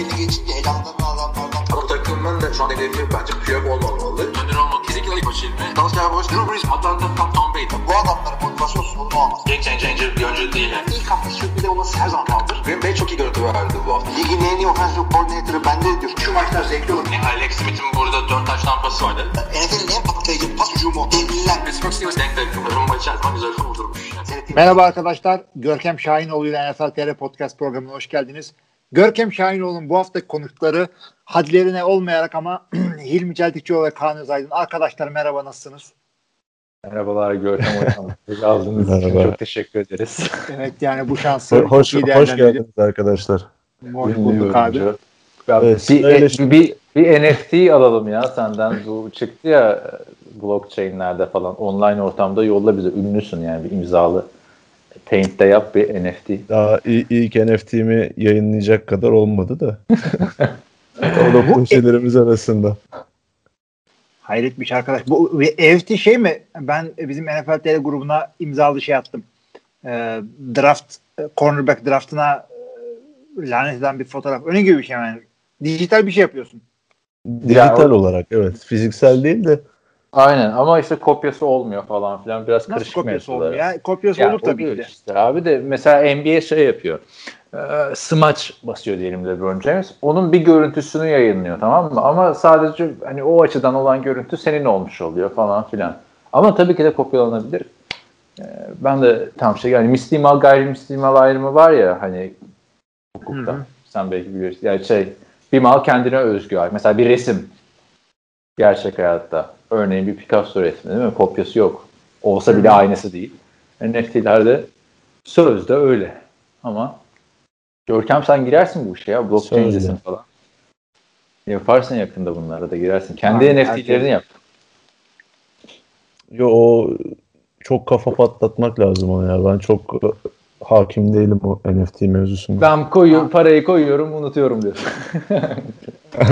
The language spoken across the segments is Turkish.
belli geçince elanlarını alanlardan. Bu takımın da şu an hedefi bence Piyok olmamalı. Önder olmalı. Kesinlikle ilk maçı ilmi. Dallas Cowboys, Drew Brees, Atlanta, Tom, Tom Brady. Bu adamların motivasyon sorunu olmaz. Game changer bir oyuncu değil. Yani. İlk hafta sürpriz olması her zaman kaldır. Green Bay çok iyi görüntü verdi bu hafta. Ligin en iyi offensive coordinator'ı bende diyor. Şu maçlar zevkli olur. Yani Alex Smith'in burada 4 taş tampası vardı. NFL'in en patlayıcı pas hücumu. Devliler. Pittsburgh Steelers denk takım. Rumba içerisinde güzel kurdurmuş. Yani. Merhaba arkadaşlar. Görkem Şahinoğlu ile NFL TR Podcast programına hoş geldiniz. Görkem Şahinoğlu'nun bu haftaki konukları hadlerine olmayarak ama Hilmi Çeltikçioğlu ve Kaan Özaydın. Arkadaşlar merhaba nasılsınız? Merhabalar Görkem Hocam. Aldığınız için Merhaba. çok teşekkür ederiz. Evet yani bu şansı Hoş, iyi hoş geldiniz arkadaşlar. Hoş bulduk abi. Evet, bir, e, şey- bir, bir NFT alalım ya senden. Bu çıktı ya e, blockchain'lerde falan. Online ortamda yolla bize. Ünlüsün yani bir imzalı. Paint'te yap bir NFT. Daha ilk NFT'mi yayınlayacak kadar olmadı da. o da projelerimiz arasında. Hayret bir şey arkadaş. Bu EFT şey mi? Ben bizim NFL grubuna imzalı şey attım. Ee, draft, e, cornerback draftına e, lanet eden bir fotoğraf. Öyle gibi bir şey yani. Dijital bir şey yapıyorsun. Dijital o- olarak evet. Fiziksel değil de Aynen ama işte kopyası olmuyor falan filan. Biraz Nasıl karışık kopyası mevzular. oluyor ya? Kopyası Ya olur tabii ki de. Işte abi de mesela NBA şey yapıyor. Ee, smaç basıyor diyelim LeBron James. Onun bir görüntüsünü yayınlıyor tamam mı? Ama sadece hani o açıdan olan görüntü senin olmuş oluyor falan filan. Ama tabii ki de kopyalanabilir. Ee, ben de tam şey yani mislimal gayrimislimal ayrımı var ya hani hukukta. Hı hı. Sen belki biliyorsun. Yani şey bir mal kendine özgü. Mesela bir resim gerçek hayatta. Örneğin bir Picasso resmi değil mi? Kopyası yok. Olsa bile aynısı değil. NFT'lerde sözde öyle. Ama Görkem sen girersin bu işe ya. Blockchain'desin falan. Yaparsın yakında bunlara da girersin. Kendi Aynen, NFT'lerini yap. yo o çok kafa patlatmak lazım ona ya. Ben çok hakim değilim o NFT mevzusuna. Ben koyuyorum, parayı koyuyorum, unutuyorum diyorsun.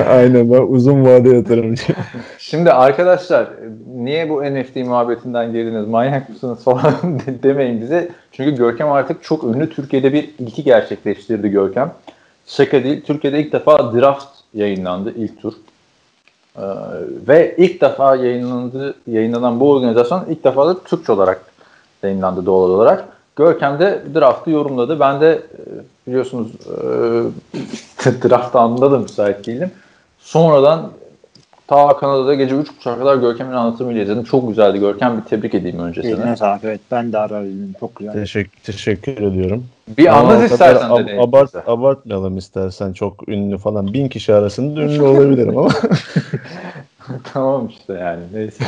Aynen ben uzun vade yatırımcı. Şimdi arkadaşlar niye bu NFT muhabbetinden girdiniz manyak mısınız falan de- demeyin bize. Çünkü Görkem artık çok ünlü. Türkiye'de bir ilki gerçekleştirdi Görkem. Şaka değil. Türkiye'de ilk defa draft yayınlandı ilk tur. Ee, ve ilk defa yayınlandı, yayınlanan bu organizasyon ilk defa da Türkçe olarak yayınlandı doğal olarak. Görkem de draftı yorumladı. Ben de e, biliyorsunuz e, draft anında da müsait değildim. Sonradan ta Kanada'da gece 3.30'a kadar Görkem'in anlatımıyla izledim. Çok güzeldi Görkem. Bir tebrik edeyim öncesine. Eline sağlık evet. Ben de ara izledim. Çok güzel. Teşekkür, teşekkür ediyorum. Bir Ama anlat istersen ab- de. abart, abartmayalım istersen çok ünlü falan. Bin kişi arasında ünlü olabilirim ama. tamam işte yani neyse.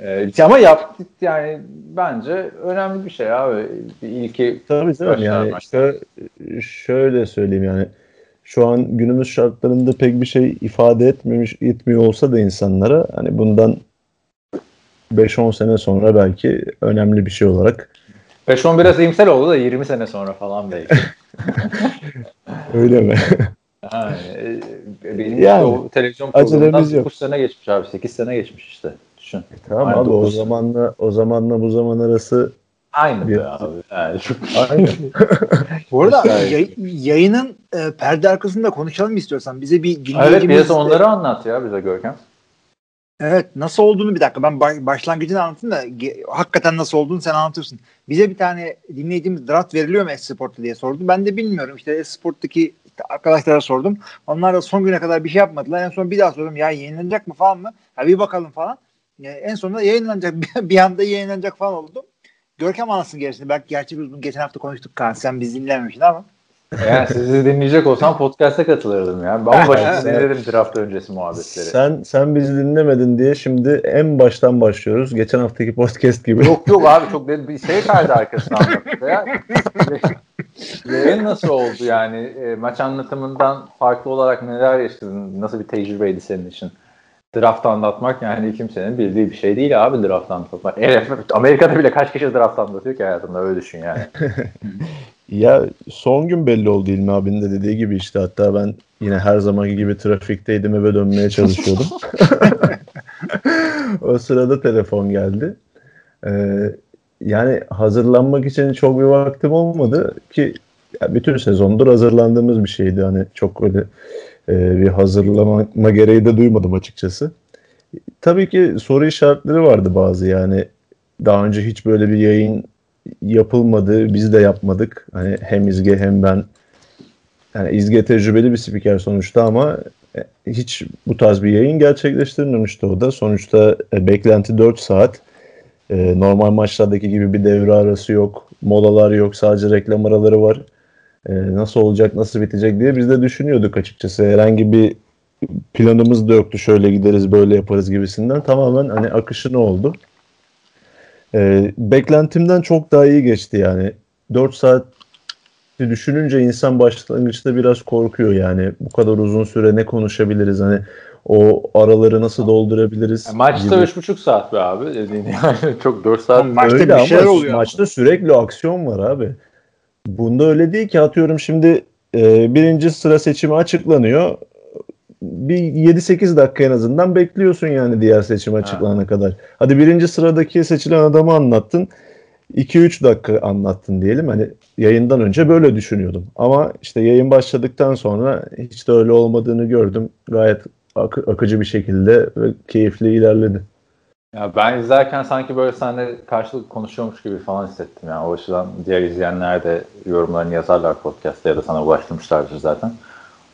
Ee, ama yaptık yani bence önemli bir şey abi. Bir ilki Tabii tabii yani şö- şöyle söyleyeyim yani şu an günümüz şartlarında pek bir şey ifade etmemiş etmiyor olsa da insanlara hani bundan 5-10 sene sonra belki önemli bir şey olarak 5-10 biraz iyimser oldu da 20 sene sonra falan belki. öyle mi? Yani, e, benim Yani, işte o televizyon programından yok. 9 sene geçmiş abi. 8 sene geçmiş işte. Düşün. tamam Aynen abi o zamanla o zamanla bu zaman arası Aynı Bir- abi. Yani çok... aynı. Bu arada yay- yayının e, perde arkasında konuşalım istiyorsan. Bize bir evet dinleyicimiz... biraz onları anlat ya bize Görkem. Evet nasıl olduğunu bir dakika ben ba- başlangıcını anlatayım da hakikaten nasıl olduğunu sen anlatıyorsun. Bize bir tane dinleyicimiz draft veriliyor mu Esport'ta diye sordu. Ben de bilmiyorum işte Esport'taki arkadaşlara sordum. Onlar da son güne kadar bir şey yapmadılar. En son bir daha sordum ya yayınlanacak mı falan mı? Ha bir bakalım falan. Ya en sonunda yayınlanacak bir- anda yayınlanacak falan oldu. Görkem anlasın gerisini. Belki gerçi biz bunu geçen hafta konuştuk Kaan. Sen biz dinlememişsin ama. Yani sizi dinleyecek olsam podcast'a katılırdım ya. Ama başında dinledim draft öncesi muhabbetleri. sen sen bizi dinlemedin diye şimdi en baştan başlıyoruz. Geçen haftaki podcast gibi. Yok yok abi çok bir şey kaydı arkasına anlattı ya. Yayın nasıl oldu yani? E, maç anlatımından farklı olarak neler yaşadın? Nasıl bir tecrübeydi senin için? Draft anlatmak yani kimsenin bildiği bir şey değil abi draft anlatmak. Evet, Amerika'da bile kaç kişi draft anlatıyor ki hayatında öyle düşün yani. Ya son gün belli oldu İlmi abinin de dediği gibi işte hatta ben yine her zamanki gibi trafikteydim eve dönmeye çalışıyordum. o sırada telefon geldi. Ee, yani hazırlanmak için çok bir vaktim olmadı ki ya bütün sezondur hazırlandığımız bir şeydi. Hani çok öyle e, bir hazırlama gereği de duymadım açıkçası. Tabii ki soru işaretleri vardı bazı yani daha önce hiç böyle bir yayın yapılmadı, biz de yapmadık. Hani hem İzge hem ben yani İzge tecrübeli bir spiker sonuçta ama e, hiç bu tarz bir yayın gerçekleştirmemişti o da. Sonuçta e, beklenti 4 saat. E, normal maçlardaki gibi bir devre arası yok. Molalar yok. Sadece reklam araları var. nasıl olacak, nasıl bitecek diye biz de düşünüyorduk açıkçası. Herhangi bir planımız da yoktu. Şöyle gideriz, böyle yaparız gibisinden. Tamamen hani akışını oldu. beklentimden çok daha iyi geçti yani. 4 saat düşününce insan başlangıçta biraz korkuyor yani bu kadar uzun süre ne konuşabiliriz hani o araları nasıl doldurabiliriz? Yani maçta üç buçuk saat be abi dediğin yani çok dört saat. Maçta öyle bir şeyler oluyor. Maçta sürekli aksiyon var abi. Bunda öyle değil ki atıyorum şimdi e, birinci sıra seçimi açıklanıyor. Bir 7-8 dakika en azından bekliyorsun yani diğer seçim açıklanana ha. kadar. Hadi birinci sıradaki seçilen adamı anlattın. 2-3 dakika anlattın diyelim. Hani yayından önce böyle düşünüyordum. Ama işte yayın başladıktan sonra hiç de öyle olmadığını gördüm. Gayet ak- akıcı bir şekilde ve keyifli ilerledi. Ya ben izlerken sanki böyle seninle karşılıklı konuşuyormuş gibi falan hissettim. Yani o açıdan diğer izleyenler de yorumlarını yazarlar podcast'ta ya da sana ulaştırmışlardır zaten.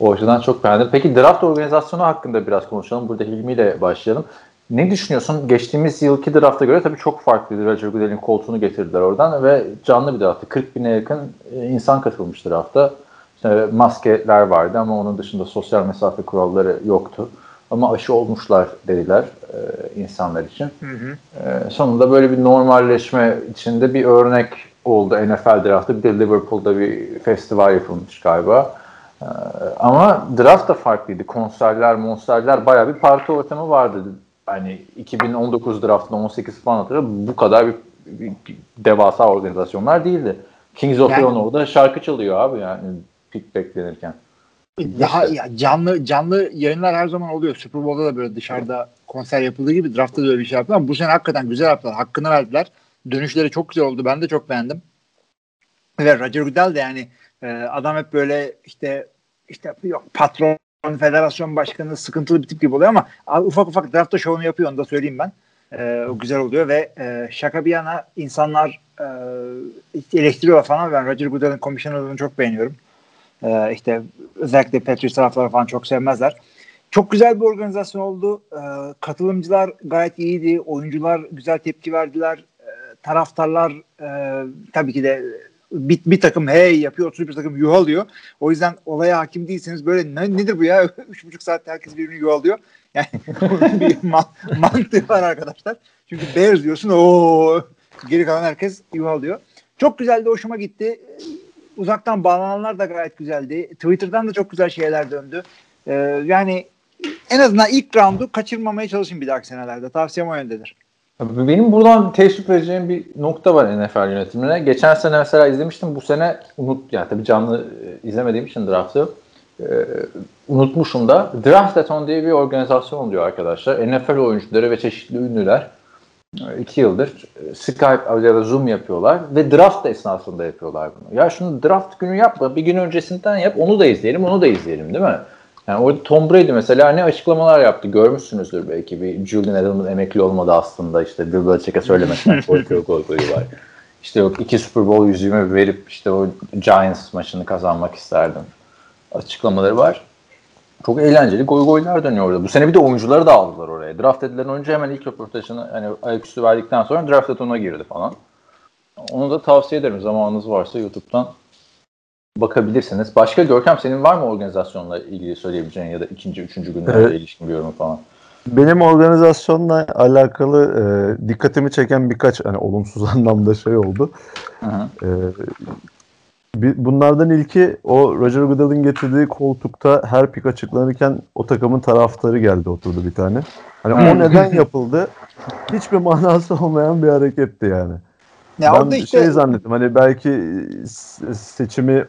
O açıdan çok beğendim. Peki draft organizasyonu hakkında biraz konuşalım. Burada Hilmi ile başlayalım. Ne düşünüyorsun? Geçtiğimiz yılki drafta göre tabii çok farklıydı. Roger Goodell'in koltuğunu getirdiler oradan ve canlı bir drafttı. 40 bine yakın e, insan katılmış drafta. İşte maskeler vardı ama onun dışında sosyal mesafe kuralları yoktu. Ama aşı olmuşlar dediler e, insanlar için. Hı hı. E, sonunda böyle bir normalleşme içinde bir örnek oldu NFL draftı. Bir de Liverpool'da bir festival yapılmış galiba. E, ama draft da farklıydı. Konserler, monsterler bayağı bir parti ortamı vardı hani 2019 draftında 18 falan hatırlıyorum bu kadar bir, bir, bir devasa organizasyonlar değildi. Kings of yani, Leonor'da şarkı çalıyor abi yani pik beklenirken. Daha ya canlı canlı yayınlar her zaman oluyor. Super Bowl'da da böyle dışarıda konser yapıldığı gibi draftta da öyle bir şey yaptılar. Bu sene hakikaten güzel yaptılar. Hakkını verdiler. Dönüşleri çok güzel oldu. Ben de çok beğendim. Ve Roger Goodell de yani e, adam hep böyle işte işte yok patron federasyon başkanı sıkıntılı bir tip gibi oluyor ama ufak ufak draftta şovunu yapıyor onu da söyleyeyim ben. Ee, o güzel oluyor ve e, şaka bir yana insanlar e, eleştiriyorlar falan. Ben Roger Goodell'in komisyonerliğini çok beğeniyorum. E, işte özellikle Patriots tarafları falan çok sevmezler. Çok güzel bir organizasyon oldu. E, katılımcılar gayet iyiydi. Oyuncular güzel tepki verdiler. E, taraftarlar e, tabii ki de bir, bir takım hey yapıyor, 31 takım yuvalıyor. O yüzden olaya hakim değilseniz böyle ne, nedir bu ya? Üç buçuk saatte herkes birbirini yuvalıyor. Yani bir ma- mantığı var arkadaşlar. Çünkü Bears diyorsun o geri kalan herkes yuvalıyor. Çok güzeldi, hoşuma gitti. Uzaktan bağlananlar da gayet güzeldi. Twitter'dan da çok güzel şeyler döndü. Ee, yani en azından ilk roundu kaçırmamaya çalışın bir dahaki senelerde. Tavsiyem o yöndedir. Benim buradan teşvik vereceğim bir nokta var NFL yönetimine. Geçen sene mesela izlemiştim. Bu sene unut yani tabii canlı e, izlemediğim için draftı e, unutmuşum da. Draftathon diye bir organizasyon oluyor arkadaşlar. NFL oyuncuları ve çeşitli ünlüler e, iki yıldır e, Skype ya da Zoom yapıyorlar ve draft esnasında yapıyorlar bunu. Ya şunu draft günü yapma, bir gün öncesinden yap, onu da izleyelim, onu da izleyelim değil mi? Yani orada Tom Brady mesela ne açıklamalar yaptı görmüşsünüzdür belki bir Julian Edelman emekli olmadı aslında işte Bill Belichick'e söylemekten korkuyor korkuyu var. İşte yok iki Super Bowl yüzüğümü verip işte o Giants maçını kazanmak isterdim. Açıklamaları var. Çok eğlenceli goy goylar dönüyor orada. Bu sene bir de oyuncuları da aldılar oraya. Draft edilen oyuncu hemen ilk röportajını hani ayaküstü verdikten sonra draft etona girdi falan. Onu da tavsiye ederim zamanınız varsa YouTube'dan bakabilirsiniz. Başka Görkem senin var mı organizasyonla ilgili söyleyebileceğin ya da ikinci, üçüncü günlerde evet. ilişkin bir yorum falan? Benim organizasyonla alakalı e, dikkatimi çeken birkaç hani olumsuz anlamda şey oldu. Hı hı. E, bunlardan ilki o Roger Goodell'in getirdiği koltukta her pik açıklanırken o takımın taraftarı geldi oturdu bir tane. Hani o neden yapıldı? Hiçbir manası olmayan bir hareketti yani. Ya ben işte... şey zannettim hani belki seçimi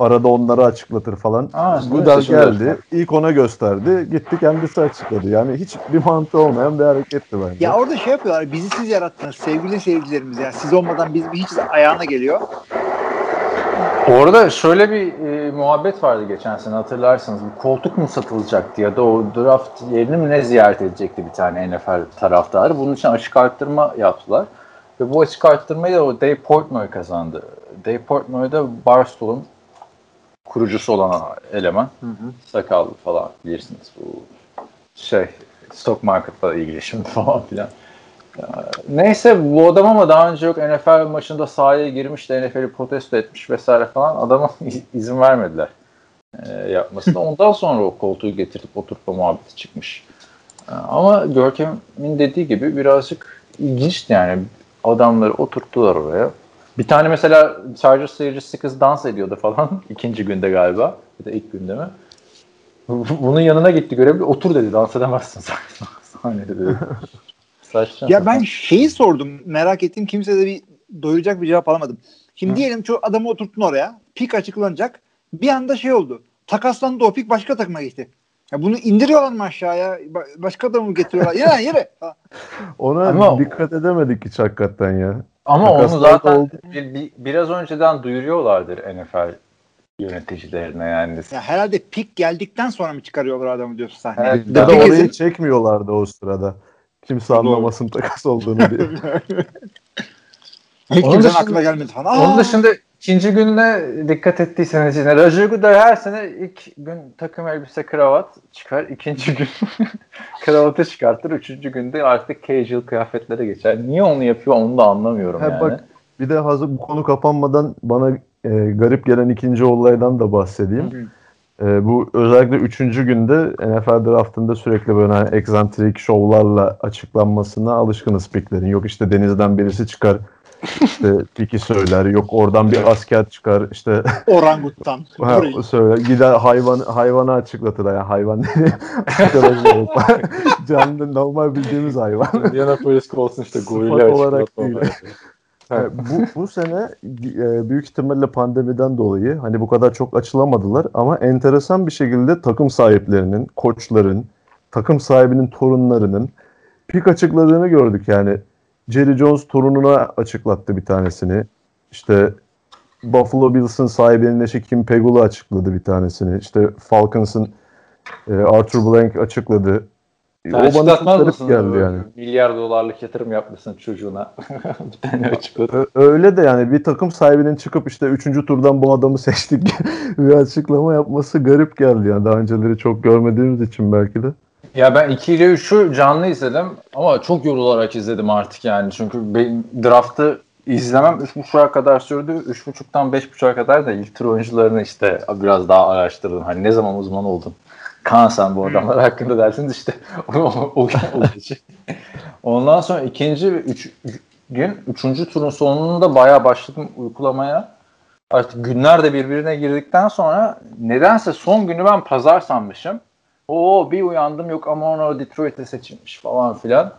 arada onları açıklatır falan. Aa, Goodell geldi. Göster. ilk ona gösterdi. Gitti kendisi açıkladı. Yani hiç bir mantığı olmayan bir hareketti bence. Ya orada şey yapıyorlar. Bizi siz yarattınız sevgili seyircilerimiz. Yani siz olmadan biz hiç ayağına geliyor. Orada şöyle bir e, muhabbet vardı geçen sene hatırlarsınız. Bir koltuk mu satılacaktı ya da o draft yerini mi ne ziyaret edecekti bir tane NFL taraftarı. Bunun için açık arttırma yaptılar. Ve bu açık arttırmayı da o Dave Portnoy kazandı. Dave Portnoy da Barstool'un kurucusu olan eleman. Hı hı. Sakallı falan bilirsiniz. Bu şey stock marketla ilgili şimdi falan filan. Neyse bu adam ama daha önce yok NFL maçında sahaya girmiş de NFL'i protesto etmiş vesaire falan adama izin vermediler e, yapmasına. Ondan sonra o koltuğu getirip oturtma muhabbeti çıkmış. E, ama Görkem'in dediği gibi birazcık ilginçti yani. Adamları oturttular oraya. Bir tane mesela Chargers seyircisi kız dans ediyordu falan ikinci günde galiba. Bir de ilk günde mi? Bunun yanına gitti görevli otur dedi dans edemezsin sahnede dedi. Saçma ya ben şeyi sordum merak ettim kimse de bir doyuracak bir cevap alamadım. Şimdi Hı. diyelim şu adamı oturttun oraya pik açıklanacak bir anda şey oldu takaslandı o pik başka takıma gitti. Ya bunu indiriyorlar mı aşağıya? Başka adamı getiriyorlar. Yere yere. Ona Ama dikkat edemedik hiç hakikaten ya. Ama Takaslar onu zaten oldu. bir, bir, biraz önceden duyuruyorlardır NFL yöneticilerine yani. Ya herhalde pik geldikten sonra mı çıkarıyorlar adamı diyorsun sahneye? Evet, ya da orayı çekmiyorlardı o sırada. Kimse anlamasın takas olduğunu diye. Hiç kimsenin aklına gelmedi falan. Aa! Onun dışında ikinci gününe dikkat ettiyseniz yine Roger Goodell her sene ilk gün takım elbise kravat çıkar. ikinci gün kravatı çıkartır. Üçüncü günde artık casual kıyafetlere geçer. Niye onu yapıyor onu da anlamıyorum ha, yani. Bak bir de hazır bu konu kapanmadan bana e, garip gelen ikinci olaydan da bahsedeyim. Hı. E, bu özellikle üçüncü günde NFL draftında sürekli böyle hani egzantrik şovlarla açıklanmasına alışkınız piklerin. Yok işte denizden birisi çıkar işte piki söyler. Yok oradan bir asker çıkar işte. Oranguttan. ha, söyler. Gider hayvan hayvanı açıklatır. Yani hayvan Canlı normal bildiğimiz hayvan. Indianapolis Colts'un işte gorili olarak değil. Yani bu, bu sene e, büyük ihtimalle pandemiden dolayı hani bu kadar çok açılamadılar ama enteresan bir şekilde takım sahiplerinin, koçların, takım sahibinin torunlarının pik açıkladığını gördük yani. Jerry Jones torununa açıklattı bir tanesini. İşte Buffalo Bills'ın sahibinin eşi Kim Pegula açıkladı bir tanesini. İşte Falcons'ın e, Arthur Blank açıkladı. Sen o bana mısın? Geldi yani. Milyar dolarlık yatırım yapmışsın çocuğuna. bir tane açıkladı. Öyle de yani bir takım sahibinin çıkıp işte 3. turdan bu adamı seçtik bir açıklama yapması garip geldi yani. Daha önceleri çok görmediğimiz için belki de. Ya ben 2 ile 3'ü canlı izledim ama çok yorularak izledim artık yani. Çünkü benim draftı izlemem 3.5'a kadar sürdü. 3.5'tan 5.5'a kadar da ilk tur oyuncularını işte biraz daha araştırdım. Hani ne zaman uzman oldun? Kaan sen bu adamlar hmm. hakkında dersiniz işte o, o, o, Ondan sonra ikinci ve üç, gün üçüncü turun sonunda bayağı başladım uykulamaya. Artık günler de birbirine girdikten sonra nedense son günü ben pazar sanmışım. O bir uyandım yok ama onu Detroit'e seçilmiş falan filan.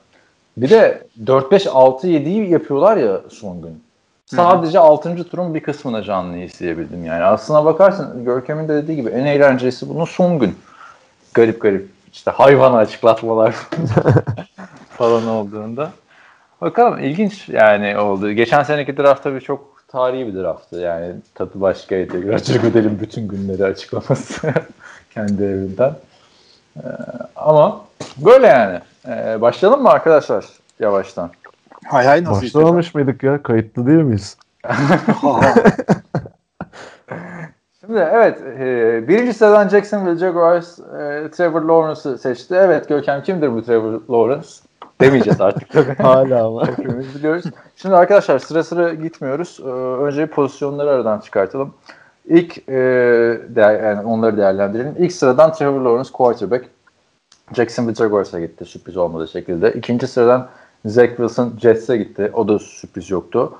Bir de 4-5-6-7'yi yapıyorlar ya son gün. Sadece 6. turun bir kısmına canlı izleyebildim yani. Aslına bakarsın Görkem'in de dediği gibi en eğlencelisi bunun son gün garip garip işte hayvan açıklatmalar falan olduğunda. Bakalım ilginç yani oldu. Geçen seneki draft tabii çok tarihi bir drafttı. Yani tadı başkaydı. Roger Goodell'in bütün günleri açıklaması kendi evinden. Ee, ama böyle yani. Ee, başlayalım mı arkadaşlar yavaştan? Hay hay nasıl Başlamamış mıydık ya? Kayıtlı değil miyiz? Şimdi evet e, birinci sıradan Jacksonville Jaguars e, Trevor Lawrence'ı seçti. Evet Görkem kimdir bu Trevor Lawrence? Demeyeceğiz artık. Hala ama. Hepimiz biliyoruz. Şimdi arkadaşlar sıra sıra gitmiyoruz. Ee, önce pozisyonları aradan çıkartalım. İlk e, değer, yani onları değerlendirelim. İlk sıradan Trevor Lawrence quarterback. Jacksonville Jaguars'a gitti sürpriz olmadığı şekilde. İkinci sıradan Zach Wilson Jets'e gitti. O da sürpriz yoktu.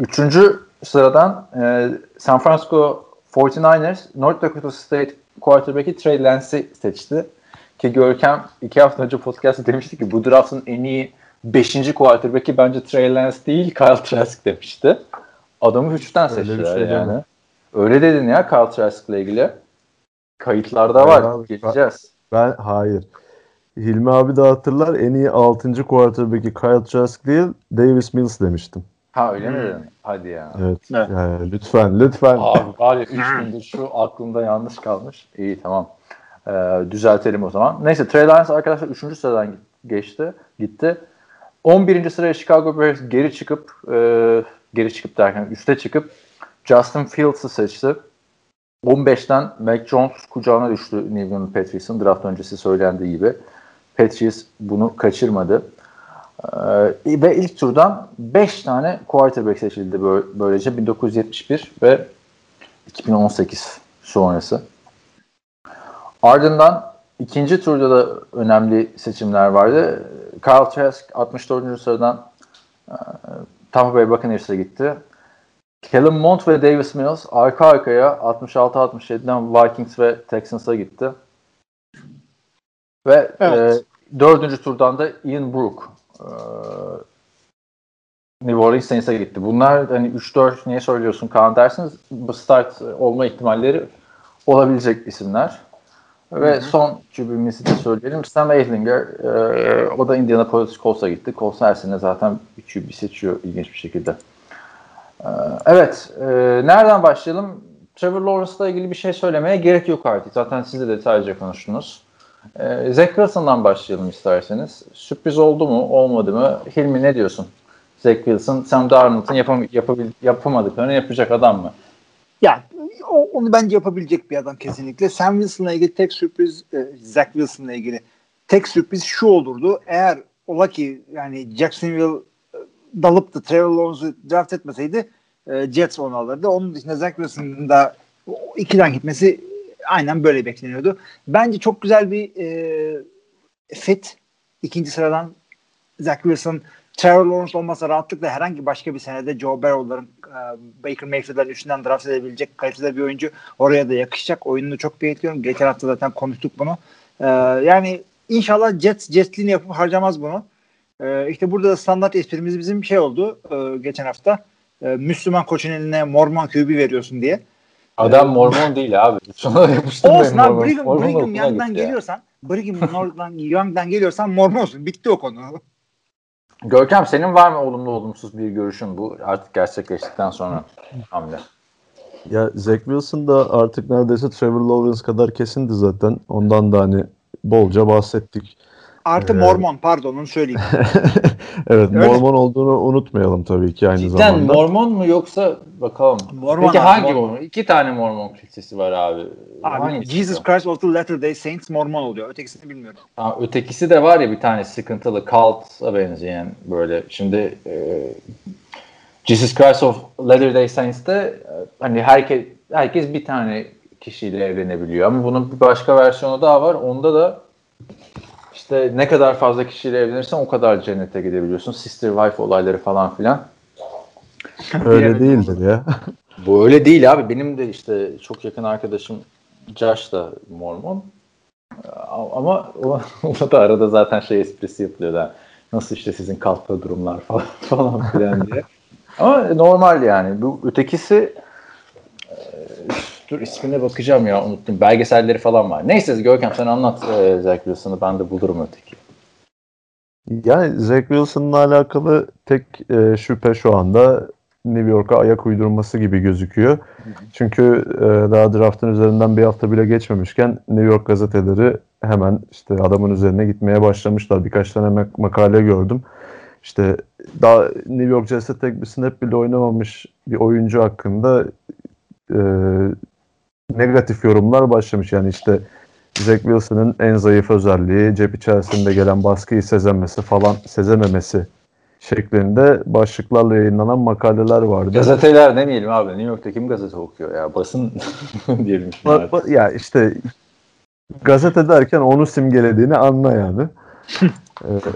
Üçüncü sıradan e, San Francisco 49ers North Dakota State quarterback'i Trey Lance'i seçti. Ki Görkem iki hafta önce podcast'ta demişti ki bu draft'ın en iyi 5. quarterback'i bence Trey Lance değil Kyle Trask demişti. Adamı 3'ten seçtiler şey yani. Mi? Öyle dedin ya Kyle Trask'la ilgili. Kayıtlarda hayır var. Abi, Geçeceğiz. Ben, ben hayır. Hilmi abi de hatırlar en iyi 6. quarterback'i Kyle Trask değil Davis Mills demiştim. Ha öyle mi Hmm. dedin? Hadi ya. Evet. Evet. Yani lütfen lütfen. Abi var ya 3 gündür şu aklımda yanlış kalmış. İyi tamam. Ee, düzeltelim o zaman. Neyse Trey Lance arkadaşlar 3. sıradan geçti. Gitti. 11. sıraya Chicago Bears geri çıkıp e, geri çıkıp derken üste çıkıp Justin Fields'ı seçti. 15'ten Mac Jones kucağına düştü New England Patriots'ın draft öncesi söylendiği gibi. Patriots bunu kaçırmadı. Ee, ve ilk turdan 5 tane quarterback seçildi bö- böylece 1971 ve 2018 sonrası. Ardından ikinci turda da önemli seçimler vardı. Kyle Trask 64. sıradan e, Tampa Bay Buccaneers'a gitti. Kellen Mond ve Davis Mills arka arkaya 66-67'den Vikings ve Texans'a gitti. Ve Evet. e, dördüncü turdan da Ian Brook e, New Orleans Saints'e gitti. Bunlar hani 3-4 niye söylüyorsun Kaan dersiniz bu start olma ihtimalleri olabilecek isimler. Ve son cübimizi de söyleyelim. Sam Ehlinger e, o da Indianapolis Colts'a gitti. Colts her sene zaten bir QB seçiyor ilginç bir şekilde. E, evet. E, nereden başlayalım? Trevor Lawrence'la ilgili bir şey söylemeye gerek yok artık. Zaten siz de detaylıca konuştunuz. E, Zach Wilson'dan başlayalım isterseniz. Sürpriz oldu mu, olmadı mı? Hilmi ne diyorsun? Zach Wilson, Sam Darnold'un yapam yapabil yapamadıklarını yapacak adam mı? Ya o, onu bence yapabilecek bir adam kesinlikle. Sam Wilson'la ilgili tek sürpriz e, Zach Wilson'la ilgili tek sürpriz şu olurdu. Eğer ola ki yani Jacksonville e, dalıp da Trevor Lawrence'ı draft etmeseydi e, Jets onu alırdı. Onun dışında Zach Wilson'ın da ikiden gitmesi aynen böyle bekleniyordu. Bence çok güzel bir e, fit. İkinci sıradan Zach Wilson Trevor Lawrence olmasa rahatlıkla herhangi başka bir senede Joe Burrow'ların e, Baker Mayfield'ların üstünden draft edebilecek kalitede bir oyuncu oraya da yakışacak. Oyununu çok beğeniyorum. Geçen hafta zaten konuştuk bunu. E, yani inşallah Jets Jets'liğini yapıp harcamaz bunu. E, işte burada da standart esprimiz bizim şey oldu e, geçen hafta. E, Müslüman koçun eline Mormon QB veriyorsun diye. Adam Mormon değil abi. Şuna yapıştırmayın Olsun abi Mormon. Brigham, Mormon Brigham Young'dan geliyorsan Brigham Young'dan, Young'dan geliyorsan Mormonsun. Bitti o konu. Görkem senin var mı olumlu olumsuz bir görüşün bu artık gerçekleştikten sonra hamle? Ya Zach Wilson da artık neredeyse Trevor Lawrence kadar kesindi zaten. Ondan da hani bolca bahsettik. Artı Evet. Mormon pardon onu söyleyeyim. Evet Öyle. Mormon olduğunu unutmayalım tabii ki aynı Cidden zamanda. Mormon mu yoksa bakalım. Mormon Peki abi, hangi Mormon. Mormon? İki tane Mormon kilisesi var abi. Abi Hangisi Jesus? Christ of the Latter-day Saints Mormon oluyor. Ötekisini bilmiyorum. Ha, ötekisi de var ya bir tane sıkıntılı cult'a benzeyen böyle. Şimdi e, Jesus Christ of Latter-day Saints'te e, hani herkes herkes bir tane kişiyle evlenebiliyor ama bunun bir başka versiyonu daha var. Onda da işte ne kadar fazla kişiyle evlenirsen o kadar cennete gidebiliyorsun. Sister wife olayları falan filan. Öyle değildir ya. Bu öyle değil abi. Benim de işte çok yakın arkadaşım Josh da Mormon. Ama o, o da arada zaten şey esprisi yapılıyor da nasıl işte sizin kalkta durumlar falan falan filan diye. Ama normal yani. Bu ötekisi dur ismine bakacağım ya unuttum. Belgeselleri falan var. Neyse Görkem sen anlat e, Zach Wilson'ı ben de bulurum öteki. Yani Zach Wilson'la alakalı tek e, şüphe şu anda New York'a ayak uydurması gibi gözüküyor. Çünkü e, daha draftın üzerinden bir hafta bile geçmemişken New York gazeteleri hemen işte adamın üzerine gitmeye başlamışlar. Birkaç tane mak- makale gördüm. İşte daha New York Jets'te tek bir snap bile oynamamış bir oyuncu hakkında e, negatif yorumlar başlamış. Yani işte Zach Wilson'ın en zayıf özelliği cep içerisinde gelen baskıyı sezemesi falan sezememesi şeklinde başlıklarla yayınlanan makaleler vardı. Gazeteler demeyelim abi. New York'ta kim gazete okuyor ya? Basın diyelim. Ba- ba- ya işte gazete derken onu simgelediğini anla yani.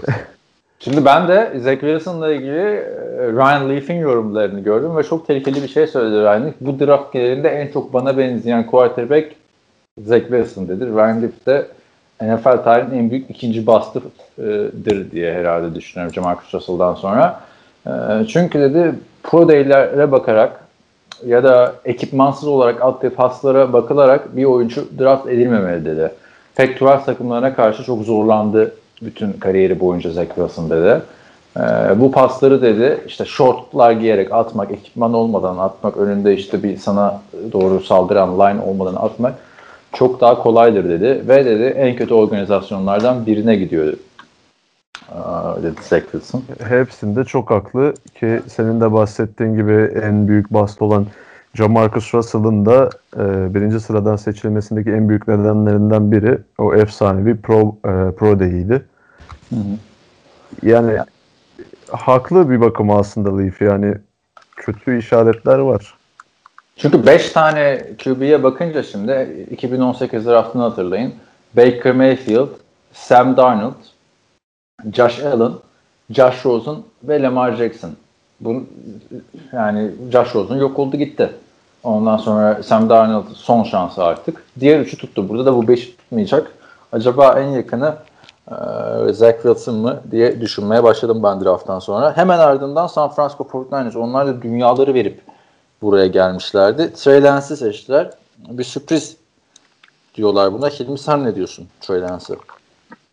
Şimdi ben de Zach Wilson'la ilgili e, Ryan Leaf'in yorumlarını gördüm ve çok tehlikeli bir şey söyledi Ryan Leaf. Bu draft genelinde en çok bana benzeyen quarterback Zach Wilson dedi. Ryan Leaf de NFL tarihinin en büyük ikinci bastıdır diye herhalde düşünüyorum Jamarcus Russell'dan sonra. E, Çünkü dedi pro day'lere bakarak ya da ekipmansız olarak attığı paslara bakılarak bir oyuncu draft edilmemeli dedi. Fact takımlarına karşı çok zorlandı bütün kariyeri boyunca Zach Wilson dedi. Ee, bu pasları dedi işte shortlar giyerek atmak, ekipman olmadan atmak, önünde işte bir sana doğru saldıran line olmadan atmak çok daha kolaydır dedi. Ve dedi en kötü organizasyonlardan birine gidiyor Aa, dedi Zach Wilson. Hepsinde çok haklı ki senin de bahsettiğin gibi en büyük bast olan Jamarcus Russell'ın da e, birinci sıradan seçilmesindeki en büyük nedenlerinden biri o efsanevi Pro, e, Pro Day'iydi. Yani haklı bir bakım aslında Leaf yani kötü işaretler var. Çünkü 5 tane QB'ye bakınca şimdi 2018 draftını hatırlayın. Baker Mayfield, Sam Darnold, Josh Allen, Josh Rosen ve Lamar Jackson. Bu, yani Josh Rosen yok oldu gitti. Ondan sonra Sam Darnold son şansı artık. Diğer üçü tuttu. Burada da bu beş tutmayacak. Acaba en yakını e, Zach Wilson mı diye düşünmeye başladım ben drafttan sonra. Hemen ardından San Francisco 49ers. Onlar da dünyaları verip buraya gelmişlerdi. Trey Lance'i seçtiler. Bir sürpriz diyorlar buna. Hilmi sen ne diyorsun Trey Lance'ı?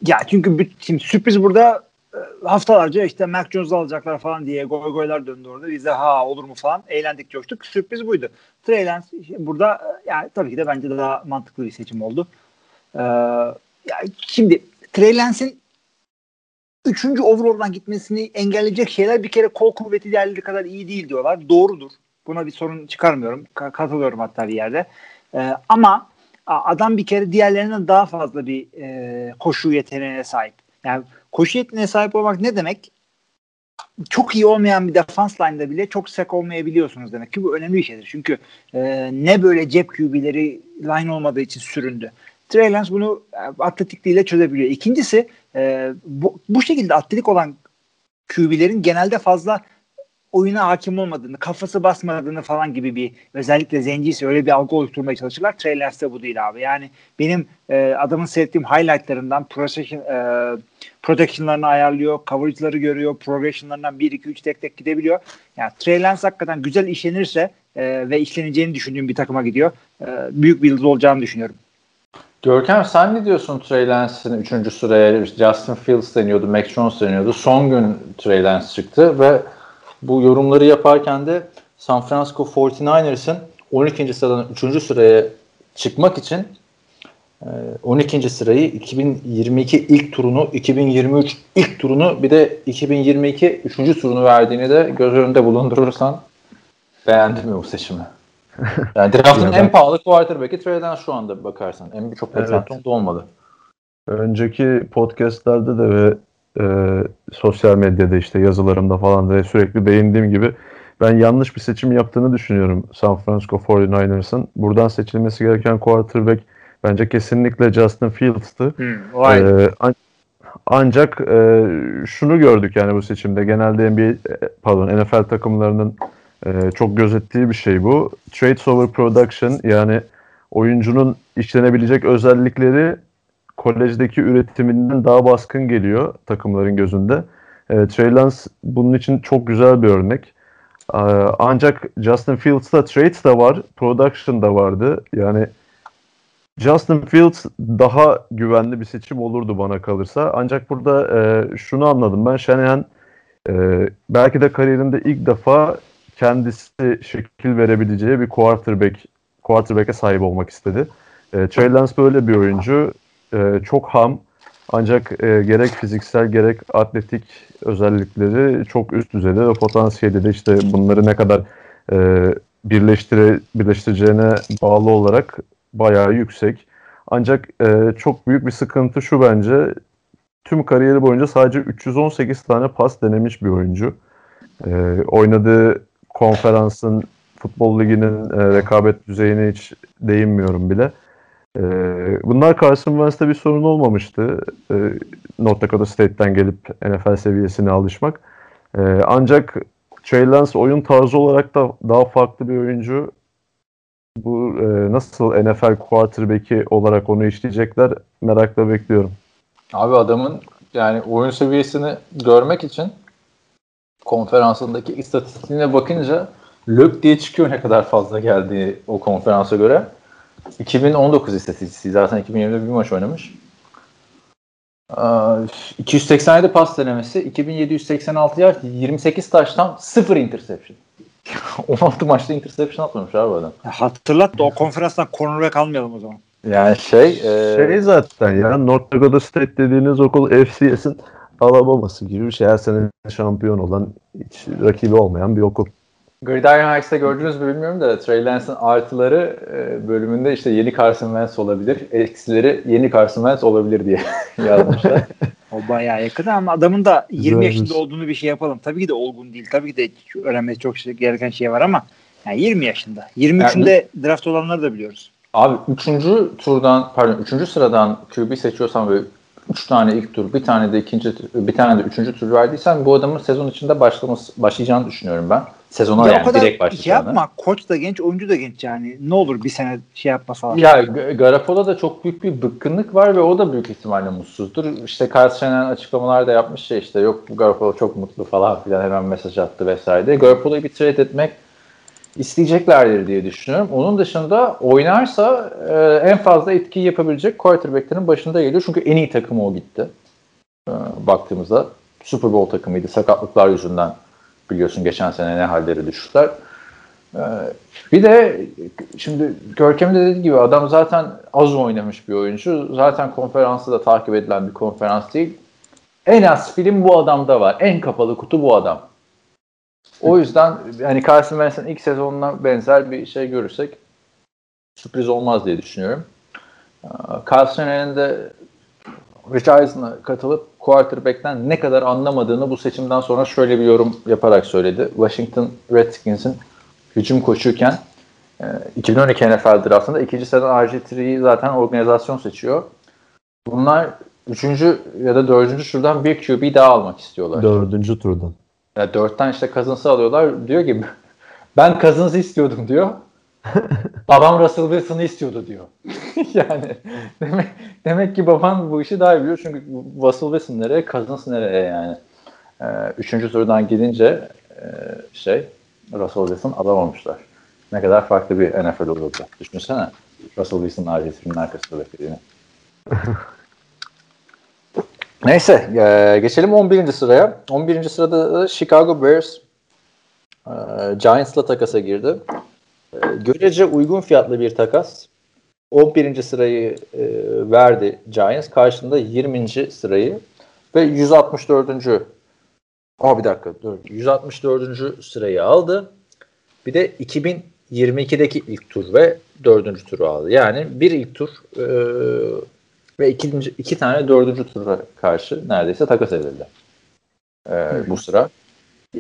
Ya çünkü bir, şimdi sürpriz burada e, haftalarca işte Mac Jones'u alacaklar falan diye goy goylar döndü orada. Biz de ha olur mu falan eğlendik coştuk. Sürpriz buydu. Trey Lance burada e, yani tabii ki de bence daha mantıklı bir seçim oldu. Ee, ya şimdi Trey Lance'in üçüncü overall'dan gitmesini engelleyecek şeyler bir kere kol kuvveti diğerleri kadar iyi değil diyorlar. Doğrudur. Buna bir sorun çıkarmıyorum. K- katılıyorum hatta bir yerde. Ee, ama adam bir kere diğerlerinden daha fazla bir e, koşu yeteneğine sahip. Yani koşu yeteneğine sahip olmak ne demek? Çok iyi olmayan bir defans line'da bile çok sek olmayabiliyorsunuz demek ki bu önemli bir şeydir. Çünkü e, ne böyle cep QB'leri line olmadığı için süründü. Trey Lance bunu e, atletikliğiyle çözebiliyor. İkincisi e, bu, bu şekilde atletik olan QB'lerin genelde fazla oyuna hakim olmadığını, kafası basmadığını falan gibi bir özellikle zenciyse öyle bir algı oluşturmaya çalışırlar. Trey Lance'de bu değil abi. Yani benim e, adamın seyrettiğim highlightlarından protection, e, protection'larını ayarlıyor, coverage'ları görüyor, progression'larından 1 2 3 tek tek gidebiliyor. Yani Trey Lance hakikaten güzel işlenirse e, ve işleneceğini düşündüğüm bir takıma gidiyor. E, büyük bir yıldız olacağını düşünüyorum. Görkem sen ne diyorsun Trey Lance'in 3. sıraya Justin Fields deniyordu, Mac Jones deniyordu. Son gün Trey Lance çıktı ve bu yorumları yaparken de San Francisco 49ers'ın 12. sıradan 3. sıraya çıkmak için 12. sırayı 2022 ilk turunu, 2023 ilk turunu bir de 2022 3. turunu verdiğini de göz önünde bulundurursan beğendim mi bu seçimi? Yani draftın en pahalı quarterback'i Trey Lance şu anda bakarsan. En çok beklentim evet. olmadı. Önceki podcastlerde de ve e, sosyal medyada işte yazılarımda falan da sürekli değindiğim gibi ben yanlış bir seçim yaptığını düşünüyorum San Francisco 49ers'ın. Buradan seçilmesi gereken quarterback bence kesinlikle Justin Fields'tı. Hmm, ee, an- ancak e, şunu gördük yani bu seçimde. Genelde NBA pardon NFL takımlarının e, çok gözettiği bir şey bu. Trades over production yani oyuncunun işlenebilecek özellikleri kolejdeki üretiminden daha baskın geliyor takımların gözünde. E, Trey Lance bunun için çok güzel bir örnek. E, ancak Justin Fields'ta trades da var, production da vardı. Yani Justin Fields daha güvenli bir seçim olurdu bana kalırsa. Ancak burada e, şunu anladım ben. Shanahan e, belki de kariyerinde ilk defa kendisi şekil verebileceği bir quarterback quarterback'e sahip olmak istedi. E, Trey Lance böyle bir oyuncu e, çok ham ancak e, gerek fiziksel gerek atletik özellikleri çok üst düzeyde ve potansiyeli de işte bunları ne kadar e, birleştire, birleştireceğine bağlı olarak bayağı yüksek. Ancak e, çok büyük bir sıkıntı şu bence tüm kariyeri boyunca sadece 318 tane pas denemiş bir oyuncu. E, oynadığı konferansın futbol liginin e, rekabet düzeyine hiç değinmiyorum bile. Ee, bunlar Carson Wentz'te bir sorun olmamıştı. Ee, North Dakota State'ten gelip NFL seviyesine alışmak. Ee, ancak Trey Lance oyun tarzı olarak da daha farklı bir oyuncu. Bu e, nasıl NFL quarterback'i olarak onu işleyecekler merakla bekliyorum. Abi adamın yani oyun seviyesini görmek için konferansındaki istatistiğine bakınca lök diye çıkıyor ne kadar fazla geldiği o konferansa göre. 2019 istatistiği zaten 2020'de bir maç oynamış. 287 pas denemesi, 2786 yard, 28 taştan 0 interception. 16 maçta interception atmamış abi adam. Hatırlat da o konferanstan cornerback almayalım o zaman. Yani şey, e, Şey zaten ya North Dakota State dediğiniz okul FCS'in Alabama'sı gibi bir şey. Her sene şampiyon olan, hiç rakibi olmayan bir okul. Gridiron Heights'ta gördünüz mü bilmiyorum da Trey Lance'ın artıları e, bölümünde işte yeni Carson Wentz olabilir, eksileri yeni Carson Wentz olabilir diye yazmışlar. O bayağı yakın ama adamın da 20 Güzelmiş. yaşında olduğunu bir şey yapalım. Tabii ki de olgun değil. Tabii ki de öğrenmesi çok şey, gereken şey var ama yani 20 yaşında. 23'ünde draft olanları da biliyoruz. Abi 3. turdan pardon 3. sıradan QB seçiyorsan ve 3 tane ilk tur, bir tane de ikinci bir tane de üçüncü tur verdiysen bu adamın sezon içinde başlaması başlayacağını düşünüyorum ben. Sezona Ya yani kadar direkt şey başlayacağını. yapma. Koç da genç, oyuncu da genç yani. Ne olur bir sene şey yapmasalar. Ya G- Garoppolo'da çok büyük bir bıkkınlık var ve o da büyük ihtimalle mutsuzdur. İşte Kyle Shanahan açıklamalar da yapmış şey işte yok bu Garoppolo çok mutlu falan filan hemen mesaj attı vesaire. Garoppolo'yu bir trade etmek isteyeceklerdir diye düşünüyorum. Onun dışında oynarsa e, en fazla etkiyi yapabilecek quarterbacklerin başında geliyor. Çünkü en iyi takımı o gitti. E, baktığımızda Super Bowl takımıydı. Sakatlıklar yüzünden biliyorsun geçen sene ne halleri düştüler. E, bir de şimdi Görkem de dediği gibi adam zaten az oynamış bir oyuncu. Zaten konferansı da takip edilen bir konferans değil. En az film bu adamda var. En kapalı kutu bu adam. O yüzden hani Carson Wentz'in ilk sezonuna benzer bir şey görürsek sürpriz olmaz diye düşünüyorum. Ee, Carson de Rich Eisen'a katılıp quarterback'ten ne kadar anlamadığını bu seçimden sonra şöyle bir yorum yaparak söyledi. Washington Redskins'in hücum koçuyken e, 2012 NFL draftında ikinci sıradan RG3'yi zaten organizasyon seçiyor. Bunlar üçüncü ya da dördüncü turdan bir QB daha almak istiyorlar. Dördüncü turdan. Ya dörtten işte Cousins'ı alıyorlar. Diyor ki ben Cousins'ı istiyordum diyor. Babam Russell Wilson'ı istiyordu diyor. yani demek, demek ki baban bu işi daha iyi biliyor. Çünkü Russell Wilson nereye, Cousins nereye yani. Ee, üçüncü turdan gidince e, şey Russell Wilson alamamışlar. Ne kadar farklı bir NFL olurdu. Düşünsene Russell Wilson'ın RG3'nin arkasında beklediğini. Neyse e, geçelim 11. sıraya. 11. sırada da Chicago Bears e, Giants'la takasa girdi. E, görece uygun fiyatlı bir takas. 11. sırayı e, verdi Giants. Karşında 20. sırayı ve 164. Aa bir dakika dur. 164. sırayı aldı. Bir de 2022'deki ilk tur ve dördüncü turu aldı. Yani bir ilk tur e, ve ikinci, iki tane dördüncü tura karşı neredeyse takas edildi e, bu sıra.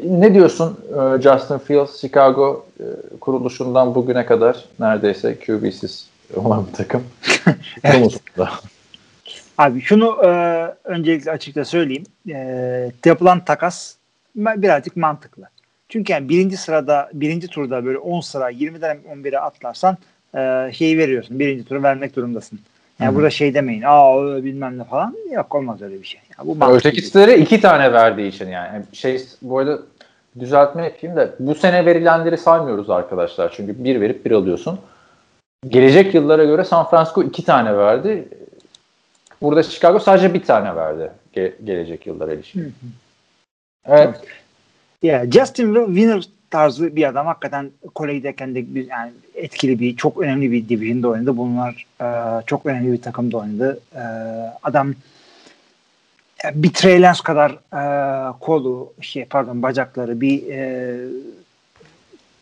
Ne diyorsun e, Justin Fields Chicago e, kuruluşundan bugüne kadar neredeyse QB'siz olan bir takım. Konusunda. Abi şunu e, öncelikle açıkça söyleyeyim. E, yapılan takas birazcık mantıklı. Çünkü yani birinci sırada, birinci turda böyle 10 sıra 20'den 11'e atlarsan e, şeyi veriyorsun. Birinci turu vermek durumdasın. Yani burada şey demeyin. Aa bilmem ne falan. Yok olmaz öyle bir şey. Ya, bu. Ötekileri iki tane verdiği için yani. Şey bu arada düzeltme yapayım da bu sene verilenleri saymıyoruz arkadaşlar. Çünkü bir verip bir alıyorsun. Gelecek yıllara göre San Francisco iki tane verdi. Burada Chicago sadece bir tane verdi ge- gelecek yıllara ilişkin. Evet. Ya Justin Winner tarzı bir adam hakikaten kolejdeyken de bir, yani etkili bir çok önemli bir division'da oynadı. Bunlar e, çok önemli bir takımda oynadı. E, adam e, bir Trey Lance kadar e, kolu şey pardon bacakları bir e,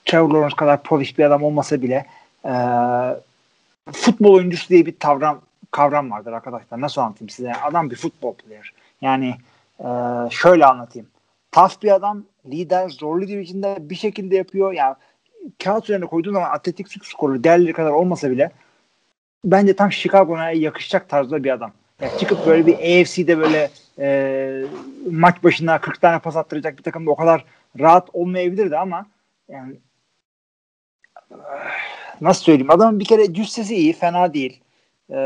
Trevor Lawrence kadar polish bir adam olmasa bile e, futbol oyuncusu diye bir tavram kavram vardır arkadaşlar. Nasıl anlatayım size? Adam bir futbol player. Yani e, şöyle anlatayım. Tough bir adam, lider, zorlu division'da bir şekilde yapıyor. Yani kağıt üzerine koyduğun zaman atletik skoru değerleri kadar olmasa bile bence tam Chicago'ya yakışacak tarzda bir adam. Yani çıkıp böyle bir AFC'de böyle e, maç başına 40 tane pas attıracak bir takımda o kadar rahat olmayabilirdi ama yani nasıl söyleyeyim adamın bir kere cüssesi iyi fena değil. E,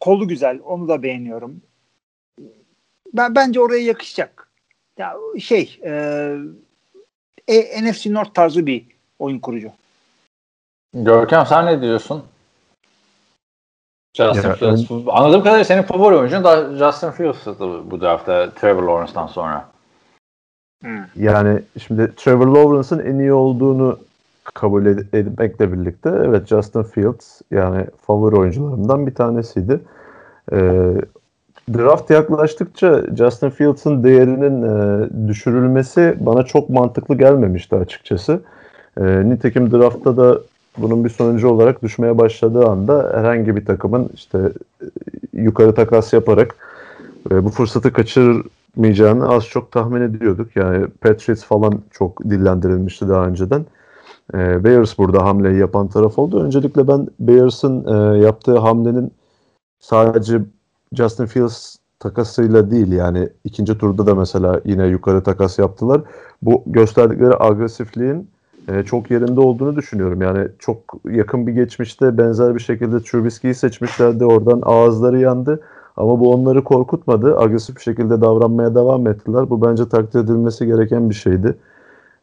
kolu güzel onu da beğeniyorum. Ben bence oraya yakışacak. Ya şey e, e, NFC North tarzı bir oyun kurucu. Görkem sen ne diyorsun? Justin Ya, Fields. Anladığım kadarıyla senin favori oyuncun da Justin Fields'tı bu draftta Trevor Lawrence'dan sonra. Yani şimdi Trevor Lawrence'ın en iyi olduğunu kabul ed- etmekle birlikte evet Justin Fields yani favori oyuncularımdan bir tanesiydi. Ee, draft yaklaştıkça Justin Fields'ın değerinin e, düşürülmesi bana çok mantıklı gelmemişti açıkçası. E, nitekim draftta da bunun bir sonucu olarak düşmeye başladığı anda herhangi bir takımın işte e, yukarı takas yaparak e, bu fırsatı kaçırmayacağını az çok tahmin ediyorduk. Yani Patriots falan çok dillendirilmişti daha önceden. E, Bears burada hamleyi yapan taraf oldu. Öncelikle ben Bears'ın e, yaptığı hamlenin sadece Justin Fields takasıyla değil yani ikinci turda da mesela yine yukarı takas yaptılar. Bu gösterdikleri agresifliğin e, çok yerinde olduğunu düşünüyorum. Yani çok yakın bir geçmişte benzer bir şekilde Trubisky'yi seçmişlerdi. Oradan ağızları yandı. Ama bu onları korkutmadı. Agresif bir şekilde davranmaya devam ettiler. Bu bence takdir edilmesi gereken bir şeydi.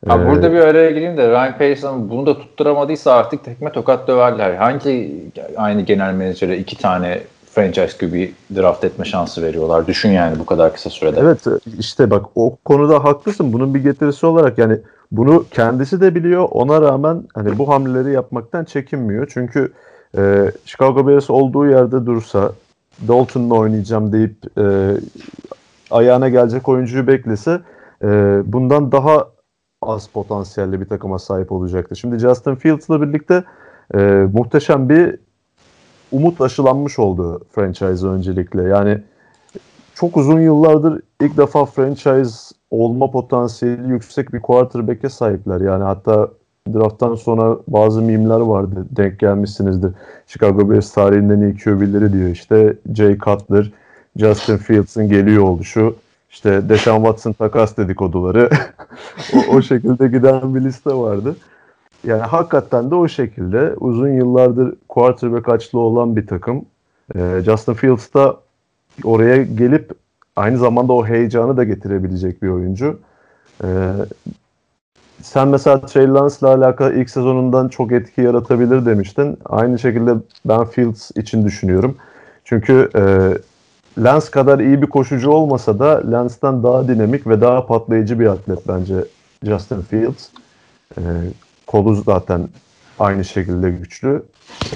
Ha, Ee, burada bir araya gireyim de Ryan Pace'ın bunu da tutturamadıysa artık tekme tokat döverler. Hangi aynı genel menajere iki tane franchise QB draft etme şansı veriyorlar? Düşün yani bu kadar kısa sürede. Evet işte bak o konuda haklısın. Bunun bir getirisi olarak yani bunu kendisi de biliyor. Ona rağmen hani bu hamleleri yapmaktan çekinmiyor. Çünkü e, Chicago Bears olduğu yerde dursa Dalton'la oynayacağım deyip e, ayağına gelecek oyuncuyu beklese e, bundan daha az potansiyelli bir takıma sahip olacaktı. Şimdi Justin Fields'la birlikte e, muhteşem bir umut aşılanmış oldu franchise öncelikle. Yani çok uzun yıllardır ilk defa franchise olma potansiyeli yüksek bir quarterback'e sahipler. Yani hatta drafttan sonra bazı mimler vardı. Denk gelmişsinizdir. Chicago Bears tarihinin en iyi QB'leri diyor. İşte Jay Cutler, Justin Fields'ın geliyor oluşu, işte Deshaun Watson takas dedikoduları. o, o şekilde giden bir liste vardı. Yani hakikaten de o şekilde uzun yıllardır quarterback açlığı olan bir takım. Ee, Justin Fields da oraya gelip aynı zamanda o heyecanı da getirebilecek bir oyuncu. Ee, sen mesela Trey Lance'la alakalı ilk sezonundan çok etki yaratabilir demiştin. Aynı şekilde ben Fields için düşünüyorum. Çünkü e, Lance kadar iyi bir koşucu olmasa da Lance'dan daha dinamik ve daha patlayıcı bir atlet bence Justin Fields. E, kolu zaten aynı şekilde güçlü.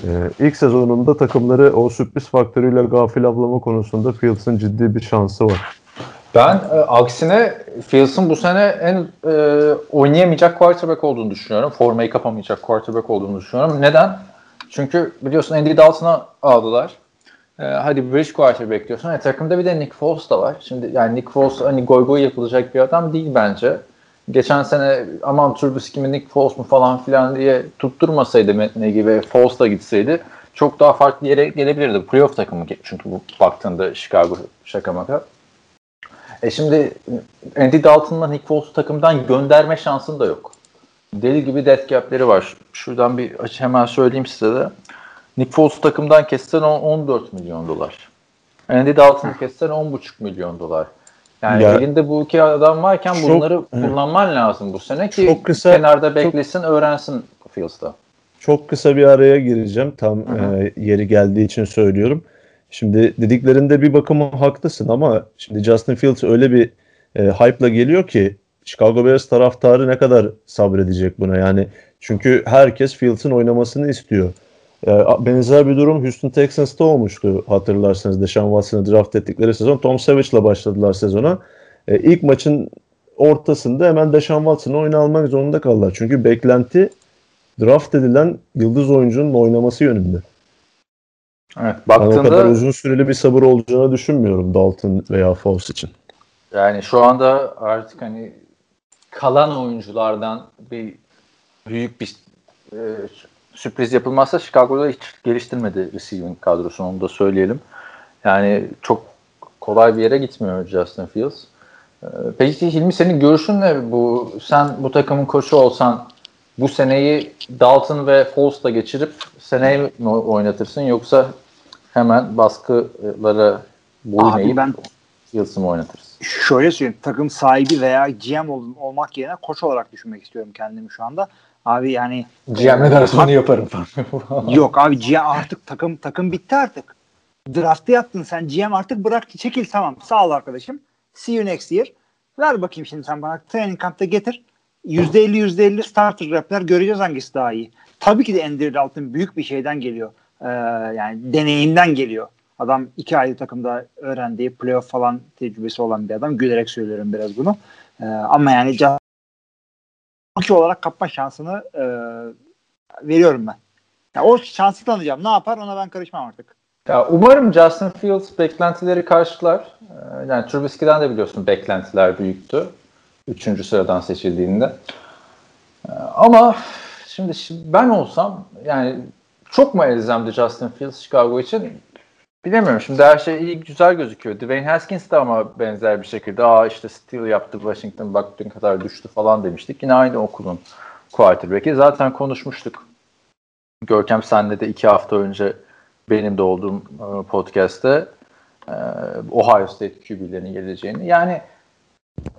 Ee, ilk sezonunda takımları o sürpriz faktörüyle gafil avlama konusunda Fields'ın ciddi bir şansı var. Ben e, aksine Fields'ın bu sene en e, oynayamayacak quarterback olduğunu düşünüyorum. Formayı kapamayacak quarterback olduğunu düşünüyorum. Neden? Çünkü biliyorsun Andy Dalton'a aldılar. E, hadi bridge quarterback diyorsun. E, takımda bir de Nick Foles da var. Şimdi yani Nick Foles hani goy goy yapılacak bir adam değil bence. Geçen sene aman Trubisky mi Nick Foles mu falan filan diye tutturmasaydı Metne gibi Foles da gitseydi çok daha farklı yere gelebilirdi. Playoff takımı çünkü bu baktığında Chicago şaka maka. E şimdi Andy Dalton'la Nick Foles'u takımdan gönderme şansın da yok. Deli gibi death cap'leri var. Şuradan bir hemen söyleyeyim size de. Nick Foles'u takımdan kessen 14 milyon dolar. Andy Dalton'u kessen 10,5 milyon dolar. Yani Ya, elinde bu iki adam varken çok- bunları kullanman lazım bu sene ki Çok kısa- kenarda beklesin, öğrensin Fields'da. Çok kısa bir araya gireceğim. Tam Hı hı. e, yeri geldiği için söylüyorum. Şimdi dediklerinde bir bakıma haklısın ama şimdi Justin Fields öyle bir e, hype'la geliyor ki Chicago Bears taraftarı ne kadar sabredecek buna yani. Çünkü herkes Fields'ın oynamasını istiyor. Benzer bir durum Houston Texans'ta olmuştu hatırlarsanız. Deshaun Watson'ı draft ettikleri sezon Tom Savage'la başladılar sezona. E, ilk maçın ortasında hemen Deshaun Watson'ı oyuna almak zorunda kaldılar. Çünkü beklenti draft edilen yıldız oyuncunun oynaması yönünde. Evet, Ben o kadar baktığında uzun süreli bir sabır olacağını düşünmüyorum Dalton veya Foles için. Yani şu anda artık hani kalan oyunculardan bir büyük bir e, sürpriz yapılmazsa Chicago'da hiç geliştirmedi receiving kadrosunu onu da söyleyelim. Yani çok kolay bir yere gitmiyor Justin Fields. E, peki Hilmi senin görüşün ne? Bu sen bu takımın koçu olsan bu seneyi Dalton ve Foles'la geçirip seneyi mi oynatırsın yoksa hemen baskılara boyun eğip ben Fields'ı mı oynatırsın? şöyle söyleyeyim takım sahibi veya GM ol- olmak yerine koç olarak düşünmek istiyorum kendimi şu anda. Abi yani GM'le arasını yaparım falan. yok abi GM artık takım takım bitti artık. Draft'ı yaptın sen GM artık bırak çekil tamam sağ ol arkadaşım. See you next year. Ver bakayım şimdi sen bana training camp'ta getir. %50 %50 starter rapler göreceğiz hangisi daha iyi. Tabii ki de Andrew Dalton büyük bir şeyden geliyor. Ee, yani deneyimden geliyor. Adam iki ayrı takımda öğrendiği playoff falan tecrübesi olan bir adam. Gülerek söylüyorum biraz bunu. Ee, ama yani rookie olarak kapma şansını e, veriyorum ben. Yani o şansı tanıyacağım. Ne yapar ona ben karışmam artık. Ya umarım Justin Fields beklentileri karşılar. Ee, Yani Trubisky'den de biliyorsun beklentiler büyüktü. Üçüncü sıradan seçildiğinde. Ee, Ama şimdi ben olsam yani çok mu elzemdi Justin Fields Chicago için? Bilemiyorum. Şimdi her şey iyi güzel gözüküyor. Dwayne Haskins de ama benzer bir şekilde aa işte steal yaptı Washington bak dün kadar düştü falan demiştik. Yine aynı okulun quarterback'i. Zaten konuşmuştuk. Görkem senle de iki hafta önce benim de olduğum e, podcast'te e, Ohio State QB'lerinin geleceğini. Yani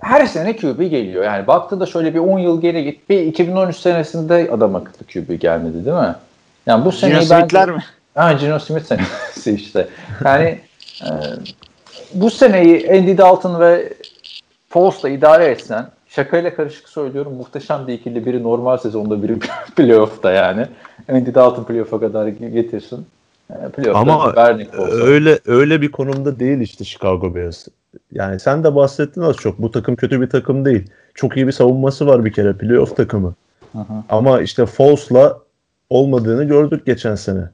her sene QB geliyor. Yani baktığında şöyle bir 10 yıl geri git. Bir 2013 senesinde adam akıllı QB gelmedi değil mi? Yani bu seneyi ben... Mi? Ha, Gino Smith senesi işte. Yani e, bu seneyi Andy Dalton ve da idare etsen şakayla karışık söylüyorum muhteşem bir ikili biri normal sezonda biri playoff'ta yani. Andy Dalton playoff'a kadar getirsin. E, Playoff'ta Ama Foles'a. öyle öyle bir konumda değil işte Chicago Bears. Yani sen de bahsettin az çok. Bu takım kötü bir takım değil. Çok iyi bir savunması var bir kere playoff takımı. Ama işte Foles'la olmadığını gördük geçen sene.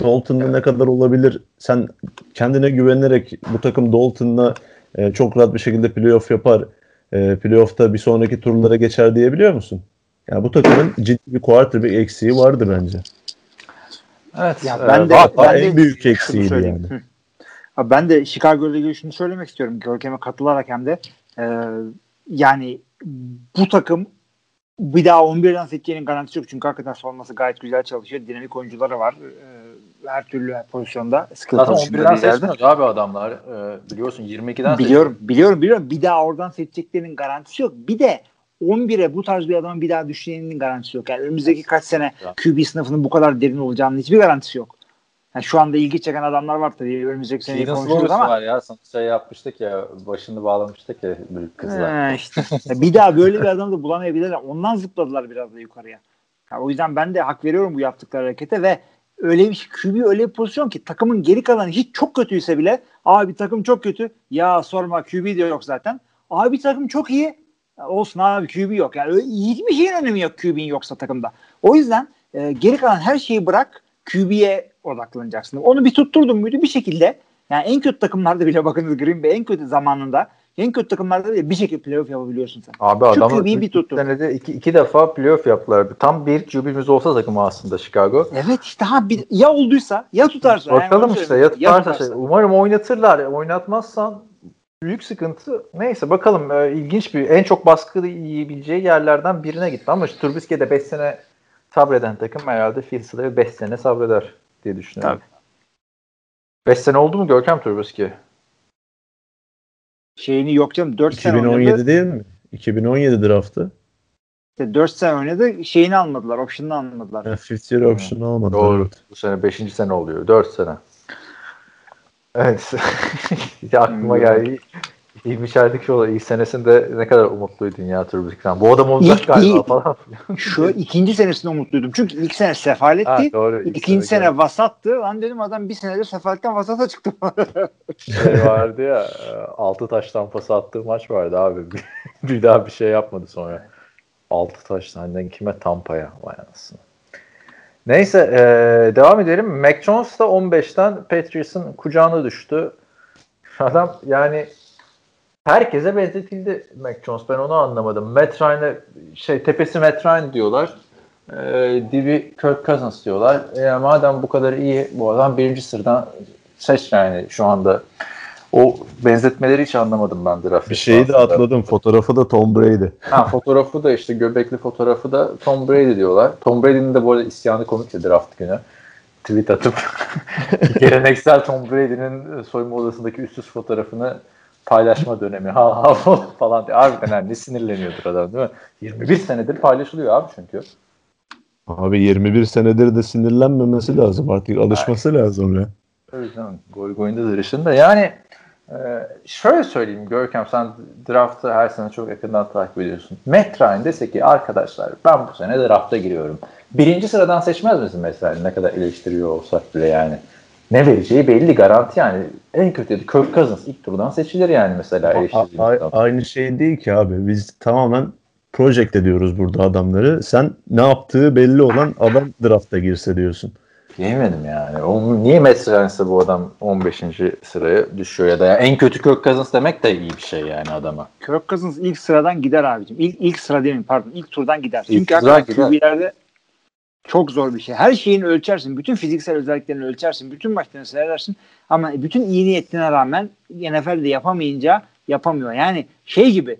Dalton'la ne kadar olabilir? Sen kendine güvenerek bu takım Dalton'la e, çok rahat bir şekilde playoff yapar. E, playoff'ta bir sonraki turlara geçer diyebiliyor musun? Yani bu takımın ciddi bir quarterback eksiği vardı bence. Evet. Ya e, ben de, hatta ben en de büyük eksiğiydi söyleyeyim. yani. Hı. Ben de Chicago ile ilgili şunu söylemek istiyorum. Görkem'e katılarak hem de e, yani bu takım bir daha 11'den seçeceğinin garantisi yok. Çünkü hakikaten savunması gayet güzel çalışıyor. Dinamik oyuncuları var. E, her türlü pozisyonda. Skill Zaten pozisyonda 11'den bir yerde. seçmiyoruz abi adamlar. E, biliyorsun 22'den Biliyorum, biliyorum, biliyorum. Bir daha oradan seçeceklerinin garantisi yok. Bir de 11'e bu tarz bir adamın bir daha düşeceğinin garantisi yok. Yani önümüzdeki kaç sene. QB sınıfının bu kadar derin olacağının hiçbir garantisi yok. Yani şu anda ilgi çeken adamlar var tabii. Önümüzdeki sene Flores ama var ya. Şey yapmıştık ya. Başını bağlamıştık ya büyük kızla. He, işte. Bir daha böyle bir adamı da bulamayabilirler. Ondan zıpladılar biraz da yukarıya. Ya o yüzden ben de hak veriyorum bu yaptıkları harekete ve öyle bir QB öyle bir pozisyon ki takımın geri kalanı hiç çok kötüyse bile abi takım çok kötü ya sorma QB de yok zaten. Abi takım çok iyi olsun abi QB yok. Yani hiçbir şeyin önemi yok QB'in yoksa takımda. O yüzden e, geri kalan her şeyi bırak QB'ye odaklanacaksın. Onu bir tutturdun muydu bir şekilde yani en kötü takımlarda bile bakınız Green Bay en kötü zamanında en kötü takımlarda bile bir şekilde playoff yapabiliyorsun sen. Abi Şu adamı bir tuttu. senede iki, iki defa playoff yaptılar. Tam bir QB'miz olsa takım aslında Chicago. Evet işte ha bir, ya olduysa ya tutarsa. Yani Bakalım onu işte söyleyeyim. ya tutarsa şey. Umarım oynatırlar. Oynatmazsan büyük sıkıntı. Neyse bakalım e, ilginç bir en çok baskı yiyebileceği yerlerden birine gitti ama işte Trubisky'de 5 sene sabreden takım herhalde Fields'ı da 5 sene sabreder diye düşünüyorum. 5 sene oldu mu Görkem Trubisky? Şeyini yok canım 4 sene 2017 oynadı. değil mi? 2017 draftı. İşte 4 sene oynadı. Şeyini almadılar. Option'ını almadılar. Yani fifth year option almadı. Doğru. Evet. Bu sene 5. sene oluyor. 4 sene. Evet. Aklıma geldi. İlmiş Erdikçioğlu ilk senesinde ne kadar umutluydun ya Trubisky'den. Bu adam olacak İlk- galiba ilk- falan. Şu ikinci senesinde umutluydum. Çünkü ilk sene sefaletti. ha, doğru. İlk İkinci sene sene vasattı. Lan dedim adam bir senede sefaletten vasata çıktı. şey vardı ya 6 taştan pas attığı maç vardı abi. bir daha bir şey yapmadı sonra. 6 taştan annen kime Tampa'ya vay anasını. Neyse e, devam edelim. Mac Jones da 15'ten Patriots'ın kucağına düştü. Adam yani herkese benzetildi Mac Jones. Ben onu anlamadım. Matt Ryan'e şey tepesi Matt Ryan diyorlar. E, dibi Kirk Cousins diyorlar. E, madem bu kadar iyi bu adam birinci sıradan seç yani şu anda. O benzetmeleri hiç anlamadım ben draft. Bir şeyi de atladım. Fotoğrafı da Tom Brady. Ha, fotoğrafı da işte göbekli fotoğrafı da Tom Brady diyorlar. Tom Brady'nin de bu arada isyanı komikti draft günü. Tweet atıp geleneksel Tom Brady'nin soyunma odasındaki üstsüz fotoğrafını paylaşma dönemi ha ha falan diye. Harbiden yani ne sinirleniyordur adam değil mi? 21 senedir paylaşılıyor abi çünkü. Abi 21 senedir de sinirlenmemesi lazım artık alışması lazım ya. Tabii canım. Goy goyundadır dışında. Yani e, şöyle söyleyeyim Görkem sen draftı her sene çok yakından takip ediyorsun. Matt Ryan dese ki arkadaşlar ben bu sene drafta giriyorum. Birinci sıradan seçmez misin mesela ne kadar eleştiriyor olsak bile yani. Ne vereceği belli garanti yani. En kötü Kirk Cousins ilk turdan seçilir yani mesela A- a- aynı şey değil ki abi. Biz tamamen project ediyoruz burada adamları. Sen ne yaptığı belli olan adam drafta girse diyorsun. Diyemedim yani. O, niye Ryan'sa bu adam 15. sıraya düşüyor ya da ya en kötü Kirk Cousins demek de iyi bir şey yani adama. Kirk Cousins ilk sıradan gider abicim. İlk, ilk sıra değil mi? Pardon. ilk turdan gider. İlk Çünkü sıra hakikaten gider. QB'lerde çok zor bir şey. Her şeyini ölçersin. Bütün fiziksel özelliklerini ölçersin. Bütün maçlarını seyredersin. Ama bütün iyi niyetine rağmen NFL'de yapamayınca yapamıyor. Yani şey gibi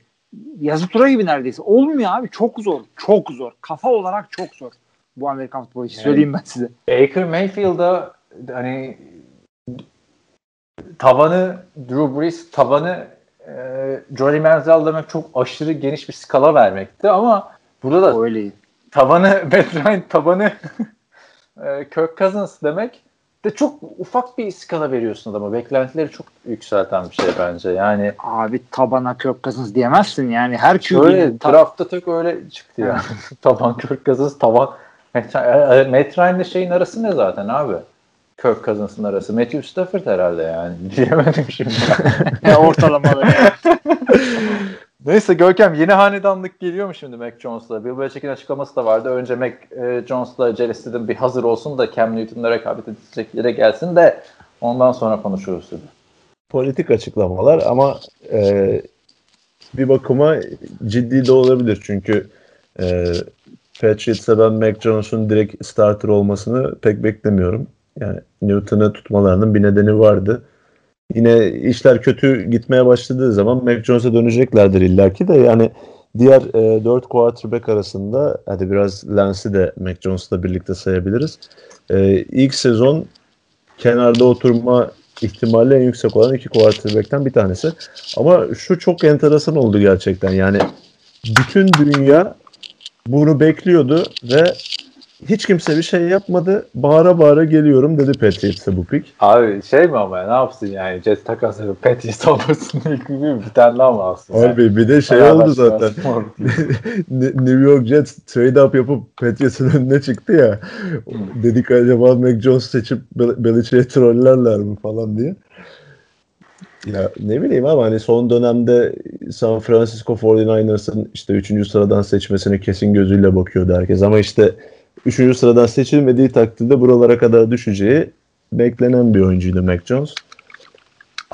yazı tura gibi neredeyse. Olmuyor abi. Çok zor. Çok zor. Kafa olarak çok zor. Bu Amerikan futbolu için. Yani- Söyleyeyim ben size. Baker Mayfield'a hani tavanı Drew Brees tavanı e, Johnny Manziel demek çok aşırı geniş bir skala vermekti ama burada da Öyle. Tavanı Matt Ryan tabanı e, Kirk Cousins demek de çok ufak bir skala veriyorsun adama. Beklentileri çok yükselten bir şey bence. Yani Abi tabana Kirk Cousins diyemezsin yani. Her şöyle QB'nin ta- draftta tek öyle çıktı yani. taban Kirk Cousins tavan Matt Ryan- Matt Ryan'le şeyin arası ne zaten abi? Kirk Cousins'ın arası. Matthew Stafford herhalde yani. Diyemedim şimdi. ortalamaları. Neyse Görkem yeni hanedanlık geliyor mu şimdi Mac Jones'la? Bill Belichick'in açıklaması da vardı. Önce Mac e, Jones'la Jerry bir hazır olsun da Cam Newton'la rekabet edecek yere gelsin de ondan sonra konuşuruz dedi. Politik açıklamalar ama e, bir bakıma ciddi de olabilir. Çünkü e, Patriots'a ben Mac Jones'un direkt starter olmasını pek beklemiyorum. Yani Newton'ı tutmalarının bir nedeni vardı. Yine işler kötü gitmeye başladığı zaman Mac Jones'a döneceklerdir illaki de yani diğer e, 4 quarterback arasında hadi biraz Lens'i de Mac Jones'la birlikte sayabiliriz. E, ilk sezon kenarda oturma ihtimali en yüksek olan iki quarterback'ten bir tanesi. Ama şu çok enteresan oldu gerçekten. Yani bütün dünya bunu bekliyordu ve hiç kimse bir şey yapmadı. Bağıra bağıra geliyorum dedi Patriots'a bu pick. Abi şey mi ama ya, ne yapsın yani? Jets takas yapıp Patriots olmasın ilk gibi bir tane daha mı alsın? yani? Abi bir de şey Fenerbahçe oldu zaten. New York Jets trade up yapıp Patriots'ın önüne çıktı ya. Dedik acaba Mac Jones seçip Bel- Belichick'e trollerler mi falan diye. Ya ne bileyim ama hani son dönemde San Francisco 49ers'ın işte 3. sıradan seçmesine kesin gözüyle bakıyordu herkes. Ama işte 3. sıradan seçilmediği takdirde buralara kadar düşeceği beklenen bir oyuncuydu Mac Jones.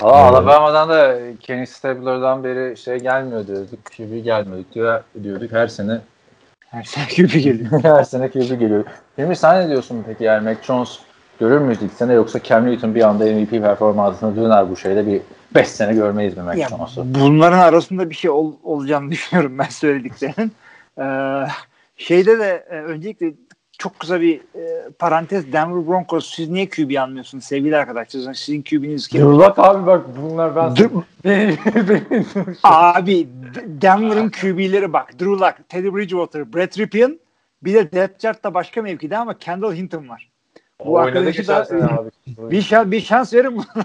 Aa, Alabama'dan da Kenny Stabler'dan beri şey gelmiyor diyorduk. QB gelmiyor diyor, diyorduk her sene. Her şey gibi geliyor. her sene QB geliyor. Emir sen ne diyorsun peki yani Mac Jones görür müyüz ilk sene yoksa Cam Newton bir anda MVP performansına döner bu şeyde bir 5 sene görmeyiz mi Mac Ya, Jones'u? bunların arasında bir şey ol- olacağını düşünüyorum ben söylediklerinin. Ee, şeyde de e, öncelikle çok kısa bir e, parantez Denver Broncos siz niye QB almıyorsunuz sevgili arkadaşlar? Sizin QB'niz kim? Yurlak abi bak bunlar ben Dur- Abi Denver'ın QB'leri bak. Drew Luck, Teddy Bridgewater, Brett Ripien bir de depth chart'ta başka mevkide ama Kendall Hinton var. Bu oynadı arkadaşı da abi. bir, şans, bir şans verin buna.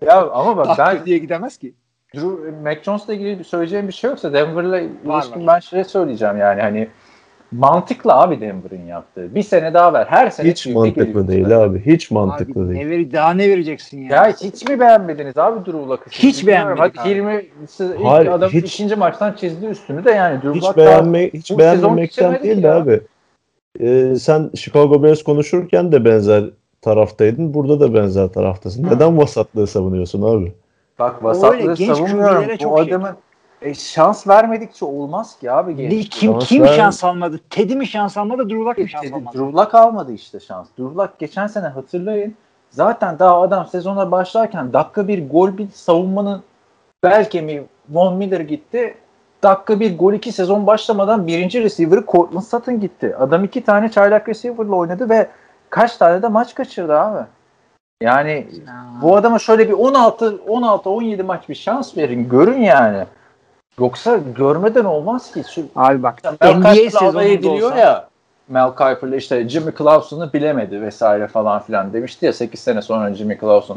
ya ama bak ben diye gidemez ki. Drew, Mac Jones'la ilgili bir söyleyeceğim bir şey yoksa Denver'la ilişkin ben şey söyleyeceğim yani hani mantıklı abi Denver'ın yaptığı. Bir sene daha ver. Her sene Hiç mantıklı değil abi. Hiç mantıklı Abi, değil. ne veri, daha ne vereceksin ya? Ya hiç mi beğenmediniz abi Drew Luck'ı? Hiç beğenmedik Hadi abi. Hilmi siz ilk Hayır, adam hiç- ikinci maçtan çizdi üstünü de yani Drew Hiç beğenme hiç beğenmemekten değil de abi. Ee, sen Chicago Bears konuşurken de benzer taraftaydın. Burada da benzer taraftasın. Neden vasatlığı savunuyorsun abi? Bak öyle, vasatlığı genç savunmuyorum. Bu çok şey. E, şans vermedikçe olmaz ki abi genç. Ne, kim Şans kim ver- şans almadı? Teddy mi şans almadı? Drew Luck mı şans Dedi, almadı? Drew Luck almadı işte şans. Drew Luck geçen sene hatırlayın. Zaten daha adam sezona başlarken dakika bir gol bir savunmanın bel kemiği Von Miller gitti. Dakika bir gol iki sezon başlamadan birinci receiver'ı Cortland Sutton gitti. Adam iki tane çaylak receiver'la oynadı ve kaç tane de maç kaçırdı abi. Yani bu adama şöyle bir 16 16 17 maç bir şans verin. Görün yani. Yoksa görmeden olmaz ki. Şu Abi bak Mel NBA sezonunda ediliyor olsa ya. Mel Kiper'la işte Jimmy Clausen'ı bilemedi vesaire falan filan demişti ya 8 sene sonra Jimmy Clausen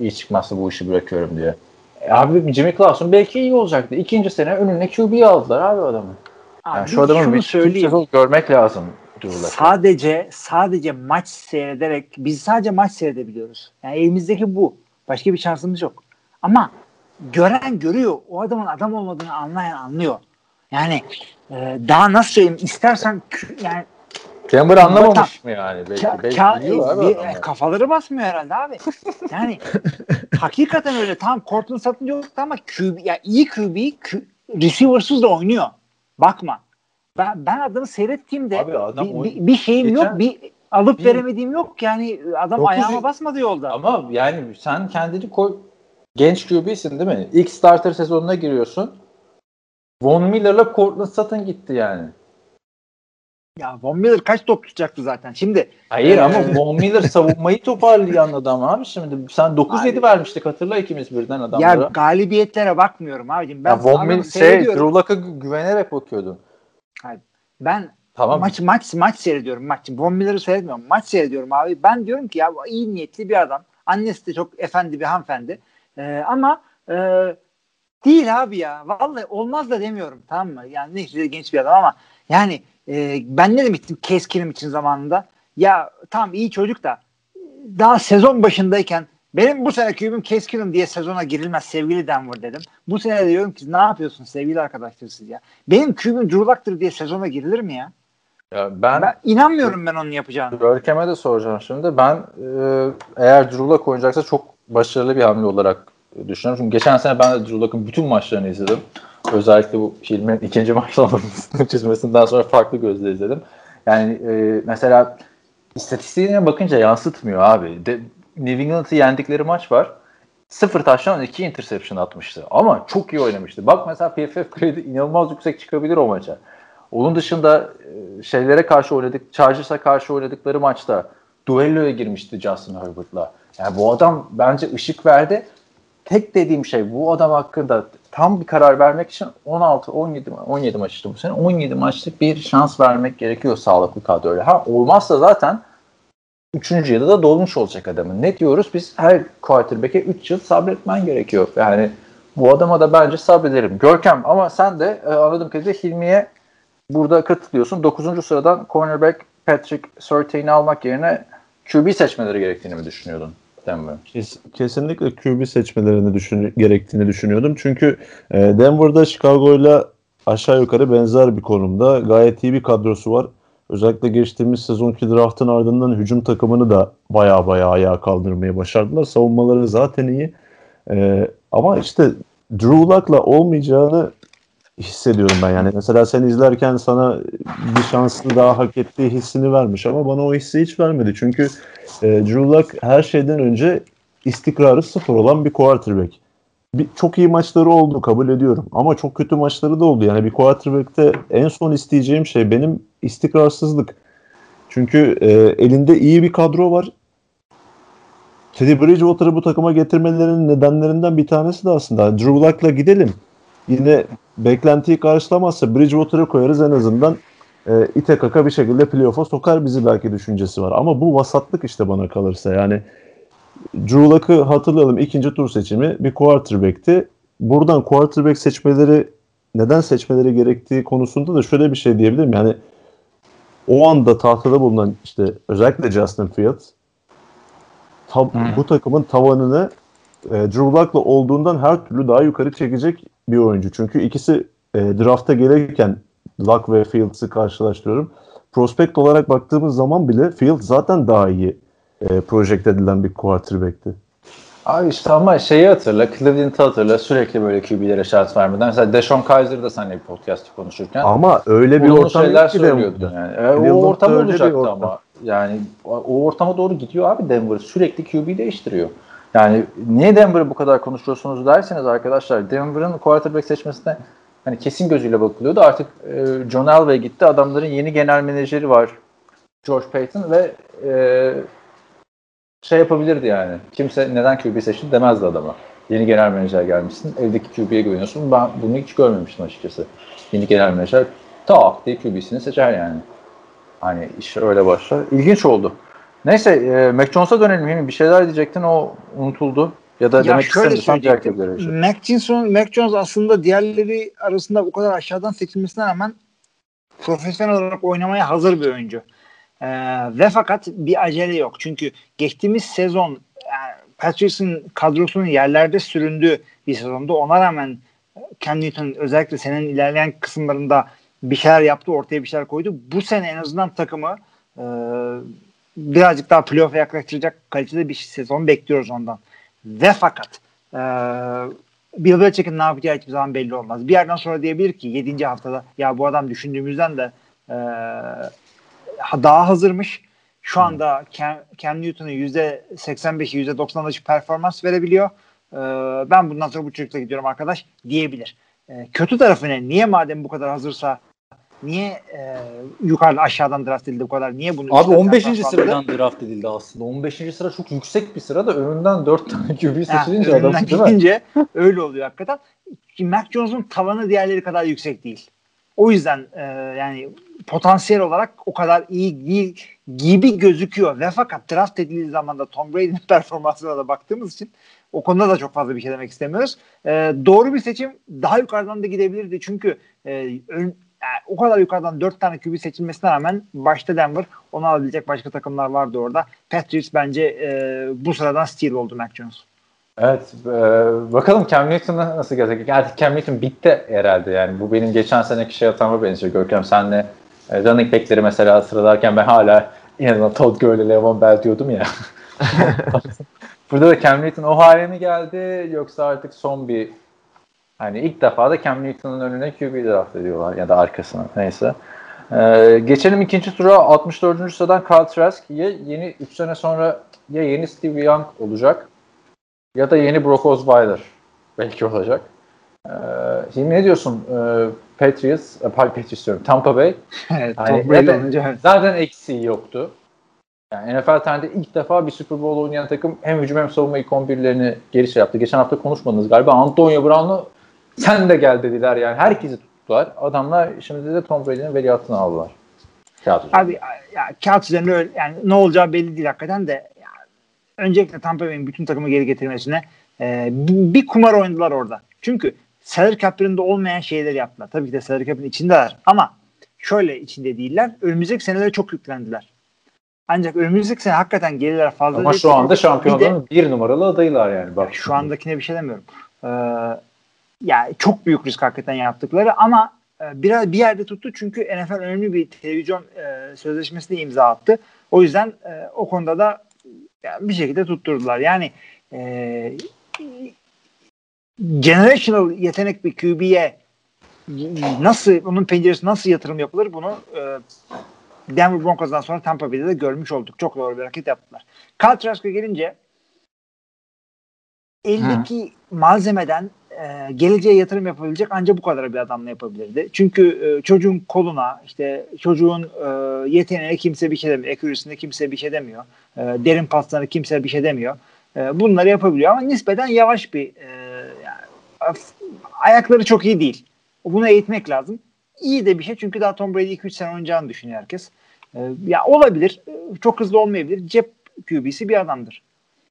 iyi çıkmazsa bu işi bırakıyorum diye. E abi Jimmy Clausen belki iyi olacaktı. İkinci sene önüne QB'yi aldılar abi adamı. Abi Yani şu adamın şunu bir söyleyeyim. görmek lazım. Durulak. Sadece sadece maç seyrederek biz sadece maç seyredebiliyoruz. Yani elimizdeki bu. Başka bir şansımız yok. Ama gören görüyor. O adamın adam olmadığını anlayan anlıyor. Yani e, daha nasıl söyleyeyim istersen yani Denver anlamamış mı yani? Belki, ka- belki ka- biliyor abi bir- adamlar. kafaları basmıyor herhalde abi. Yani hakikaten öyle. Tamam Cortland Sutton yoktu ama QB, ya iyi QB Q- receiver'sız da oynuyor. Bakma. Ben, ben adamı seyrettiğimde Abi adam bir, bir, bir şeyim Geçen- yok. Bir alıp Bir- veremediğim yok. Yani adam Dokuz ayağıma yıl- basmadı yolda. Ama yani sen kendini koy genç QB'sin değil mi? İlk starter sezonuna giriyorsun. Von Miller'la Cortland Sutton gitti yani. Ya Von Miller kaç top tutacaktı zaten. Şimdi Hayır Ee, ama Von Miller savunmayı toparlayan adam abi şimdi. Sen 9-7 Abi- vermiştik hatırla ikimiz birden adamlara. ya galibiyetlere bakmıyorum abicim. Ben Ya Von Miller şey. Drew Luck'a güvenerek bakıyordun. Ben Tamam. maç maç maç seyrediyorum maç. Von Miller'ı seyretmiyorum. Maç seyrediyorum abi. Ben diyorum ki ya iyi niyetli bir adam. Annesi de çok efendi bir hanımefendi. Ee, ama e, değil abi ya. Vallahi olmaz da demiyorum tamam mı? Yani neyse genç bir adam ama yani e, ben ne demiştim Keskin'im için zamanında? Ya tam iyi çocuk da daha sezon başındayken benim bu sene kübüm Keskin'im diye sezona girilmez sevgili Denver dedim. Bu sene de diyorum ki ne yapıyorsun sevgili arkadaşlar siz ya? Benim kübüm Drew diye sezona girilir mi ya? Ya ben, Ben inanmıyorum ben onun yapacağını. Görkem'e de soracağım şimdi. Ben e, eğer Drew Luck oynayacaksa çok başarılı bir hamle olarak düşünüyorum. Çünkü geçen sene ben de Drew Luck'ın bütün maçlarını izledim. Özellikle bu filmin ikinci maçlamasını çizmesinden sonra farklı gözle izledim. Yani e, mesela istatistiğine bakınca yansıtmıyor abi. De, New England'ı yendikleri maç var. Sıfır taştan iki interception atmıştı. Ama çok iyi oynamıştı. Bak mesela PFF grade inanılmaz yüksek çıkabilir o maça. Onun dışında e, şeylere karşı oynadık, Chargers'a karşı oynadıkları maçta duelloya girmişti Justin Herbert'la. Yani bu adam bence ışık verdi. Tek dediğim şey bu adam hakkında tam bir karar vermek için 16 17 ma- 17 maç işte bu sene 17 maçlık bir şans vermek gerekiyor sağlıklı kadroyla. Ha olmazsa zaten 3. yılı da dolmuş olacak adamın. Ne diyoruz? Biz her quarterback'e 3 yıl sabretmen gerekiyor. Yani bu adama da bence sabrederim. Görkem ama sen de e, anladığım kadarıyla Hilmi'ye burada katılıyorsun. 9. sıradan cornerback Patrick Surtain'i almak yerine QB seçmeleri gerektiğini mi düşünüyordun Denver? Kes- kesinlikle QB seçmelerini düşün gerektiğini düşünüyordum. Çünkü e, Denver'da Chicago'yla aşağı yukarı benzer bir konumda. Gayet iyi bir kadrosu var. Özellikle geçtiğimiz sezonki draftın ardından hücum takımını da baya baya ayağa kaldırmayı başardılar. Savunmaları zaten iyi. E, ama işte Drew Luck'la olmayacağını hissediyorum ben. Yani mesela sen izlerken sana bir şansını daha hak ettiği hissini vermiş ama bana o hissi hiç vermedi. Çünkü e, Drew Luck her şeyden önce istikrarı sıfır olan bir quarterback. Bir, çok iyi maçları oldu kabul ediyorum ama çok kötü maçları da oldu. Yani bir quarterback'te en son isteyeceğim şey benim istikrarsızlık. Çünkü e, elinde iyi bir kadro var. Teddy Bridgewater'ı bu takıma getirmelerinin nedenlerinden bir tanesi de aslında Drew Luck'la gidelim. Yine beklentiyi karşılamazsa Bridgewater'ı koyarız en azından e, ite kaka bir şekilde playoff'a sokar bizi belki düşüncesi var. Ama bu vasatlık işte bana kalırsa. Yani Drew Luck'ı hatırlayalım ikinci tur seçimi bir quarterback'ti. Buradan quarterback seçmeleri neden seçmeleri gerektiği konusunda da şöyle bir şey diyebilirim. Yani o anda tahtada bulunan işte özellikle Justin Fields tab- bu takımın tavanını e, Drew Luck'la olduğundan her türlü daha yukarı çekecek bir oyuncu. Çünkü ikisi e, drafta gelirken Luck ve Fields'ı karşılaştırıyorum. Prospekt olarak baktığımız zaman bile Fields zaten daha iyi e, projekte edilen bir quarterback'ti. Abi işte ama şeyi hatırla, Cleveland'ı hatırla sürekli böyle QB'lere şans vermeden. Mesela Deshaun Kaiser da seninle bir podcast'ı konuşurken. Ama öyle bir ortam şeyler yok ki söylüyordu Denver'da. yani. E, o ortam olacaktı ortam. ama. Yani o ortama doğru gidiyor abi Denver. Sürekli QB değiştiriyor. Yani niye Denver'ı bu kadar konuşuyorsunuz derseniz arkadaşlar Denver'ın quarterback seçmesine hani kesin gözüyle bakılıyordu. Artık e, John Elway gitti. Adamların yeni genel menajeri var. George Payton ve e, şey yapabilirdi yani. Kimse neden QB seçtin demezdi adama. Yeni genel menajer gelmişsin. Evdeki QB'ye güveniyorsun. Ben bunu hiç görmemiştim açıkçası. Yeni genel menajer tak diye QB'sini seçer yani. Hani iş öyle başlar. İlginç oldu. Neyse e, Mac Jones'a dönelim. Bir şeyler diyecektin o unutuldu. Ya da Ya demek şöyle söyleyecektim. geçelim. Mac Jones, Mac Jones aslında diğerleri arasında bu kadar aşağıdan seçilmesine rağmen profesyonel olarak oynamaya hazır bir oyuncu. Ee, ve fakat bir acele yok. Çünkü geçtiğimiz sezon yani Patriots'ın kadrosunun yerlerde süründüğü bir sezonda ona rağmen Cam Newton özellikle senin ilerleyen kısımlarında bir şeyler yaptı, ortaya bir şeyler koydu. Bu sene en azından takımı e, birazcık daha playoff'a yaklaştıracak kalitede bir sezon bekliyoruz ondan. Ve fakat e, Bill Belichick'in ne yapacağı hiçbir zaman belli olmaz. Bir yerden sonra diyebilir ki 7. haftada ya bu adam düşündüğümüzden de e, daha hazırmış. Şu anda Cam, Cam Newton'un %85'i %90'lık performans verebiliyor. E, ben bundan sonra bu çocukla gidiyorum arkadaş diyebilir. E, kötü tarafı ne? Niye madem bu kadar hazırsa niye e, yukarıdan aşağıdan draft edildi bu kadar? Niye bunu Abi üstten 15. draft aldı? sıradan draft edildi aslında. 15. sıra çok yüksek bir sıra da önünden 4 tane QB seçilince adam değil gidince öyle oluyor hakikaten. Şimdi Mac Jones'un tavanı diğerleri kadar yüksek değil. O yüzden e, yani potansiyel olarak o kadar iyi değil gibi gözüküyor. Ve fakat draft edildiği zaman da Tom Brady'nin performansına da baktığımız için o konuda da çok fazla bir şey demek istemiyoruz. E, doğru bir seçim daha yukarıdan da gidebilirdi. Çünkü e, ön, yani o kadar yukarıdan dört tane QB seçilmesine rağmen başta Denver onu alabilecek başka takımlar vardı orada. Patriots bence e, bu sıradan steal oldu Mac Jones. Evet. e, bakalım Cam Newton'a nasıl gelecek? Artık Cam Newton bitti herhalde yani. Bu benim geçen seneki şey hatama benziyor Görkem. Senle e, running back'leri mesela sıralarken ben hala inanılmaz Todd Gurley, Le'Veon Bell diyordum ya. Burada da Cam Newton o hale mi geldi yoksa artık son bir hani ilk defa da Cam Newton'un önüne QB draft ediyorlar ya da arkasına neyse. Ee, geçelim ikinci tura 64. sıradan Carl Trask ya yeni 3 sene sonra ya yeni Steve Young olacak ya da yeni Brock Osweiler belki olacak. Ee, şimdi ne diyorsun? Ee, Patriots, e, Patriots diyorum. Tampa Bay. Evet, Hani Tom Brady olunca. Zaten eksiği yoktu. Yani NFL tarihinde ilk defa bir Super Bowl oynayan takım hem hücum hem savunma ilk 11'lerini geri şey yaptı. Geçen hafta konuşmadınız galiba. Antonio Brown'u sen de gel dediler yani. Herkesi tuttular. Adamlar şimdi de Tom Brady'nin veliahtını aldılar. Kağıt üzerinde. Abi ya, kağıt üzerinde öyle, yani ne olacağı belli değil hakikaten de ya, öncelikle Tampa Bay'in bütün takımı geri getirmesine e, bir, kumar oynadılar orada. Çünkü salary cap'lerinde olmayan şeyler yaptılar. Tabii ki de salary cap'in içindeler ama şöyle içinde değiller. Önümüzdeki senelere çok yüklendiler. Ancak önümüzdeki sene hakikaten gelirler fazla. Ama şu anda Bir de- şampiyonluğun bir numaralı adaylar yani. Bak. şu andakine bir şey demiyorum. Ee, yani çok büyük risk hakikaten yaptıkları ama e, biraz bir yerde tuttu çünkü NFL önemli bir televizyon e, sözleşmesine imza attı. O yüzden e, o konuda da yani bir şekilde tutturdular. Yani e, generational yetenek bir QB'ye nasıl onun penceresi nasıl yatırım yapılır bunu e, Denver Broncos'dan sonra Tampa Bay'de de görmüş olduk. Çok doğru bir hareket yaptılar. Kyle Trask'a gelince eldeki malzemeden e, geleceğe yatırım yapabilecek ancak bu kadar bir adamla yapabilirdi. Çünkü e, çocuğun koluna işte çocuğun e, yeteneğine kimse bir şey demiyor. Accuracy'sine kimse bir şey demiyor. E, derin paslarına kimse bir şey demiyor. E, bunları yapabiliyor ama nispeten yavaş bir e, yani, ayakları çok iyi değil. Bunu eğitmek lazım. İyi de bir şey çünkü daha Tom Brady 2-3 sene oynayacağını düşünüyor herkes. E, ya olabilir. E, Çok hızlı olmayabilir. Cep QB'si bir adamdır.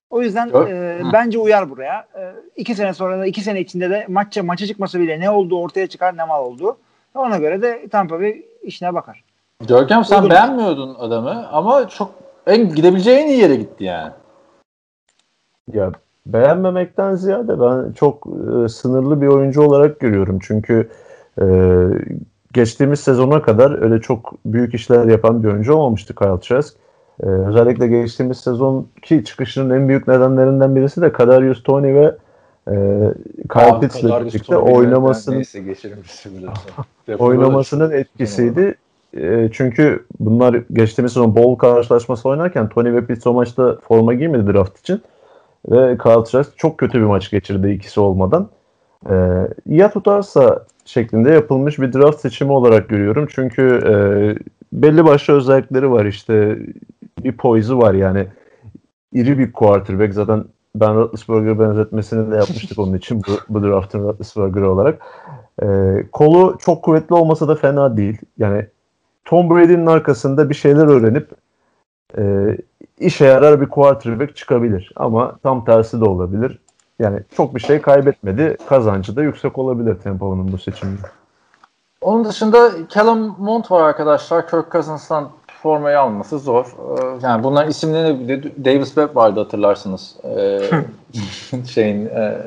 O yüzden Yok. e, bence uyar buraya. E, iki sene sonra da iki sene içinde de maça maça çıkmasa bile ne olduğu ortaya çıkar ne mal olduğu. Ona göre de Tampa Bay işine bakar. Görkem sen Olur. beğenmiyordun adamı ama çok en gidebileceği en iyi yere gitti yani. Ya beğenmemekten ziyade ben çok e, sınırlı bir oyuncu olarak görüyorum. Çünkü e, geçtiğimiz sezona kadar öyle çok büyük işler yapan bir oyuncu olmamıştı Kyle Trask. E, özellikle geçtiğimiz sezon ki çıkışının en büyük nedenlerinden birisi de Kadarius Tony ve e, Kyle Pitts'le birlikte oynamasının oynamasının etkisiydi. E, çünkü bunlar geçtiğimiz sezon bol karşılaşması oynarken Tony ve Pitts o maçta forma giymedi draft için. Ve Kyle Trask çok kötü bir maç geçirdi ikisi olmadan. E, ya tutarsa şeklinde yapılmış bir draft seçimi olarak görüyorum. Çünkü e, belli başlı özellikleri var işte. Bir poise'u var yani. İri bir quarterback. Zaten Ben Roethlisberger benzetmesini de yapmıştık onun için bu, bu draftın Roethlisberger olarak. E, kolu çok kuvvetli olmasa da fena değil. Yani Tom Brady'nin arkasında bir şeyler öğrenip e, işe yarar bir quarterback çıkabilir. Ama tam tersi de olabilir. Yani çok bir şey kaybetmedi. Kazancı da yüksek olabilir Tampa'nın bu seçimde. Onun dışında Callum Mont var arkadaşlar. Kirk Cousins'tan formayı alması zor. Ee, Yani bunların isimlerini de Davis Webb vardı hatırlarsınız. Ee, şeyin e,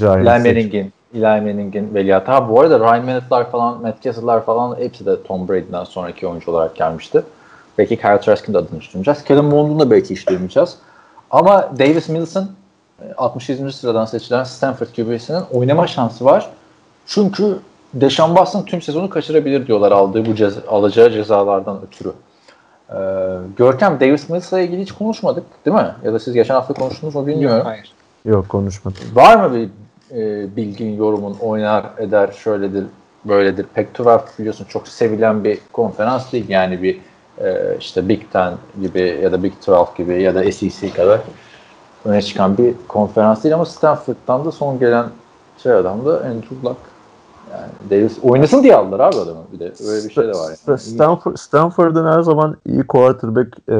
Eli Manning'in Eli Manning'in veliahtı. Ha bu arada Ryan Mannett'lar falan, Matt Castle'lar falan hepsi de Tom Brady'den sonraki oyuncu olarak gelmişti. Belki Kyle Trask'in de adını duymayacağız. Callum Mont'un da belki duymayacağız. Ama Davis Milson e, 67. sıradan seçilen Stanford QB'sinin oynama şansı var. Çünkü Deshaun Watson tüm sezonu kaçırabilir diyorlar aldığı bu ceza, alacağı cezalardan ötürü. Ee, Görkem Davis Mills'la ilgili hiç konuşmadık değil mi? Ya da siz geçen hafta konuştunuz mu bilmiyorum. Hayır. Yok konuşmadım. Var mı bir e, bilgin, yorumun, oynar eder, şöyledir, böyledir? Pac-12 biliyorsun çok sevilen bir konferans değil. Yani bir e, işte Big Ten gibi ya da Big 12 gibi ya da SEC kadar öne çıkan bir konferans değil ama Stanford'dan da son gelen şey adam da Andrew Luck. Yani Davis oynasın diye aldılar abi adamı. Bir de öyle bir şey de var. Yani. Stanford, Stanford'ın her zaman iyi quarterback e,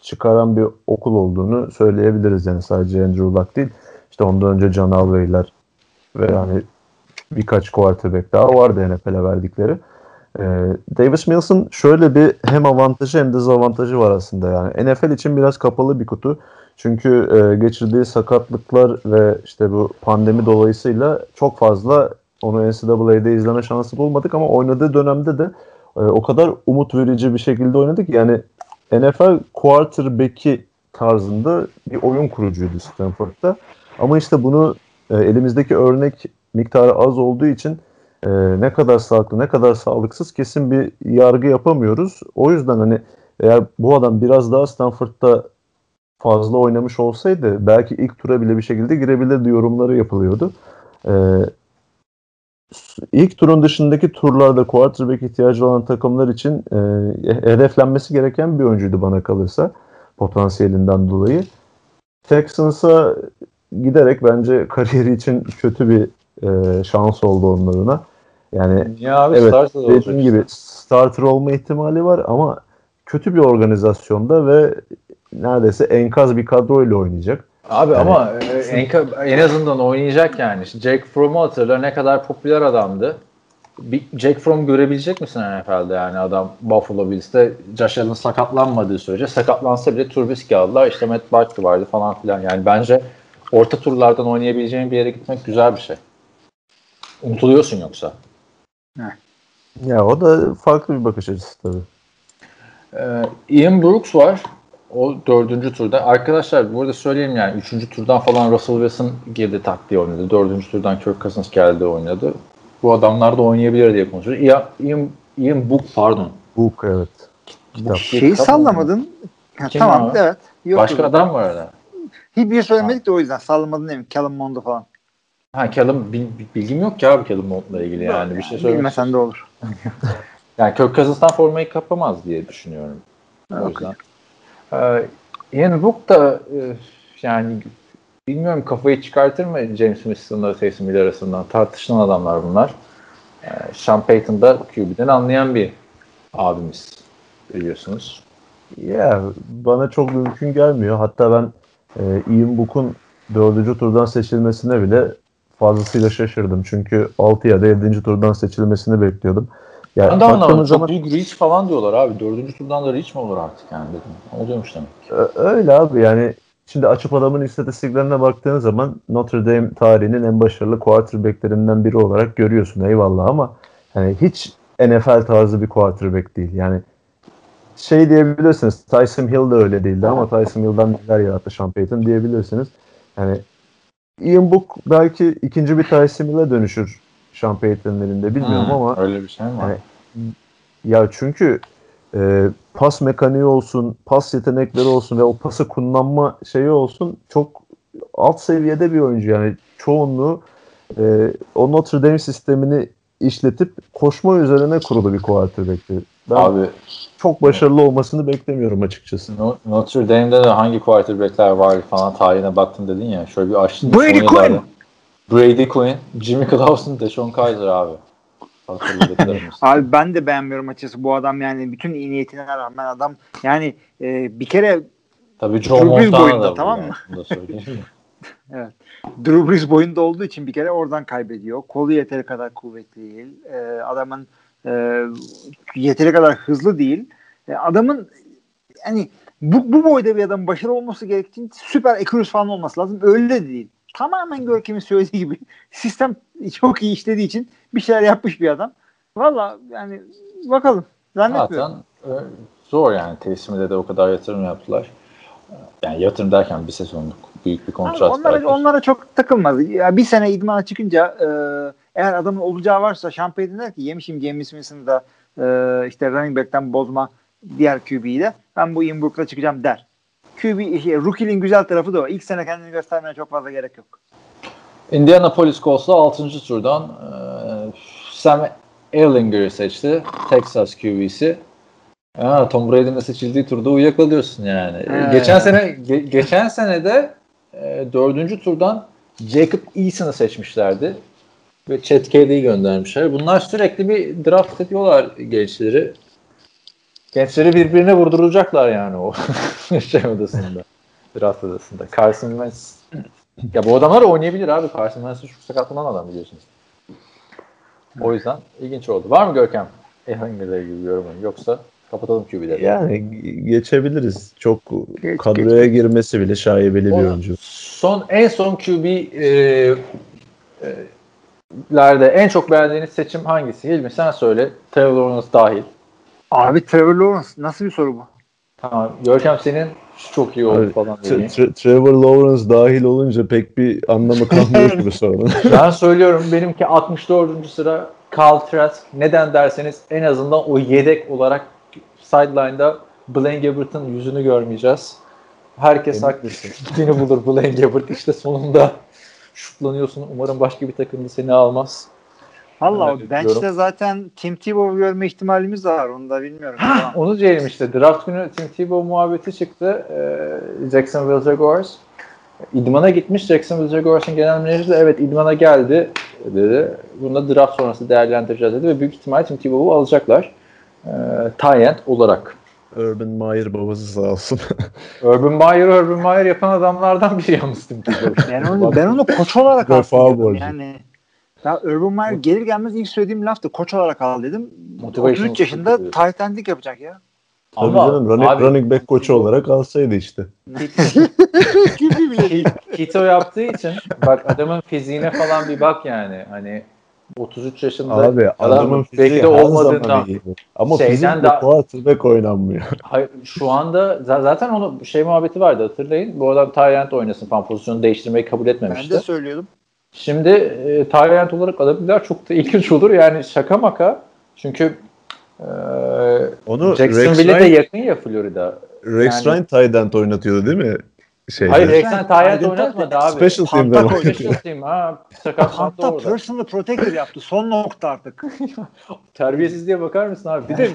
çıkaran bir okul olduğunu söyleyebiliriz yani sadece Andrew Luck değil. İşte ondan önce John Elway'ler ve yani birkaç quarterback daha vardı NFL'e verdikleri. E, Davis Mills'ın şöyle bir hem avantajı hem dezavantajı var aslında yani. NFL için biraz kapalı bir kutu. Çünkü e, geçirdiği sakatlıklar ve işte bu pandemi dolayısıyla çok fazla onu NCAA'de izleme şansı bulmadık ama oynadığı dönemde de e, o kadar umut verici bir şekilde oynadı ki yani NFL quarterback'i tarzında bir oyun kurucuydu Stanford'da. Ama işte bunu e, elimizdeki örnek miktarı az olduğu için e, ne kadar sağlıklı ne kadar sağlıksız kesin bir yargı yapamıyoruz. O yüzden hani eğer bu adam biraz daha Stanford'da fazla oynamış olsaydı belki ilk tura bile bir şekilde girebilirdi yorumları yapılıyordu. E, ilk turun dışındaki turlarda quarterback ihtiyacı olan takımlar için e, hedeflenmesi gereken bir oyuncuydu bana kalırsa potansiyelinden dolayı. Texans'a giderek bence kariyeri için kötü bir e, şans oldu onun adına. Yani Ya abi evet starter olacak. dediğim gibi starter olma ihtimali var ama kötü bir organizasyonda ve neredeyse enkaz bir kadroyla oynayacak. Abi Yani- ama e, en, en azından oynayacak yani. İşte Jake Fromm'u hatırla ne kadar popüler adamdı. Bir Jake Fromm görebilecek misin NFL'de yani adam Buffalo Bills'te Josh Allen sakatlanmadığı sürece sakatlansa bile Trubisky aldılar işte Matt Barkley vardı falan filan yani bence orta turlardan oynayabileceğin bir yere gitmek güzel bir şey. Unutuluyorsun yoksa. Ya o da farklı bir bakış açısı tabii. Ee, Ian Brooks var. O dördüncü turda. Arkadaşlar bu arada söyleyeyim yani üçüncü turdan falan Russell Wilson girdi taktiği oynadı. Dördüncü turdan Kirk Cousins geldi oynadı. Bu adamlar da oynayabilir diye konuşuyoruz. Ian, Ian, Ian Book pardon. Book evet. Kitap. Şeyi sallamadın. Ha, tamam abi? evet. Yok, Başka yok. adam var orada. Hiçbir şey söylemedik de o yüzden sallamadın değil mi? Callum Mondo falan. Ha Callum bil- bilgim yok ki abi Callum Mont'la ilgili yani bir şey söylemek Bilmesen de olur. Yani Kirk Cousins'tan formayı kapamaz diye düşünüyorum. Ha, O yüzden. Ee, Ian Book da e, yani bilmiyorum kafayı çıkartır mı James Winston'la Taysom Hill arasından tartışılan adamlar bunlar. Ee, Sean Payton da QB'den anlayan bir abimiz biliyorsunuz. Ya bana çok mümkün gelmiyor. Hatta ben e, Ian Book'un dördüncü turdan seçilmesine bile fazlasıyla şaşırdım. Çünkü 6 ya da 7. turdan seçilmesini bekliyordum. Ya Ben de anlamadım. baktığımız Çok zaman büyük reach falan diyorlar abi. Dördüncü turdan da reach mi olur artık yani dedim. Oluyormuş demek. Ö- öyle abi yani şimdi açıp adamın istatistiklerine baktığın zaman Notre Dame tarihinin en başarılı quarterbacklerinden biri olarak görüyorsun eyvallah ama hani hiç NFL tarzı bir quarterback değil. Yani şey diyebilirsiniz Tyson Hill de öyle değildi ama Tyson Hill'dan neler yarattı Sean Payton diyebilirsiniz. Yani Ian Book belki ikinci bir Tyson Hill'e dönüşür Sean Payton'ın elinde bilmiyorum Hmm, ama öyle bir şey mi var? Yani ya çünkü e, pas mekaniği olsun, pas yetenekleri olsun ve o pası kullanma şeyi olsun çok alt seviyede bir oyuncu yani çoğunluğu e, o Notre Dame sistemini işletip koşma üzerine kurulu bir quarterback'ti. Ben Abi çok başarılı olmasını beklemiyorum açıkçası. No- Notre Dame'de de hangi quarterback'ler var falan tarihine baktın dedin ya. Şöyle bir açtın. Brady Quinn. Brady Quinn, Jimmy Clausen, Deshaun Kaiser abi. Abi ben de beğenmiyorum açıkçası bu adam yani bütün iyi niyetine rağmen adam yani e, bir kere Tabii Joe Drew Brees boyunda, tamam yani, mı? Söyleyeyim mi? Drew Brees boyunda olduğu için bir kere oradan kaybediyor. Kolu yeteri kadar kuvvetli değil. E, adamın e, yeteri kadar hızlı değil. E, adamın yani bu, bu boyda bir adamın başarılı olması gerektiği süper accuracy falan olması lazım. Öyle de değil. Tamamen Görkem'in söylediği gibi sistem çok iyi işlediği için bir şeyler yapmış bir adam. Valla yani bakalım. Zannetmiyorum. Zaten e, zor yani teslimde de o kadar yatırım yaptılar. Yani yatırım derken bir sezonluk büyük bir Abi kontrat onlara, verdiler. onlara çok takılmaz. Ya bir sene idmana çıkınca e, eğer adamın olacağı varsa şampiyon der ki yemişim James Winston'ı da e, işte running back'ten bozma diğer QB'yi de ben bu Inbrook'la çıkacağım der. QB, şey, rookie'nin güzel tarafı da o. İlk sene kendini göstermeye çok fazla gerek yok. Indianapolis Colts'la 6. turdan e, Sam Ehlinger'ı seçti. Texas QB'si. Ha, Tom Brady'nin seçildiği turda uyuyakalıyorsun yani. He. Geçen sene ge- geçen sene de e, dördüncü turdan Jacob Eason'ı seçmişlerdi. Ve Chet Kelly'yi göndermişler. Bunlar sürekli bir draft ediyorlar gençleri. Gençleri birbirine vurduracaklar yani o şey odasında. Draft odasında. Carson Wentz ya bu adamlar oynayabilir abi. Carson Wentz çok sakatlanan adam biliyorsunuz. O yüzden ilginç oldu. Var mı Görkem? Ehlinger'le ilgili bir yorumun yoksa kapatalım QB'leri. Yani geçebiliriz. Çok Geç, kadroya girmesi bile şaibeli bir oyuncu. Son en son QB e, e, lerde en çok beğendiğiniz seçim hangisi? Hilmi sen söyle. Trevor Lawrence dahil. Abi Trevor Lawrence nasıl bir soru bu? Tamam. Görkem senin çok iyi oldu Abi, falan dediğin. Tre- Trevor Lawrence dahil olunca pek bir anlamı kalmıyor bu sorunun. Ben söylüyorum benimki 64. sıra Carl Trask. Neden derseniz en azından o yedek olarak sideline'da Blaine Gabbert'ın yüzünü görmeyeceğiz. Herkes haklısın. Gittiğini bulur Blaine Gabbert. İşte sonunda şutlanıyorsun. Umarım başka bir takım da seni almaz. Valla o bench'te zaten Tim Tebow görme ihtimalimiz var. Onu da bilmiyorum. Tamam. Onu diyelim işte. Draft günü Tim Tebow muhabbeti çıktı. Ee, Jacksonville Jaguars. İdman'a gitmiş. Jacksonville Jaguars'ın genel menajeri de evet idmana geldi dedi. Bunu da draft sonrası değerlendireceğiz dedi ve büyük ihtimal Tim Tebow'u alacaklar. Ee, tie end olarak. Urban Meyer babası sağ olsun. Urban Meyer, Urban Meyer yapan adamlardan biri yalnız Tim Tebow. Ben onu, ben onu koç olarak borcu. Yani ya Urban Meyer gelir gelmez ilk söylediğim laftı. Koç olarak al dedim. Motivational 33 yaşında tight endlik yapacak ya. Tabii Ama canım running, abi- running back koçu olarak alsaydı işte. Gibi bile değil. Keto yaptığı için bak adamın fiziğine falan bir bak yani. Hani 33 yaşında Abi adamın belki her de zaman olmadığından iyi. Ama Şeyden fizikle daha- quarterback oynanmıyor. Hayır, şu anda za- zaten onu şey muhabbeti vardı hatırlayın. Bu adam Tyrant oynasın falan pozisyonu değiştirmeyi kabul Ben etmemişti. de söylüyordum. Şimdi e, Tyrant olarak alabilirler çok da ilginç olur. Yani şaka maka. Çünkü e, Onu Rex Jacksonville'e de Ryan, yakın ya Florida. Rex yani- Ryan end oynatıyordu değil mi? Şeyde. Hayır Ryan Rex'ten Tyrant oynatmadı abi. Special team'den oynadı. Special team ha. Hatta orada. personal protector yaptı. Son nokta artık. Terbiyesizliğe bakar mısın abi? Bir de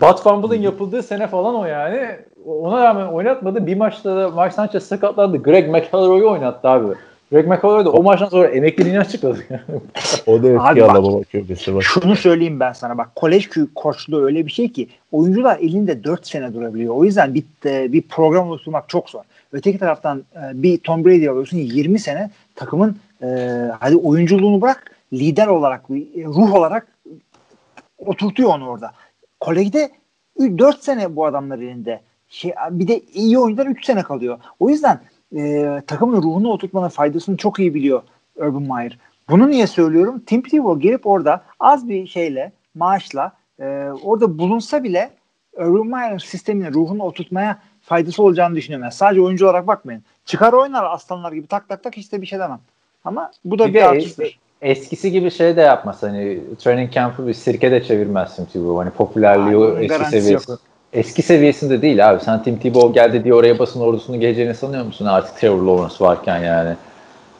Bat Fumble'ın yapıldığı sene falan o yani. Ona rağmen oynatmadı. Bir maçta da Mike Sanchez sakatlandı. Greg McElroy'u oynattı abi. Greg McElroy da o maçtan sonra emekliliğini açıkladı. O da Abi eski bak- Alabama köpesi var. Şunu söyleyeyim ben sana bak kolej koçluğu öyle bir şey ki oyuncular elinde 4 sene durabiliyor. O yüzden bir, e, bir program oluşturmak çok zor. Öteki taraftan e, bir Tom Brady alıyorsun 20 sene takımın e, hadi oyunculuğunu bırak lider olarak ruh olarak oturtuyor onu orada. Kolejde 4 sene bu adamlar elinde. Şey, bir de iyi oyuncular 3 sene kalıyor. O yüzden e, takımın ruhunu oturtmanın faydasını çok iyi biliyor Urban Meyer. Bunu niye söylüyorum? Tim Tebow gelip orada az bir şeyle, maaşla e, orada bulunsa bile Urban Meyer'ın sistemine, ruhunu oturtmaya faydası olacağını düşünüyorum. Yani sadece oyuncu olarak bakmayın. Çıkar oynar aslanlar gibi tak tak tak işte bir şey demem. Ama bu da Bir bir, de artıdır. Eskisi gibi şey de yapmaz. Hani training camp'ı bir sirke de çevirmezsin Tebow. Hani popülerliği Aynen, o eski seviyesi. yok. Eski seviyesinde değil abi. Sen Tim Tebow geldi diye oraya basın ordusunu geleceğini sanıyor musun artık Trevor Lawrence varken yani?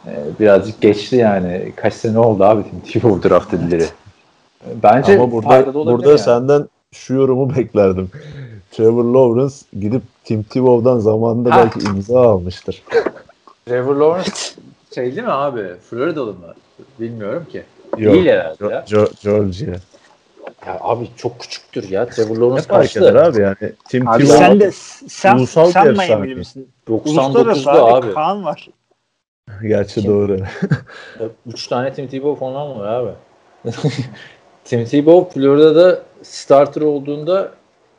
Ee, birazcık geçti yani. Kaç sene oldu abi Tim Tebow draft edilleri. Bence Ama burada burada yani. senden şu yorumu beklerdim. Trevor Lawrence gidip Tim Tebow'dan zamanında Ha. belki imza almıştır. Trevor Lawrence şey değil mi abi? Floridalı mı? Bilmiyorum ki. Yok. Değil herhalde Georgia. Ya. Abi çok küçüktür ya. Trevor Ne Lawrence eder kaçtı? abi yani. Tim Abi Tebow sen de sen, ulusal sen Miami'li misin? 99'da Uluslararası abi. abi. Kaan var. gerçi Kim? doğru. 3 tane Tim Tebow falan var abi. Tim Tebow Florida'da starter olduğunda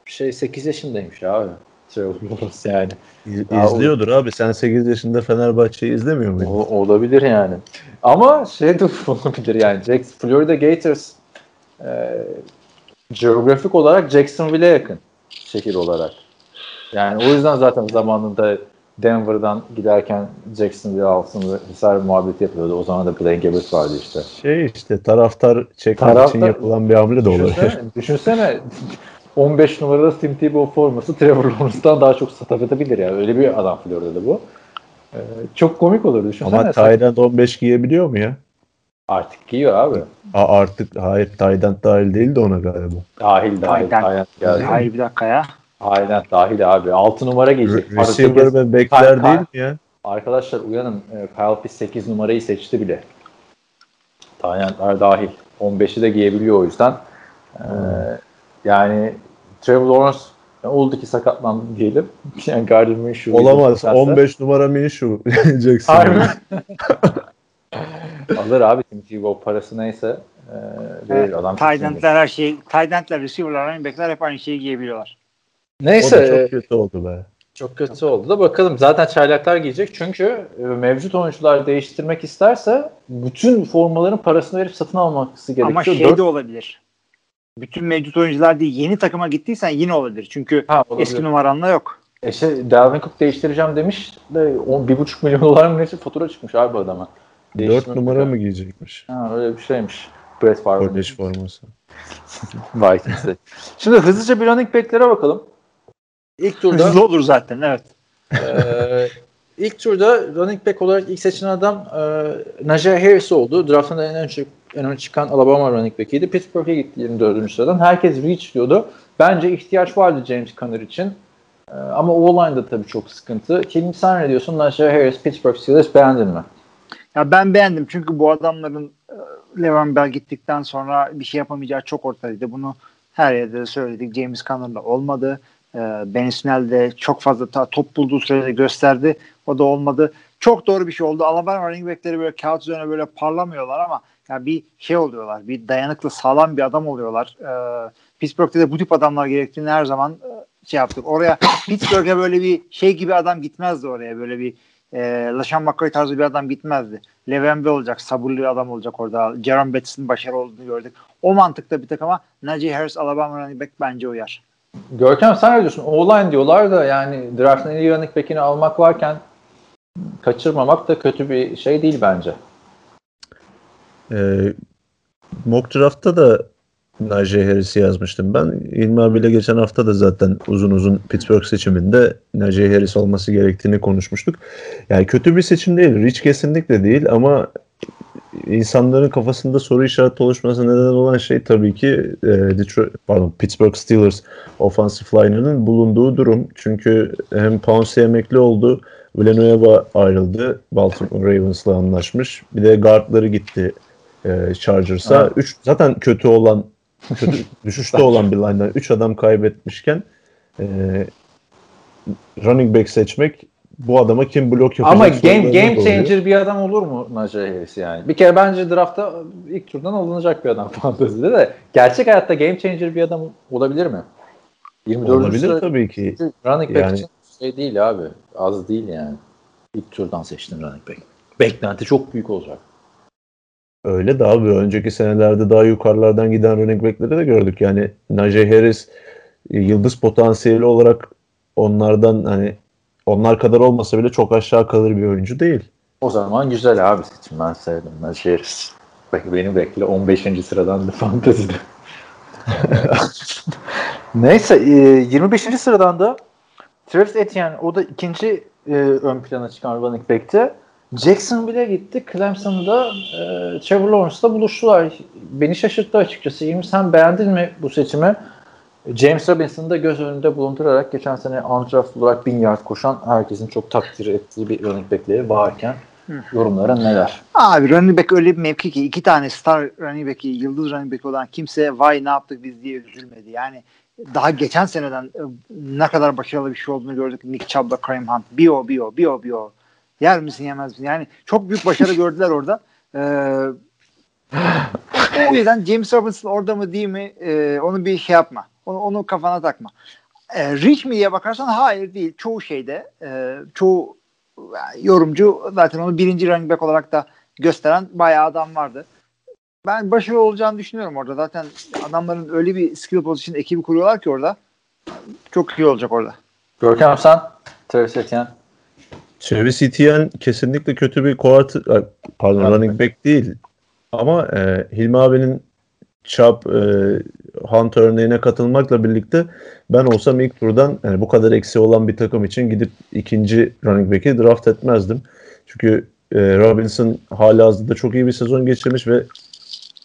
şey 8 yaşındaymış abi. Trevor Lawrence yani. İz- İzliyordur abi. Sen 8 yaşında Fenerbahçe'yi izlemiyor muydun? O, olabilir yani. Ama şey de olabilir yani. Jackson, Florida Gators e, geografik olarak Jacksonville'e yakın şehir olarak. Yani o yüzden zaten zamanında Denver'dan giderken Jacksonville altında hisar muhabbeti yapıyordu. O zaman da Blaine Gabbert vardı işte. Şey işte taraftar çekmek Taraftar- için yapılan bir hamle de olabilir. Düşünsene, düşünsene 15 numarada Tim Tebow forması Trevor Lawrence'dan daha çok satabilir yani. Öyle bir adam Florida'da bu. E, çok komik olur düşünsene. Ama Tayland 15 giyebiliyor mu ya? Artık giyiyor abi. A- artık hayır Tayland dahil değil de ona galiba. Dahil dahil. Tayland. Hayır bir dakika ya. Aynen dahil abi. 6 numara giyecek. Re- receiver ve backler Kay- değil mi ya? Arkadaşlar uyanın. E, Kyle Pitts 8 numarayı seçti bile. Taylandlar dahil. 15'i de giyebiliyor o yüzden. Ee, yani Trevor Lawrence oldu ki sakatlandı diyelim. Yani Gardner Minshew. Olamaz. Derse- 15 numara Minshew Jackson. Harbi? Alır abi Tim Tebow parası neyse e, verir adam. Tight her şey, tight receiver'lar, running back'ler hep aynı şeyi giyebiliyorlar. O Neyse. da e, çok kötü oldu be. Çok kötü oldu da bakalım. Zaten çaylaklar giyecek çünkü e, mevcut oyuncular değiştirmek isterse bütün formaların parasını verip satın alması gerekiyor. Ama şey Dört- de olabilir. Bütün mevcut oyuncular değil. Yeni takıma gittiysen yine olabilir. Çünkü Ha, olabilir. eski numaranla yok. E şey, Dalvin Cook değiştireceğim demiş de on- bir buçuk milyon dolar mı neyse fatura çıkmış abi adama. 4 Değiştirmek numara mı giyecekmiş? Ha, öyle bir şeymiş. Brett Favre. Kolej forması. Vikings'te. Şimdi hızlıca bir running back'lere bakalım. İlk turda Hızlı olur zaten evet. Ee, ilk turda running back olarak ilk seçilen adam e, Najee Harris oldu. Draft'ın en ön, en ön çıkan Alabama running back'iydi. Pittsburgh'e gitti 24. sıradan. Herkes reach diyordu. Bence ihtiyaç vardı James Conner için. Ee, ama O-line'da tabii çok sıkıntı. Kim sen ne diyorsun? Najee Harris, Pittsburgh Steelers beğendin mi? Ya ben beğendim çünkü bu adamların e, Levan Bell gittikten sonra bir şey yapamayacağı çok ortadaydı. Bunu her yerde de söyledik. James Conner'la olmadı. E, Ben Snell de çok fazla ta- top bulduğu sürede gösterdi. O da olmadı. Çok doğru bir şey oldu. Alabama running back'leri böyle kağıt üzerine böyle parlamıyorlar ama yani bir şey oluyorlar. Bir dayanıklı sağlam bir adam oluyorlar. E, Pittsburgh'te de bu tip adamlar gerektiğini her zaman e, şey yaptık. Oraya Pittsburgh'e böyle bir şey gibi adam gitmezdi oraya. Böyle bir e, LaShawn McCoy tarzı bir adam gitmezdi. Levan Bell olacak, sabırlı bir adam olacak orada. Jerome Bettis'in başarılı olduğunu gördük. O mantıkta bir tek ama Najee Harris Alabama running back bence uyar. Görkem sen ne diyorsun? O-line diyorlar da yani draft'ın en iyi running back'ini almak varken kaçırmamak da kötü bir şey değil bence. Ee, mock draft'ta da Najee Harris'i yazmıştım ben. İlmi abiyle geçen hafta da zaten uzun uzun Pittsburgh seçiminde Najee Harris olması gerektiğini konuşmuştuk. Yani kötü bir seçim değil. Rich kesinlikle değil ama insanların kafasında soru işareti oluşmasına neden olan şey tabii ki e, Detroit, pardon, Pittsburgh Steelers offensive line'ının bulunduğu durum. Çünkü hem Pouncey emekli oldu, Villanueva ayrıldı, Baltimore Ravens'la anlaşmış. Bir de guardları gitti e, Chargers'a. Üç, zaten kötü olan, kötü, düşüşte olan bir line'dan 3 adam kaybetmişken e, running back seçmek bu adama kim blok yapacak Ama game, game changer bir adam olur mu Najee Harris yani? Bir kere bence draftta ilk turdan alınacak bir adam fantezide de. Gerçek hayatta game changer bir adam olabilir mi? 24. Olabilir sıra- tabii ki. Running back Yani- için şey değil abi. Az değil yani. İlk turdan seçtin running back. Beklenti çok büyük olacak. Öyle de abi önceki senelerde daha yukarılardan giden running back'leri de gördük. Yani Najee Harris e, yıldız potansiyeli olarak onlardan hani onlar kadar olmasa bile çok aşağı kalır bir oyuncu değil. O zaman güzel abi seçim. Ben sevdim. Najee Harris. Bak beni bekle 15. sıradan da fantezide. Neyse e, 25. sıradan da Travis Etienne o da ikinci e, ön plana çıkan running back'ti. Jacksonville'e gitti. Clemson'da e, Trevor Lawrence'la buluştular. Beni şaşırttı açıkçası. İlmi sen beğendin mi bu seçimi? James Robinson'ı da göz önünde bulundurarak geçen sene undraft olarak bin yard koşan herkesin çok takdir ettiği bir running back'leri varken Yorumların neler? Abi running back öyle bir mevki ki iki tane star running back'i, yıldız running back olan kimse vay ne yaptık biz diye üzülmedi. Yani daha geçen seneden e, ne kadar başarılı bir şey olduğunu gördük. Nick Chubb'la Kareem Hunt. Bir o, bir o, bir o, bir o. Yer misin yemez misin? Yani çok büyük başarı gördüler orada. Ee, o yüzden James Robinson orada mı değil mi e, onu bir şey yapma. Onu, onu kafana takma. E, rich mi diye bakarsan hayır değil. Çoğu şeyde e, çoğu yorumcu zaten onu birinci running back olarak da gösteren bayağı adam vardı. Ben başarılı olacağını düşünüyorum orada. Zaten adamların öyle bir skill position ekibi kuruyorlar ki orada. Çok iyi olacak orada. Görkem sen Travis Etienne. Travis Etienne kesinlikle kötü bir quarter, pardon Evet. running back değil. Ama e, Hilmi abinin Chubb, e, Hunt örneğine katılmakla birlikte ben olsam ilk turdan yani bu kadar eksi olan bir takım için gidip ikinci running back'i draft etmezdim. Çünkü e, Robinson hala hazırda çok iyi bir sezon geçirmiş ve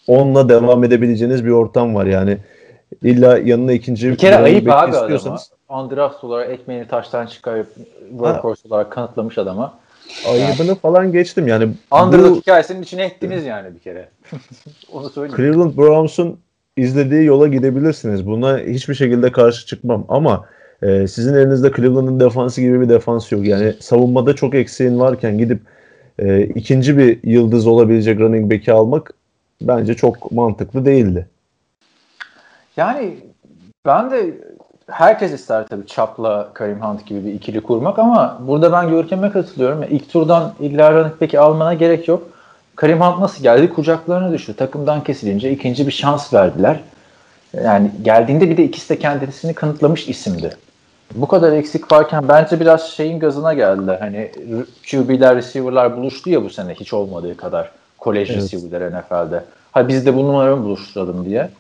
onunla devam edebileceğiniz bir ortam var yani. İlla yanına ikinci Bir kere running ayıp back abi adama. Undraft olarak ekmeğini taştan çıkarıp workhorse olarak kanıtlamış adama. ayıbını falan geçtim. Yani Underdog bu hikayesinin içine ettiniz yani bir kere. Onu söyleyeyim. Cleveland Browns'un izlediği yola gidebilirsiniz. Buna hiçbir şekilde karşı çıkmam ama e, sizin elinizde Cleveland'ın defansı gibi bir defans yok. Yani savunmada çok eksiğin varken gidip e, ikinci bir yıldız olabilecek running back'i almak bence çok mantıklı değildi. Yani ben de herkes ister tabii Chap'la Karim Hunt gibi bir ikili kurmak ama burada ben Görkem'e katılıyorum. İlk turdan illa running back'i almana gerek yok. Karim Hunt nasıl geldi? Kucaklarına düştü. Takımdan kesilince ikinci bir şans verdiler. Yani geldiğinde bir de ikisi de kendisini kanıtlamış isimdi. Bu kadar eksik varken bence biraz şeyin gazına geldiler. Hani QB'ler, receiver'lar buluştu ya bu sene hiç olmadığı kadar. Kolej Evet. receiver'lar NFL'de. Ha biz de bu numaramı buluşturalım diye.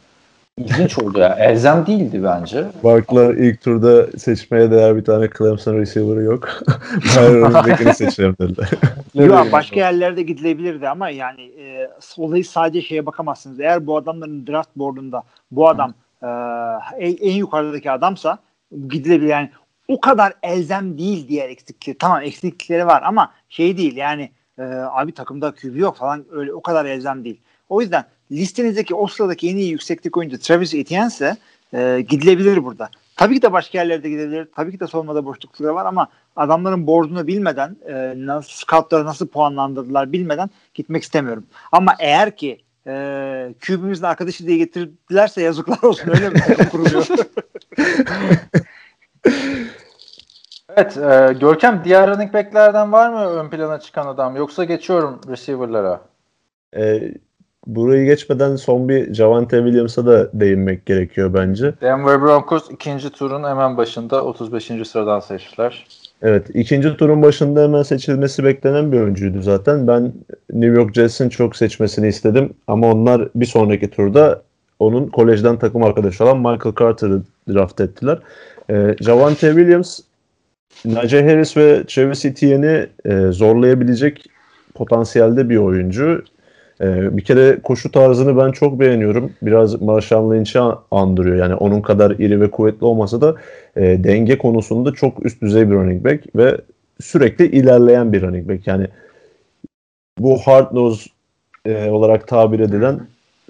İlginç oldu ya. Elzem değildi bence. Bark'la ilk turda seçmeye değer bir tane Clemson receiver'ı yok. Bari running back'ini seçelim dediler. Yok başka yerlerde gidilebilirdi ama yani e, olayı sadece şeye bakamazsınız. Eğer bu adamların draft board'unda bu adam e, en, en yukarıdaki adamsa gidilebilir. Yani o kadar elzem değil diğer eksiklikleri. Tamam eksiklikleri var ama şey değil yani e, abi takımda QB yok falan öyle o kadar elzem değil. O yüzden listenizdeki o sıradaki en iyi yükseklik oyuncu Travis Etienne ise e, gidilebilir burada. Tabii ki de başka yerlerde gidebilir. Tabii ki de savunmada boşlukları var ama adamların board'unu bilmeden e, nasıl scoutları nasıl puanlandırdılar bilmeden gitmek istemiyorum. Ama eğer ki e, QB'mizin arkadaşı diye getirdilerse yazıklar olsun öyle mi kuruluyor? Evet, e, Görkem diğer running back'lerden var mı ön plana çıkan adam? Yoksa geçiyorum receiver'lara. E, burayı geçmeden son bir Javante Williams'a da değinmek gerekiyor bence. Denver Broncos ikinci turun hemen başında 35. sıradan seçtiler. Evet, ikinci turun başında hemen seçilmesi beklenen bir oyuncuydu zaten. Ben New York Jets'in çok seçmesini istedim ama onlar bir sonraki turda onun kolejden takım arkadaşı olan Michael Carter'ı draft ettiler. Ee, Javante Williams, Najee Harris ve Travis Etienne'i e, zorlayabilecek potansiyelde bir oyuncu. Ee, bir kere koşu tarzını ben çok beğeniyorum. Biraz Marshawn Lynch'i andırıyor. Yani onun kadar iri ve kuvvetli olmasa da e, denge konusunda çok üst düzey bir running back ve sürekli ilerleyen bir running back. Yani bu hard nose e, olarak tabir edilen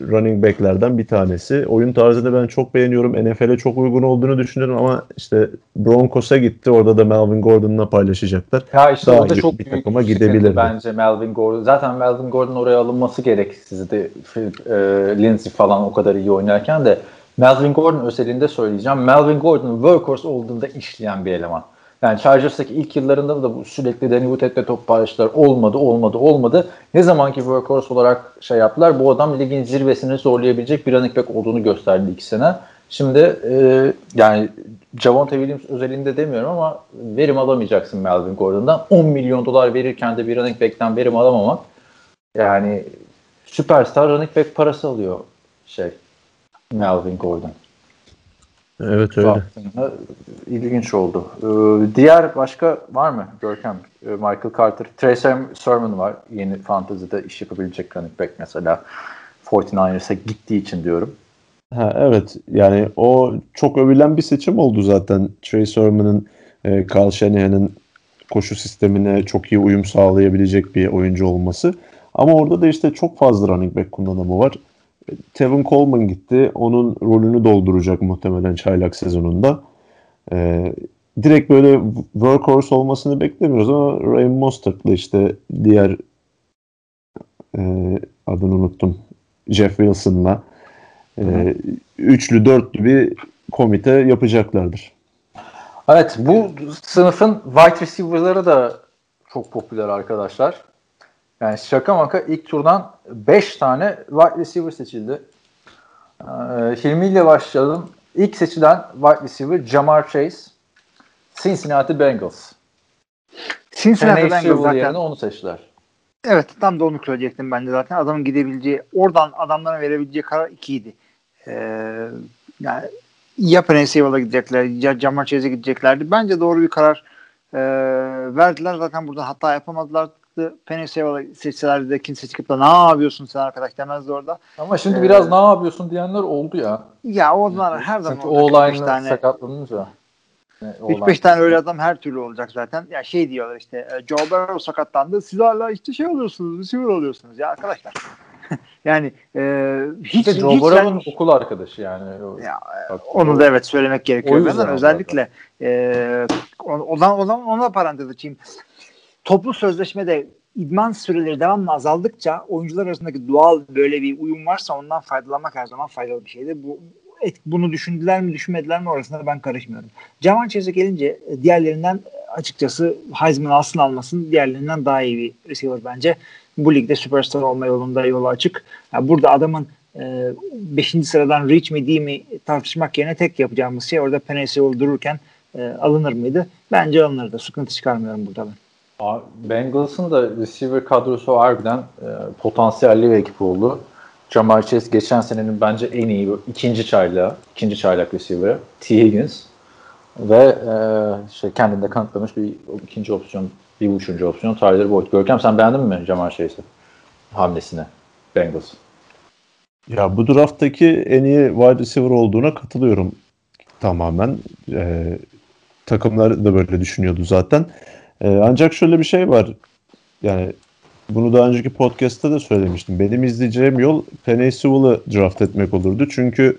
running back'lerden bir tanesi. Oyun tarzını ben çok beğeniyorum. NFL'e çok uygun olduğunu düşünüyorum ama işte Broncos'a gitti. Orada da Melvin Gordon'la paylaşacaklar. Ya işte Daha orada çok bir büyük takıma sıkıntı gidebilirdi. Bence Melvin Gordon. Zaten Melvin Gordon oraya alınması gereksizdi. E, Lindsay falan o kadar iyi oynarken de Melvin Gordon özelinde söyleyeceğim. Melvin Gordon workhorse olduğunda işleyen bir eleman. Yani Chargers'taki ilk yıllarında da bu sürekli Danny Woodhead'le top paylaştılar. Olmadı, olmadı, olmadı. Ne zamanki workhorse olarak şey yaptılar, bu adam ligin zirvesini zorlayabilecek bir running back olduğunu gösterdi iki sene. Şimdi e, yani Javonte Williams özelinde demiyorum ama verim alamayacaksın Melvin Gordon'dan. 10 milyon dolar verirken de bir running back'ten verim alamamak yani süperstar running back parası alıyor şey Melvin Gordon. Evet öyle. Baktığında ilginç oldu. Ee, diğer başka var mı Görkem? Ee, Michael Carter. Trey Serm- Sermon var. Yeni fantezide iş yapabilecek running back mesela. 49ers'a gittiği için diyorum. Ha, evet yani o çok övülen bir seçim oldu zaten. Trey Sermon'ın e, Carl Shanahan'ın koşu sistemine çok iyi uyum sağlayabilecek bir oyuncu olması. Ama orada da işte çok fazla running back kullanımı var. Tevin Coleman gitti. Onun rolünü dolduracak muhtemelen çaylak sezonunda. Ee, direkt böyle workhorse olmasını beklemiyoruz ama Ryan Mostert'la işte diğer e, adını unuttum. Jeff Wilson'la e, üçlü dörtlü bir komite yapacaklardır. Evet bu sınıfın wide receiver'ları da çok popüler arkadaşlar. Yani şaka maka ilk turdan 5 tane wide receiver seçildi. Ee, Hilmi ile başlayalım. İlk seçilen wide receiver Jamar Chase. Cincinnati Bengals. Cincinnati Bengals Bengals zaten. yerine onu seçtiler. Evet tam da onu söyleyecektim ben de zaten. Adamın gidebileceği, oradan adamlara verebileceği karar ikiydi. Ee, yani ya Pennsylvania'ya gidecekler ya Jamar Chase'e gideceklerdi. Bence doğru bir karar e, verdiler. Zaten burada hata yapamadılar. Pennsylvania seçselerdi de kimse çıkıp da ne yapıyorsun sen arkadaş demezdi orada. Ama şimdi Ee, biraz ne yapıyorsun diyenler oldu ya. Ya onlar her zaman Çünkü o Üç beş tane, sakatlanınca. 3-5 tane öyle adam her türlü olacak zaten. Ya şey diyorlar işte e, Joe Burrow sakatlandı. Siz hala işte şey oluyorsunuz, receiver oluyorsunuz ya arkadaşlar. yani e, hiç, İşte Joe Burrow'un ben- okul arkadaşı yani. Ya, Bak, Onu da evet söylemek gerekiyor. O yüzden özellikle e, ona, ona, ona parantez açayım. Toplu sözleşmede idman süreleri devamlı azaldıkça oyuncular arasındaki doğal böyle bir uyum varsa ondan faydalanmak her zaman faydalı bir şeydir. Bu et, bunu düşündüler mi düşünmediler mi orasında ben karışmıyorum. Jamal Chase gelince e, diğerlerinden e, açıkçası Heisman alsın almasın diğerlerinden daha iyi bir receiver bence. Bu ligde süperstar olma yolunda yolu açık. Yani burada adamın 5. sıradan reach mi değil mi tartışmak yerine tek yapacağımız şey orada Peneseol dururken e, alınır mıydı? Bence alınırdı. Sıkıntı çıkarmıyorum burada ben. Bengals'ın da receiver kadrosu harbiden e, potansiyelli bir ekip oldu. Jamar Chase geçen senenin bence en iyi ikinci çaylağı, ikinci çaylak receiver'ı T. Higgins ve e, şey kendinde kanıtlamış bir ikinci opsiyon, bir üçüncü opsiyon Tyler Boyd. Görkem sen beğendin mi Jamar Chase'i? Hamlesini Bengals. Ya bu drafttaki en iyi wide receiver olduğuna katılıyorum tamamen. Ee, takımlar da böyle düşünüyordu zaten. Ee, ancak şöyle bir şey var. Yani bunu daha önceki podcast'ta da söylemiştim. Benim izleyeceğim yol Penny Sewell'ı draft etmek olurdu. Çünkü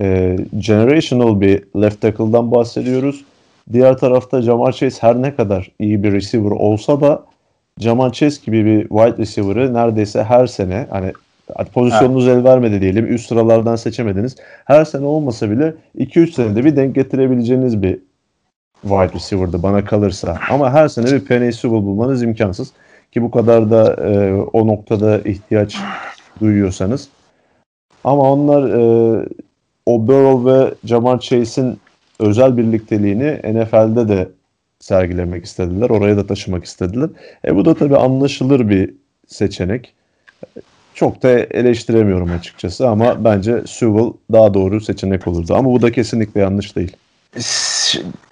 e, generational bir left tackle'dan bahsediyoruz. Diğer tarafta Jamar Chase her ne kadar iyi bir receiver olsa da Jamar Chase gibi bir wide receiver'ı neredeyse her sene hani pozisyonunuz el vermedi diyelim. Üst sıralardan seçemediniz. Her sene olmasa bile 2-3 senede bir denk getirebileceğiniz bir wide receiver'dı bana kalırsa. Ama her sene bir Penny Sewell bulmanız imkansız. Ki bu kadar da e, o noktada ihtiyaç duyuyorsanız. Ama onlar e, o Burrow ve Jamar Chase'in özel birlikteliğini NFL'de de sergilemek istediler. Oraya da taşımak istediler. E bu da tabii anlaşılır bir seçenek. Çok da eleştiremiyorum açıkçası ama bence Sewell daha doğru seçenek olurdu. Ama bu da kesinlikle yanlış değil.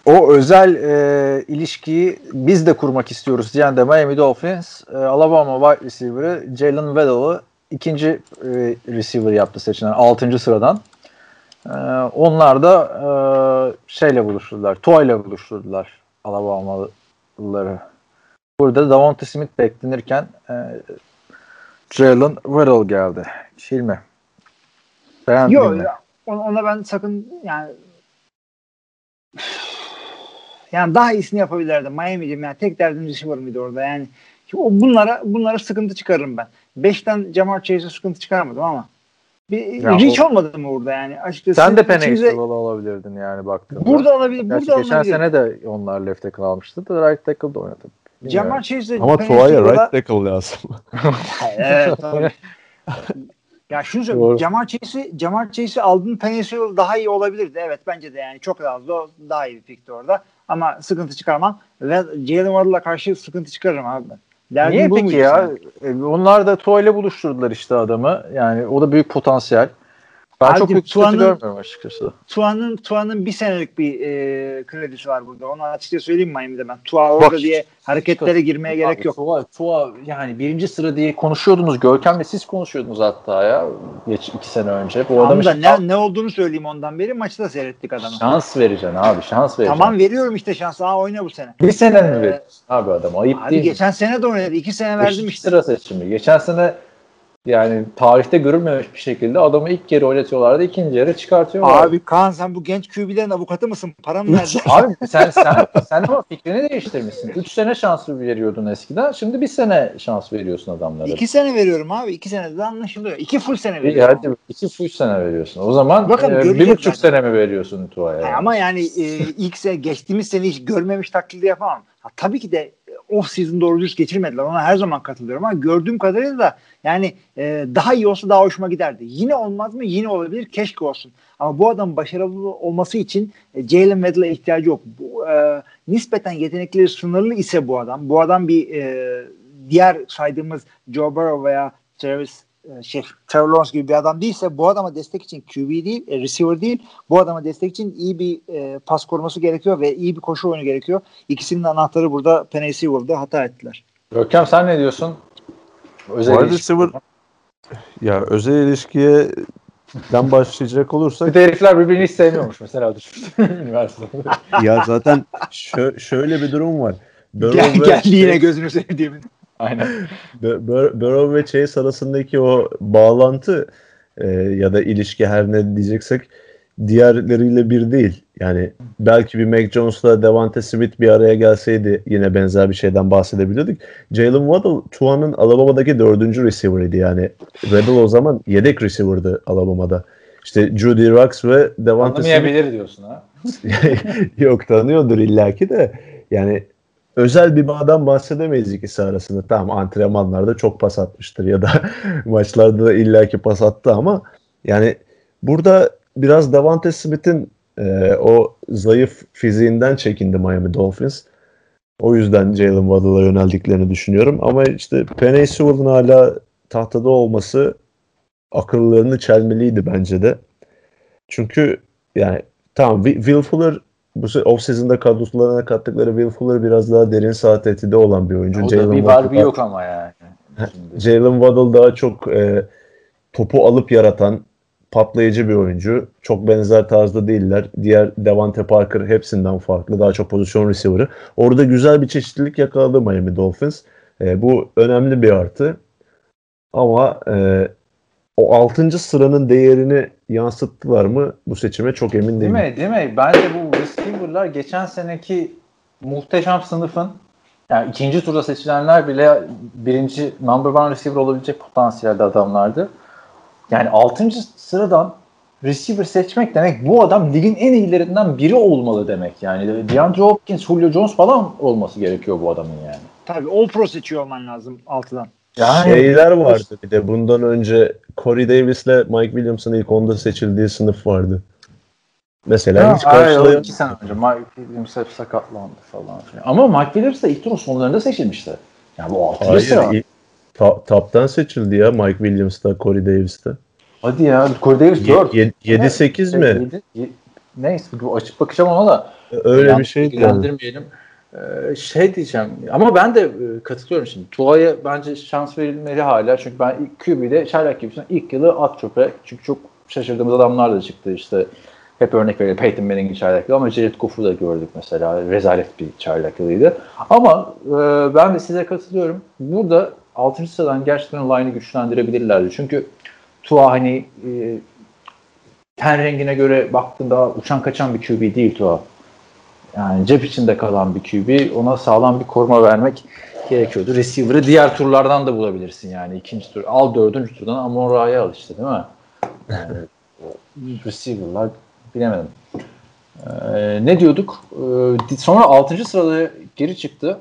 O özel e, ilişkiyi biz de kurmak istiyoruz diyen de Miami Dolphins e, Alabama wide receiver'ı Jalen Waddell'ı ikinci e, receiver yaptı seçilen 6. sıradan. E, onlar da e, şeyle buluşturdular. Toy'la buluşturdular Alabamalıları. Burada Davante Smith beklenirken e, Jalen Waddell geldi. Hilmi. Beğendin Yok mi? ona ben sakın yani yani daha iyisini yapabilirdim. Miami'cim yani tek derdim receiver mıydı orada yani. Şimdi o bunlara bunlara sıkıntı çıkarırım ben. Beşten Jamar Chase'e sıkıntı çıkarmadım ama bir Ya reach o- olmadı mı orada yani açıkçası. Sen de Penny alabilirdin yani baktığında. Burada olabilir. Gerçi Burada geçen olabilir. sene de onlar left tackle almıştı da right tackle da oynadı. Jamar Chase'de Ama Tua'ya right tackle lazım. Evet tabii. ya şunu söyleyeyim. Jamar Chase'i Jamar Chase'i aldın Sewell daha iyi olabilirdi. Evet bence de yani çok az da daha iyi bir pikti orada. Ama sıkıntı çıkarmam. Ve Jalen Waddle'la karşı sıkıntı çıkarırım abi ben. Derdim Niye peki ya? senin? E, Onlar da Tua ile buluşturdular işte adamı. Yani o da büyük potansiyel. Ben Abi, çok büyük Tuan'ın- görmüyorum açıkçası. Tua'nın Tua'nın bir senelik bir e, kredisi var burada. Onu açıkça söyleyeyim Miami'de ben. Tua orada Bak- diye hareketlere girmeye gerek yok. Tua, Tua yani birinci sıra diye konuşuyordunuz. Görkem'le siz konuşuyordunuz hatta ya. Geç iki sene önce. Bu da şans, ne, ne olduğunu söyleyeyim ondan beri. Maçı da seyrettik adamı. şans vereceksin abi. Şans vereceksin. Tamam veriyorum işte şansı. Aa oyna bu sene. Bir sene mi Ee, abi adam? Ayıp Abi değil mi? geçen sene de oynadı. İki sene verdim Beşinci işte. sıra seçimi. Geçen sene yani tarihte görülmemiş bir şekilde adamı ilk kere oynatıyorlardı. ikinci yere çıkartıyorlar. Abi Kaan sen bu genç QB'lerin avukatı mısın? Para mı verdin? Abi sen sen sen ama fikrini değiştirmişsin. 3 sene şans veriyordun eskiden. Şimdi bir sene şans veriyorsun adamlara. İki sene veriyorum abi. İki senede de anlaşılıyor. İki full sene veriyorum. hadi iki üç sene veriyorsun. O zaman Bakın e, bir buçuk zaten. sene mi veriyorsun Tua'ya? Ha, Ama yani e, ilk sene geçtiğimiz sene hiç görmemiş taklidi yapamam. Ha, tabii ki de off season doğru düz geçirmediler. Ona her zaman katılıyorum ama gördüğüm kadarıyla da yani e, daha iyi olsa daha hoşuma giderdi. Yine olmaz mı? Yine olabilir. Keşke olsun. Ama bu adam başarılı olması için e, Jalen Waddle'a ihtiyacı yok. Bu, e, nispeten yetenekleri sınırlı ise bu adam. Bu adam bir e, diğer saydığımız Joe Burrow veya Travis e, şey, Trevor Lawrence gibi bir adam değilse bu adama destek için QB değil, e, receiver değil. Bu adama destek için iyi bir e, pas koruması gerekiyor ve iyi bir koşu oyunu gerekiyor. İkisinin anahtarı burada Penny Sewell'da hata ettiler. Görkem sen ne diyorsun? Özel Wide ilişki. receiver ya özel ilişkiye den başlayacak olursak Bir de herifler birbirini hiç sevmiyormuş mesela. Üniversitede. ya zaten şö- şöyle bir durum var. Burrow Gel, ve geldi yine Chase- gözünü sevdiğimin. Aynen. Bur- Bur- Burrow ve Chase arasındaki o bağlantı e, ya da ilişki her ne diyeceksek diğerleriyle bir değil. Yani belki bir Mac Jones'la Devante Smith bir araya gelseydi yine benzer bir şeyden bahsedebilirdik. Jalen Waddle Tua'nın Alabama'daki dördüncü receiver'ıydı yani. Waddle o zaman yedek receiver'dı Alabama'da. İşte Judy Rux ve Devante Smith Anlamayabilir diyorsun ha. Yok tanıyordur illaki de yani özel bir bağdan bahsedemeyiz ikisi arasında. Tamam antrenmanlarda çok pas atmıştır ya da maçlarda da illaki pas attı ama yani burada biraz Davante Smith'in e, o zayıf fiziğinden çekindi Miami Dolphins. O yüzden Jalen Waddle'a yöneldiklerini düşünüyorum. Ama işte Penny Sewell'ın hala tahtada olması akıllarını çelmeliydi bence de. Çünkü yani tamam Wi- Will Fuller bu se- off-season'da kadrolarına kattıkları Will Fuller biraz daha derin saat tehdidi olan bir oyuncu. O da Jalen var bir Waddle- yok ama yani. Jalen Waddle daha çok e, topu alıp yaratan patlayıcı bir oyuncu. Çok benzer tarzda değiller. Diğer Devante Parker hepsinden farklı. Daha çok pozisyon receiver'ı. Orada güzel bir çeşitlilik yakaladı Miami Dolphins. E, bu önemli bir artı. Ama e, o 6. sıranın değerini yansıttılar mı bu seçime çok emin Değil değilim. mi? Değil mi? Bence bu receiver'lar geçen seneki muhteşem sınıfın yani ikinci turda seçilenler bile birinci number one receiver olabilecek potansiyelde adamlardı. Yani altıncı sıradan receiver seçmek demek bu adam ligin en iyilerinden biri olmalı demek. Yani DeAndre Hopkins, Julio Jones falan olması gerekiyor bu adamın yani. Tabii All Pro seçiyor olman lazım altıdan. Yani Şeyler vardı bir de bundan önce Corey Davis'le Mike Williams'ın ilk onda seçildiği sınıf vardı. Mesela hiç Hayır, o karşılayam iki sene önce Mike Williams hep sakatlandı falan. filan. Ama Mike Williams da ilk turun sonlarında seçilmişti. Yani bu altıncı sıra. Ta- taptan seçildi ya Mike Williams'ta, Corey Davis'te. Hadi ya Corey Davis 4. 7-8 mi? Neyse bu açıp bakacağım ona da. Öyle bir yani. ilgilendirmeyelim. Ee, şey diyeceğim ama ben de e, katılıyorum şimdi. Tua'ya bence şans verilmeli hala. Çünkü ben ilk QB'de Sherlock Gibson ilk yılı at çöpe. Çünkü çok şaşırdığımız adamlar da çıktı işte. Hep örnek verelim Peyton Manning'in Sherlock yılı ama Jared Goff'u da gördük mesela. Rezalet bir Sherlock yılıydı. Ama e, ben de size katılıyorum. Burada 6. sıradan gerçekten line'ı güçlendirebilirlerdi. Çünkü Tua hani e, ten rengine göre baktığında uçan kaçan bir QB değil Tua. Yani cep içinde kalan bir QB. Ona sağlam bir koruma vermek gerekiyordu. Receiver'ı diğer turlardan da bulabilirsin yani. ikinci tur. Al dördüncü turdan Amon Ra'ya al işte değil mi? Yani, receiver'lar bilemedim. Ee, ne diyorduk? Ee, sonra 6. sırada geri çıktı.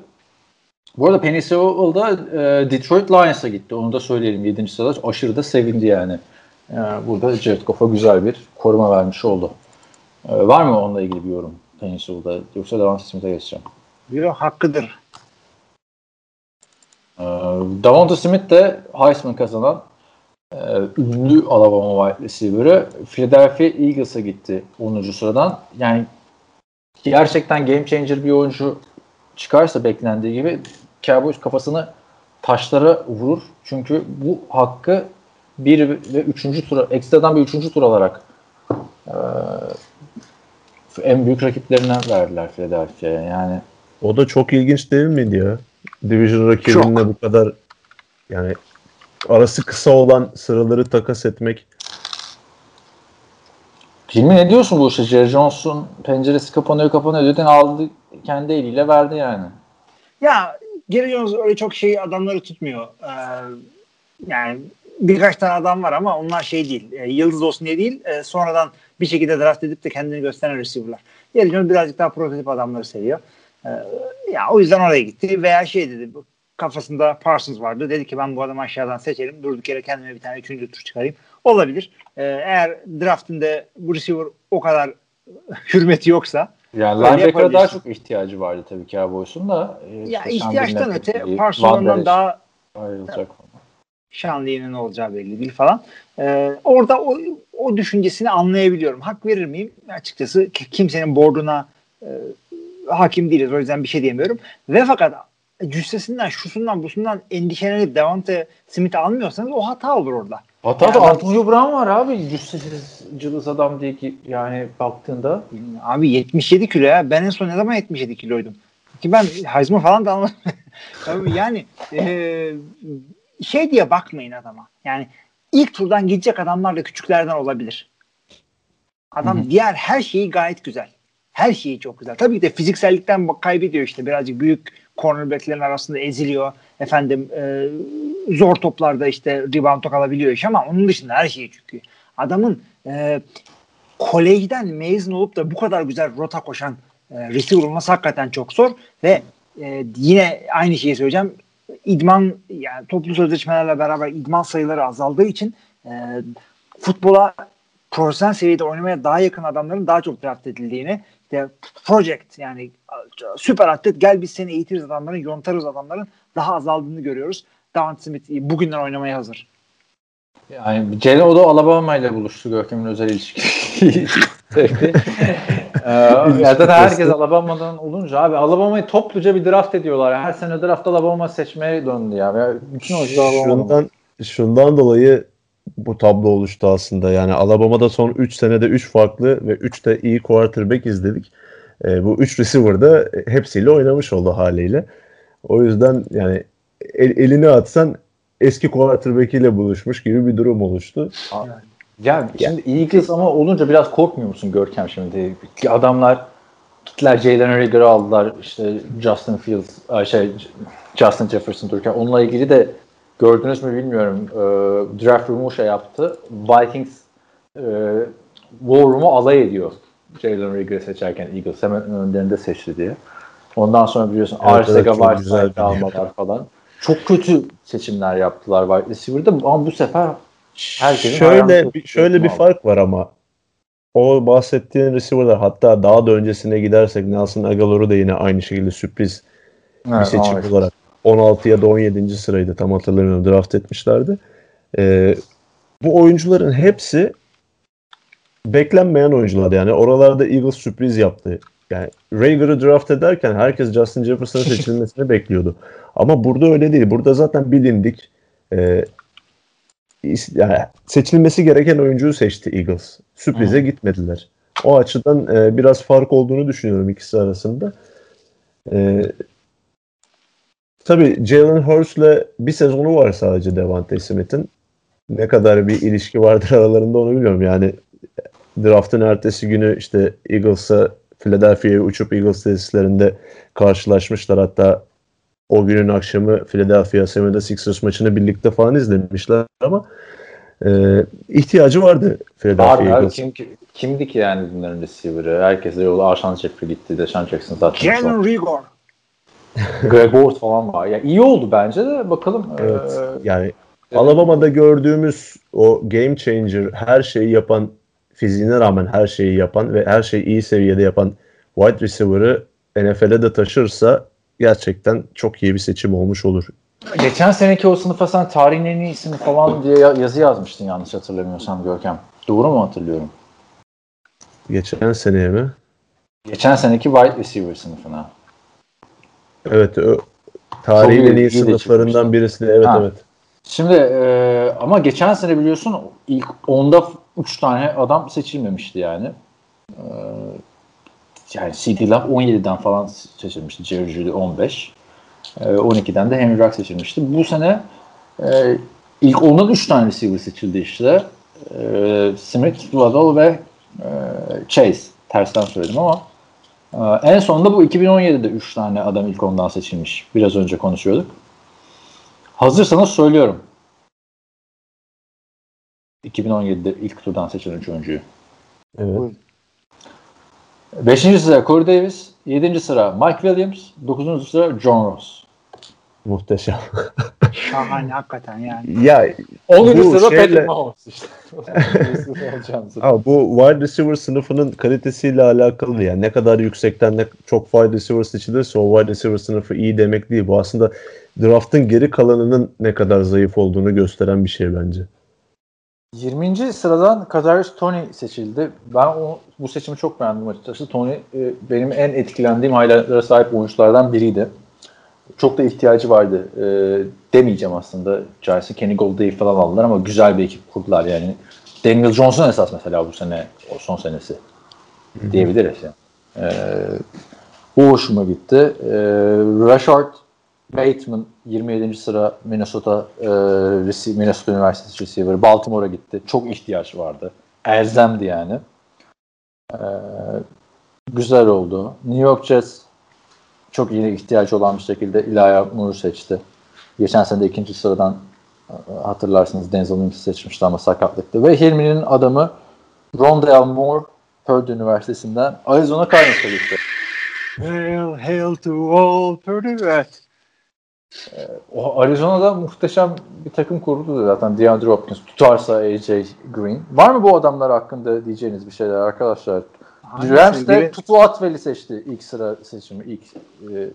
Bu arada Penny Sewell da e, Detroit Lions'a gitti. Onu da söyleyelim 7. sırada. Aşırı da sevindi yani. Yani burada Jared Goff'a güzel bir koruma vermiş oldu. Ee, var mı onunla ilgili bir yorum Penny Sewell'da? Yoksa Davante Smith'e geçeceğim. Biri hakkıdır. Ee, Davante Smith de Heisman kazanan e, ünlü Alabama wide receiver'ı Philadelphia Eagles'a gitti 10. sıradan. Yani gerçekten game changer bir oyuncu çıkarsa beklendiği gibi Cowboys kafasını taşlara vurur. Çünkü bu hakkı bir ve üçüncü tura, ekstradan bir üçüncü tur alarak e, en büyük rakiplerinden verdiler Philadelphia'ya. Yani O da çok ilginç değil miydi ya? Division rakibinle bu kadar yani arası kısa olan sıraları takas etmek. Hilmi ne diyorsun bu işte? Jerry Jones'un penceresi kapanıyor kapanıyor dedin aldı kendi eliyle verdi yani. Ya Geri Jones öyle çok şey adamları tutmuyor. Ee, yani birkaç tane adam var ama onlar şey değil. E, yıldız olsun diye değil. E, sonradan bir şekilde draft edip de kendini gösteren receiver'lar. Geri Jones birazcık daha prototip adamları seviyor. E, ya o yüzden oraya gitti veya şey dedi kafasında Parsons vardı. Dedi ki ben bu adamı aşağıdan seçelim. Durduk yere kendime bir tane üçüncü tur çıkarayım. Olabilir. Ee, eğer draftinde bu receiver o kadar hürmeti yoksa Yani linebacker'a daha çok ihtiyacı vardı tabii Cowboys'un da. E, ya işte ihtiyaçtan öte Payton, Parsons Van ondan Der daha ayrılacak. Ne olacağı belli değil falan. Ee, orada o, o düşüncesini anlayabiliyorum. Hak verir miyim? Açıkçası ki- kimsenin boarduna e, hakim değiliz. O yüzden bir şey diyemiyorum. Ve fakat cüssesinden, şusundan, busundan endişelenip Devante Smith'i almıyorsanız o hata olur orada. Hatta da Antonio Brown var abi. Cüssesiz cılız adam diye ki yani baktığında. Abi 77 kilo ya. Ben en son ne zaman 77 kiloydum? Ki ben Heisman falan da. Tabii yani e, şey diye bakmayın adama. Yani ilk turdan gidecek adamlar da küçüklerden olabilir. Adam Hı hı. diğer her şeyi gayet güzel. Her şeyi çok güzel. Tabii ki de fiziksellikten kaybediyor işte. Birazcık büyük cornerbacklerin arasında eziliyor. Efendim e, zor toplarda işte rebound alabiliyor iş ama onun dışında her şeyi çünkü. Adamın e, kolejden mezun olup da bu kadar güzel rota koşan e, receiver olması hakikaten çok zor ve e, yine aynı şeyi söyleyeceğim. İdman yani toplu sözleşmelerle beraber idman sayıları azaldığı için e, futbola profesyonel seviyede oynamaya daha yakın adamların daha çok draft edildiğini işte project yani süper atlet gel biz seni eğitiriz adamların yontarız adamların daha azaldığını görüyoruz. Davante Smith bugünden oynamaya hazır. Yani Jalen o da Alabama ile buluştu Görkem'in özel ilişkisi. Ee, zaten herkes Alabama'dan olunca abi Alabama'yı topluca bir draft ediyorlar. Her sene draft Alabama seçmeye döndü ya. ya bütün oyuncular Alabama'dan. Şundan, şundan dolayı bu tablo oluştu aslında. Yani Alabama'da son 3 senede 3 farklı ve 3 de iyi quarterback izledik. E, bu 3 receiver da hepsiyle oynamış oldu haliyle. O yüzden yani el- elini atsan eski quarterback ile buluşmuş gibi bir durum oluştu. Ya şimdi Eagles ama olunca biraz korkmuyor musun Görkem şimdi? Adamlar gittiler Jalen Rigger'ı aldılar. işte Justin Fields, şey Justin Jefferson dururken. Onunla ilgili de gördünüz mü bilmiyorum. E, draft room'u şey yaptı. Vikings e, War Room'u alay ediyor. Jalen Rigger'ı seçerken Eagles hemen önlerinde seçti diye. Ondan sonra biliyorsun Evet, Arcega evet, bir- almalar falan. Çok kötü seçimler yaptılar wide receiver'da ama bu sefer Herkesin şöyle bir, şöyle bir aldı. fark var ama o bahsettiğin receiver'lar hatta daha da öncesine gidersek Nelson Aguilar'ı da yine aynı şekilde sürpriz bir Evet, seçim evet. olarak 16 ya da 17. sıraydı tam hatırlamıyorum draft etmişlerdi. Ee, bu oyuncuların hepsi beklenmeyen oyuncular yani oralarda Eagles sürpriz yaptı. Yani Rager'ı draft ederken herkes Justin Jefferson'ın seçilmesini bekliyordu. Ama burada öyle değil. Burada zaten bilindik. İs- yani seçilmesi gereken oyuncuyu seçti Eagles. Sürprize gitmediler. O açıdan e, biraz fark olduğunu düşünüyorum ikisi arasında. E, tabii Jalen Hurts'le bir sezonu var sadece Devante Smith'in. Ne kadar bir ilişki vardır aralarında onu bilmiyorum. Yani draftın ertesi günü işte Eagles'a Philadelphia'ya uçup Eagles tesislerinde karşılaşmışlar. Hatta o günün akşamı Philadelphia 76ers maçını birlikte falan izlemişler ama e, ihtiyacı vardı Philadelphia Abi, abi Eagles'ın. kim, kimdi ki yani bunların receiver'ı? Herkes de yolu Arşan Jeffrey gitti. Deshaun Jackson zaten. Jalen Rigor. Greg Ward falan var. Ya iyi oldu bence de bakalım. Evet. Ee, Yani Alabama'da gördüğümüz o game changer her şeyi yapan fiziğine rağmen her şeyi yapan ve her şeyi iyi seviyede yapan wide receiver'ı NFL'e de taşırsa gerçekten çok iyi bir seçim olmuş olur. Geçen seneki o sınıfa sen tarihin en iyisini falan diye ya- yazı yazmıştın yanlış hatırlamıyorsam Görkem. Doğru mu hatırlıyorum? Geçen seneye mi? Geçen seneki wide receiver sınıfına. Evet. O, tarihin en iyi sınıflarından çıkmıştı. birisi de. Evet Ha. evet. Şimdi e, ama geçen sene biliyorsun ilk 10'da 3 tane adam seçilmemişti yani. E, yani CD Lamb 17'den falan seçilmişti. Jerry Judy 15. E, 12'den de Henry Ruggs seçilmişti. Bu sene e, ilk 10'dan 3 tane receiver seçildi işte. E, Smith, Waddle ve e, Chase. Tersten söyledim ama e, en sonunda bu 2017'de 3 tane adam ilk 10'dan seçilmiş. Biraz önce konuşuyorduk. Hazırsanız söylüyorum. 2017'de ilk turdan seçilen üç oyuncuyu. evet. 5. sıra Corey Davis, 7. sıra Mike Williams, 9. sıra John Ross. Muhteşem. Şahane hakikaten yani. ya 10. Bu sırada şeyle- Patrick Mahomes işte. Ama bu wide receiver sınıfının kalitesiyle alakalı yani ne kadar yüksekten ne çok wide receiver seçilirse o wide receiver sınıfı iyi demek değil. Bu aslında draftın geri kalanının ne kadar zayıf olduğunu gösteren bir şey bence. 20. sıradan Kadarius Tony seçildi. Ben o, bu seçimi çok beğendim açıkçası. Tony e, benim en etkilendiğim highlightlara sahip oyunculardan biriydi. Çok da ihtiyacı vardı. E, demeyeceğim aslında. Giants'ı Kenny Golladay falan aldılar ama güzel bir ekip kurdular yani. Daniel Johnson esas mesela bu sene o son senesi diyebiliriz yani. E, bu hoşuma gitti. E, Rashard Bateman 27. sıra Minnesota e, Minnesota Üniversitesi receiver Baltimore'a gitti. Çok ihtiyaç vardı. Elzemdi yani. E, güzel oldu. New York Jets çok iyi ihtiyaç olan bir şekilde Ilaya Moore'u seçti. Geçen sene de ikinci sıradan e, hatırlarsınız Denzel Mims seçmişti ama sakatlıktı. Ve Hilmi'nin adamı Rondale Moore Purdue Üniversitesi'nden Arizona Cardinals'a gitti. Hail, hail to all Purdue. Evet. O Arizona'da muhteşem bir takım kurdu zaten DeAndre Hopkins tutarsa AJ Green. Var mı bu adamlar hakkında diyeceğiniz bir şeyler arkadaşlar? Hangi Rams de Tutu Atwell'i seçti ilk sıra seçimi ilk e.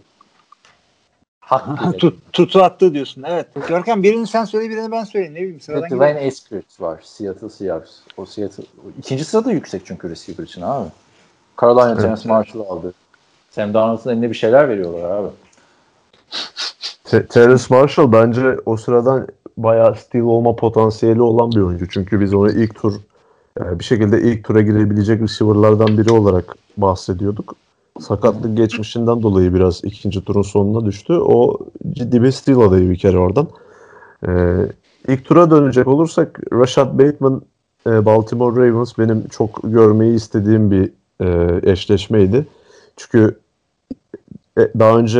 Tut, tutu attı diyorsun. Evet. Görkem birini sen söyle birini ben söyleyeyim. Ne bileyim sıradan Ve gidelim. Dwayne Eskridge var. Seattle Seahawks. O Seattle ikinci sırada yüksek çünkü receiver için abi. Carolina Evet. Terrence Marshall aldı. Sam Darnold'un eline bir şeyler veriyorlar abi. Terrence Marshall bence o sıradan bayağı steal olma potansiyeli olan bir oyuncu. Çünkü biz onu ilk tur bir şekilde ilk tura girebilecek receiver'lardan biri olarak bahsediyorduk. Sakatlık geçmişinden dolayı biraz ikinci turun sonuna düştü. O ciddi bir steal adayı bir kere oradan. Ee, ilk tura dönecek olursak Rashad Bateman e, Baltimore Ravens benim çok görmeyi istediğim bir e, eşleşmeydi. Çünkü e, daha önce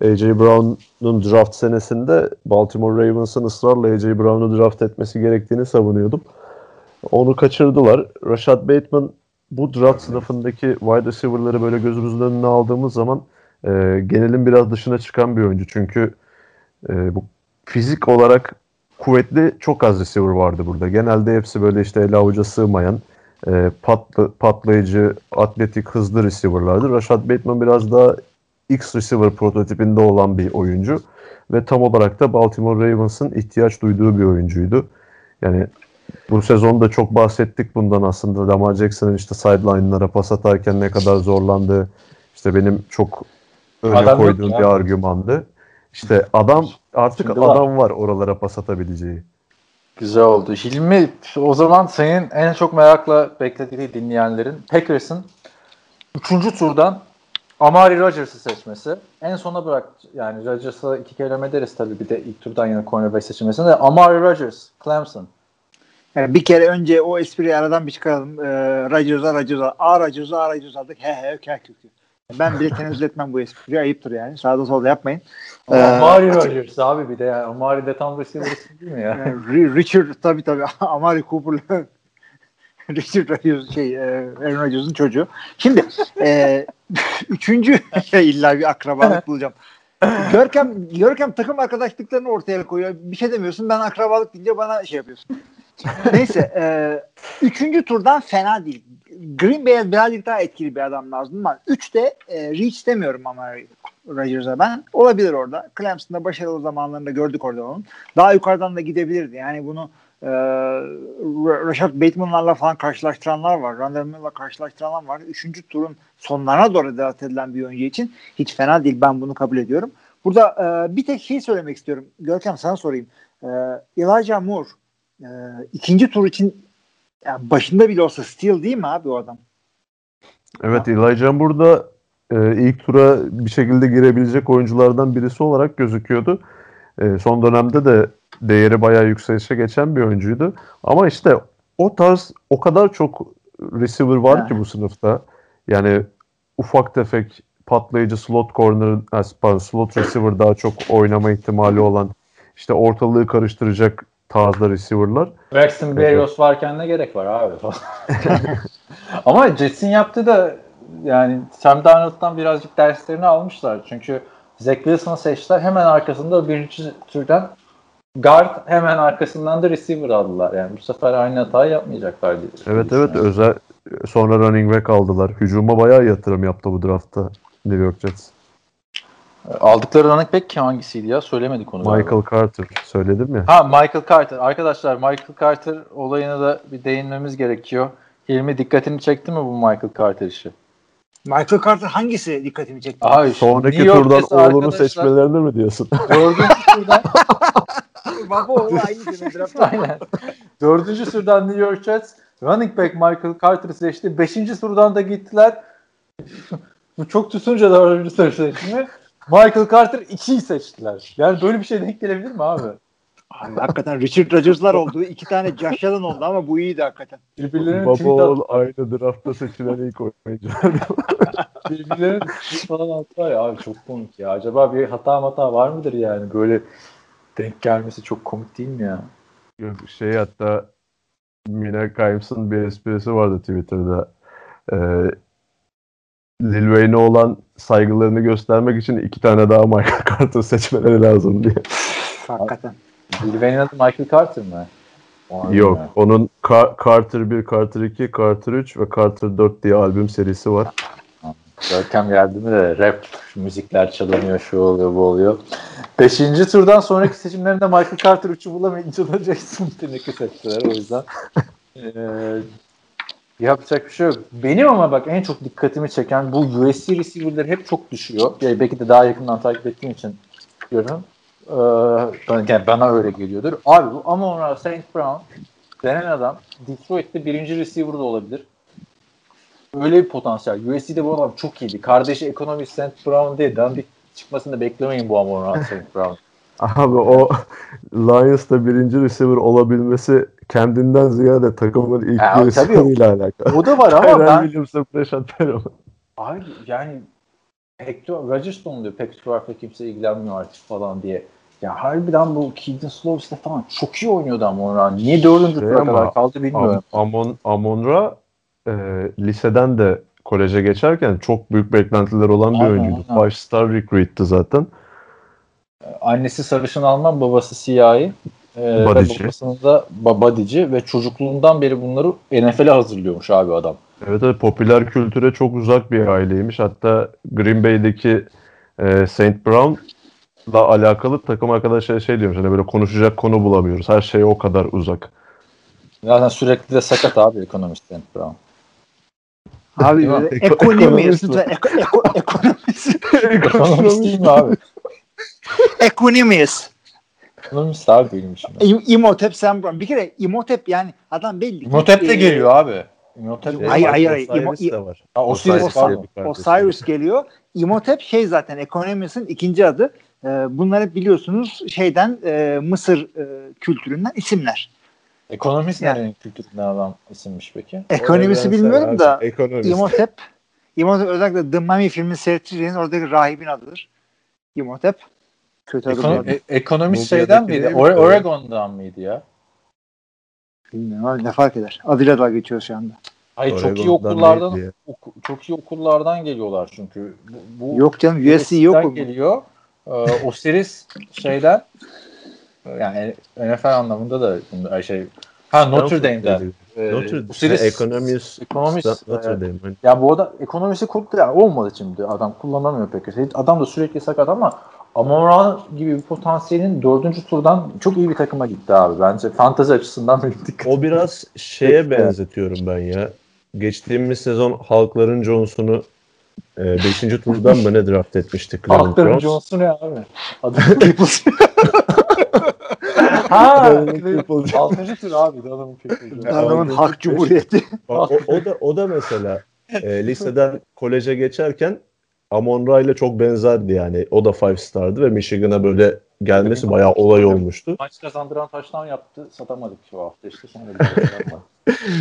e, AJ Brown'un draft senesinde Baltimore Ravens'ın ısrarla AJ Brown'u draft etmesi gerektiğini savunuyordum. Onu kaçırdılar. Rashad Bateman bu draft sınıfındaki wide receiver'ları böyle gözümüzün önüne aldığımız zaman e, genelin biraz dışına çıkan bir oyuncu. Çünkü e, bu fizik olarak kuvvetli çok az receiver vardı burada. Genelde hepsi böyle işte ele avuca sığmayan e, patlı, patlayıcı, atletik, hızlı receiver'lardı. Rashad Bateman biraz daha X receiver prototipinde olan bir oyuncu ve tam olarak da Baltimore Ravens'ın ihtiyaç duyduğu bir oyuncuydu. Yani bu sezonda çok bahsettik bundan aslında. Lamar Jackson'ın işte sideline'lara pas atarken ne kadar zorlandığı işte benim çok öne Adam koyduğum bir argümandı. İşte adam artık Şimdi var. adam var oralara pas atabileceği. Güzel oldu. Hilmi o zaman senin en çok merakla beklediği dinleyenlerin Packers'ın 3. turdan Amari Rodgers'ı seçmesi. En sona bırak yani Rodgers'a iki kelime deriz tabii bir de ilk turdan yana cornerback seçilmesine de Amari Rodgers, Clemson. Yani bir kere önce o espriyi aradan bir çıkaralım. Ee, Rodgers'a Rodgers'a. A Rodgers'a Rodgers aldık. He he kek kek. Ben bile tenezzül etmem bu espriyi. Ayıptır yani. Sağda solda yapmayın. Ee, Amari Rodgers abi bir de yani Amari de tam receiver ismi değil mi ya? Yani Ri- Richard tabii tabii. Amari Cooper'la Richard Rodgers şey e, Aaron Rodgers'ın çocuğu. Şimdi e, üçüncü illa bir akrabalık bulacağım. Görkem, Görkem takım arkadaşlıklarını ortaya koyuyor. Bir şey demiyorsun. Ben akrabalık deyince bana şey yapıyorsun. Neyse. E, üçüncü turdan fena değil. Green Bay'e birazcık daha etkili bir adam lazım. Ben 3'te e, reach demiyorum ama Rodgers'a ben. Olabilir orada. Clemson'da başarılı zamanlarında gördük orada onun. Daha yukarıdan da gidebilirdi. Yani bunu e, Rashad Bateman'larla falan karşılaştıranlar var. Randall Mill'la karşılaştıranlar var. Üçüncü turun sonlarına doğru draft edilen bir oyuncu için hiç fena değil. Ben bunu kabul ediyorum. Burada e, bir tek şey söylemek istiyorum. Görkem sana sorayım. E, Elijah Moore e, ikinci tur için yani başında bile olsa steal değil mi abi o adam? Evet Elijah burada e, ilk tura bir şekilde girebilecek oyunculardan birisi olarak gözüküyordu. E, son dönemde de değeri bayağı yükselişe geçen bir oyuncuydu. Ama işte o tarz o kadar çok receiver var ha. ki bu sınıfta. Yani ufak tefek patlayıcı slot corner, pardon, slot receiver daha çok oynama ihtimali olan işte ortalığı karıştıracak tarzda receiver'lar. Braxton Berrios evet. varken ne gerek var abi Ama Jets'in yaptığı da yani Sam Darnold'dan birazcık derslerini almışlar. Çünkü Zach Wilson'ı seçtiler. Hemen arkasında birinci türden guard hemen arkasından da receiver aldılar. Yani bu sefer aynı hatayı yapmayacaklar diye. Evet evet özel sonra running back aldılar. Hücuma bayağı yatırım yaptı bu draftta New York Jets. Aldıkları running back hangisiydi ya? Söylemedik onu. Michael galiba. Carter. Söyledim ya. Ha Michael Carter. Arkadaşlar Michael Carter olayına da bir değinmemiz gerekiyor. Hilmi dikkatini çekti mi bu Michael Carter işi? Michael Carter hangisi dikkatimi çekti? Abi, Sonraki turdan oğlunu seçmelerini mi diyorsun? Dördüncü turdan Baba o aynı Aynen. Dördüncü turdan New York Jets running back Michael Carter'ı seçti. Beşinci turdan da gittiler. Bu çok tutunca dördüncü tur seçimi. Michael Carter 2'yi seçtiler. Yani böyle bir şey denk gelebilir mi abi? Abi hakikaten Richard Rodgers'lar oldu. iki tane Josh Allen oldu ama bu iyiydi hakikaten. Birbirlerinin Baba oğul aynı draftta seçilen ilk oyuncu. Birbirlerinin falan attılar ya abi çok komik ya. Acaba bir hata hata var mıdır yani böyle denk gelmesi çok komik değil mi ya? Yok şey hatta Mina Kimes'ın bir esprisi vardı Twitter'da. Ee, Lil Wayne'e olan saygılarını göstermek için iki tane daha Michael Carter seçmeleri lazım diye. Hakikaten. Lil Wayne'in adı Michael Carter mı? Yok. Mi? Onun Ka- Carter 1, Carter 2, Carter 3 ve Carter 4 diye albüm serisi var. Görkem geldi mi de rap müzikler çalınıyor, şu oluyor, bu oluyor. Beşinci turdan sonraki seçimlerinde Michael Carter 3'ü bulamayınca da Jason Tinnick'i seçtiler o yüzden. Ee, Yapacak bir şey yok. Benim ama bak en çok dikkatimi çeken bu USC receiver'ları hep çok düşüyor. Yani belki de daha yakından takip ettiğim için görüyorum. Ee, yani bana öyle geliyordur. Abi bu Amon St. Brown denen adam Detroit'te birinci receiver da olabilir. Öyle bir potansiyel. USC'de bu adam çok iyiydi. Kardeşi ekonomist St. Brown diye dandik çıkmasını da beklemeyin bu Amon St. Brown. Abi o Lions'ta birinci receiver olabilmesi kendinden ziyade takımın ilk ya, receiver'ıyla alakalı. O da var ama ben... Williams'a Perro. Abi yani Hector Rodgers da diyor. Pek tuhafla kimse ilgilenmiyor artık falan diye. Ya harbiden bu Keaton Slovis'te falan çok iyi oynuyordu Amonra. Niye dördüncü tura kadar kaldı bilmiyorum. Amon, Amonra e, liseden de koleje geçerken çok büyük beklentiler olan bir oyuncuydu. Five star recruit'ti zaten. Annesi sarışın Alman, babası siyahi. Ee, Badici. babasının da Badici ve çocukluğundan beri bunları NFL'e hazırlıyormuş abi adam. Evet, evet popüler kültüre çok uzak bir aileymiş. Hatta Green Bay'deki e, St. Brown'la alakalı takım arkadaşları şey diyormuş. Hani böyle konuşacak konu bulamıyoruz. Her şey o kadar uzak. Zaten sürekli de sakat abi ekonomist St. Brown. Abi ekonomist. ekonomist. ekonomist değil mi abi? Ekonomist. Ekonomist abi benim işim. İmotep sen Bir kere İmotep yani adam belli. İmotep de geliyor abi. İmotep hayır hayır hayır. Osiris de var. Ha, Osiris, Osiris, Osiris geliyor. İmotep şey zaten ekonomisinin ikinci adı. Ee, bunlar hep biliyorsunuz şeyden e, Mısır e, kültüründen isimler. Ekonomist yani. nerenin kültüründen adam isimmiş peki? Ekonomisi bilmiyorum da ekonomist. İmotep İmotep özellikle The Mummy filmini seyrettiğiniz oradaki rahibin adıdır. İmotep. Kötü Ekon- e- ekonomist şeyden miydi? Or- Oregon'dan mıydı ya? Bilmiyorum ne fark eder. Adıyla da geçiyor şu anda. Hayır çok iyi okullardan oku, çok iyi okullardan geliyorlar çünkü. Bu, bu yok canım USC yok mu? geliyor. Ee, Osiris şeyden yani NFL anlamında da şey ha Notre Dame'den e, Notre, bu seri ekonomist, ekonomist Notre e, Dame. Ya bu adam ekonomisi kurdu yani olmadı şimdi adam kullanamıyor pek. Adam da sürekli sakat ama Amon gibi bir potansiyelin dördüncü turdan çok iyi bir takıma gitti abi. Bence fantezi açısından dikkat. O biraz şeye benzetiyorum ben ya. Geçtiğimiz sezon Halkların Jones'unu 5. turdan mı ne draft etmiştik Halkların? Jones'u ne abi? Adam ha, altıncı tur abi adamın peki. Adamın hak cumhuriyeti. Bak, o, o da o da mesela e, liseden koleje geçerken Amon Ra ile çok benzerdi yani. O da five star'dı ve Michigan'a böyle gelmesi bayağı olay olmuştu. Maç kazandıran taştan yaptı. Satamadık şu hafta işte. Sonra bir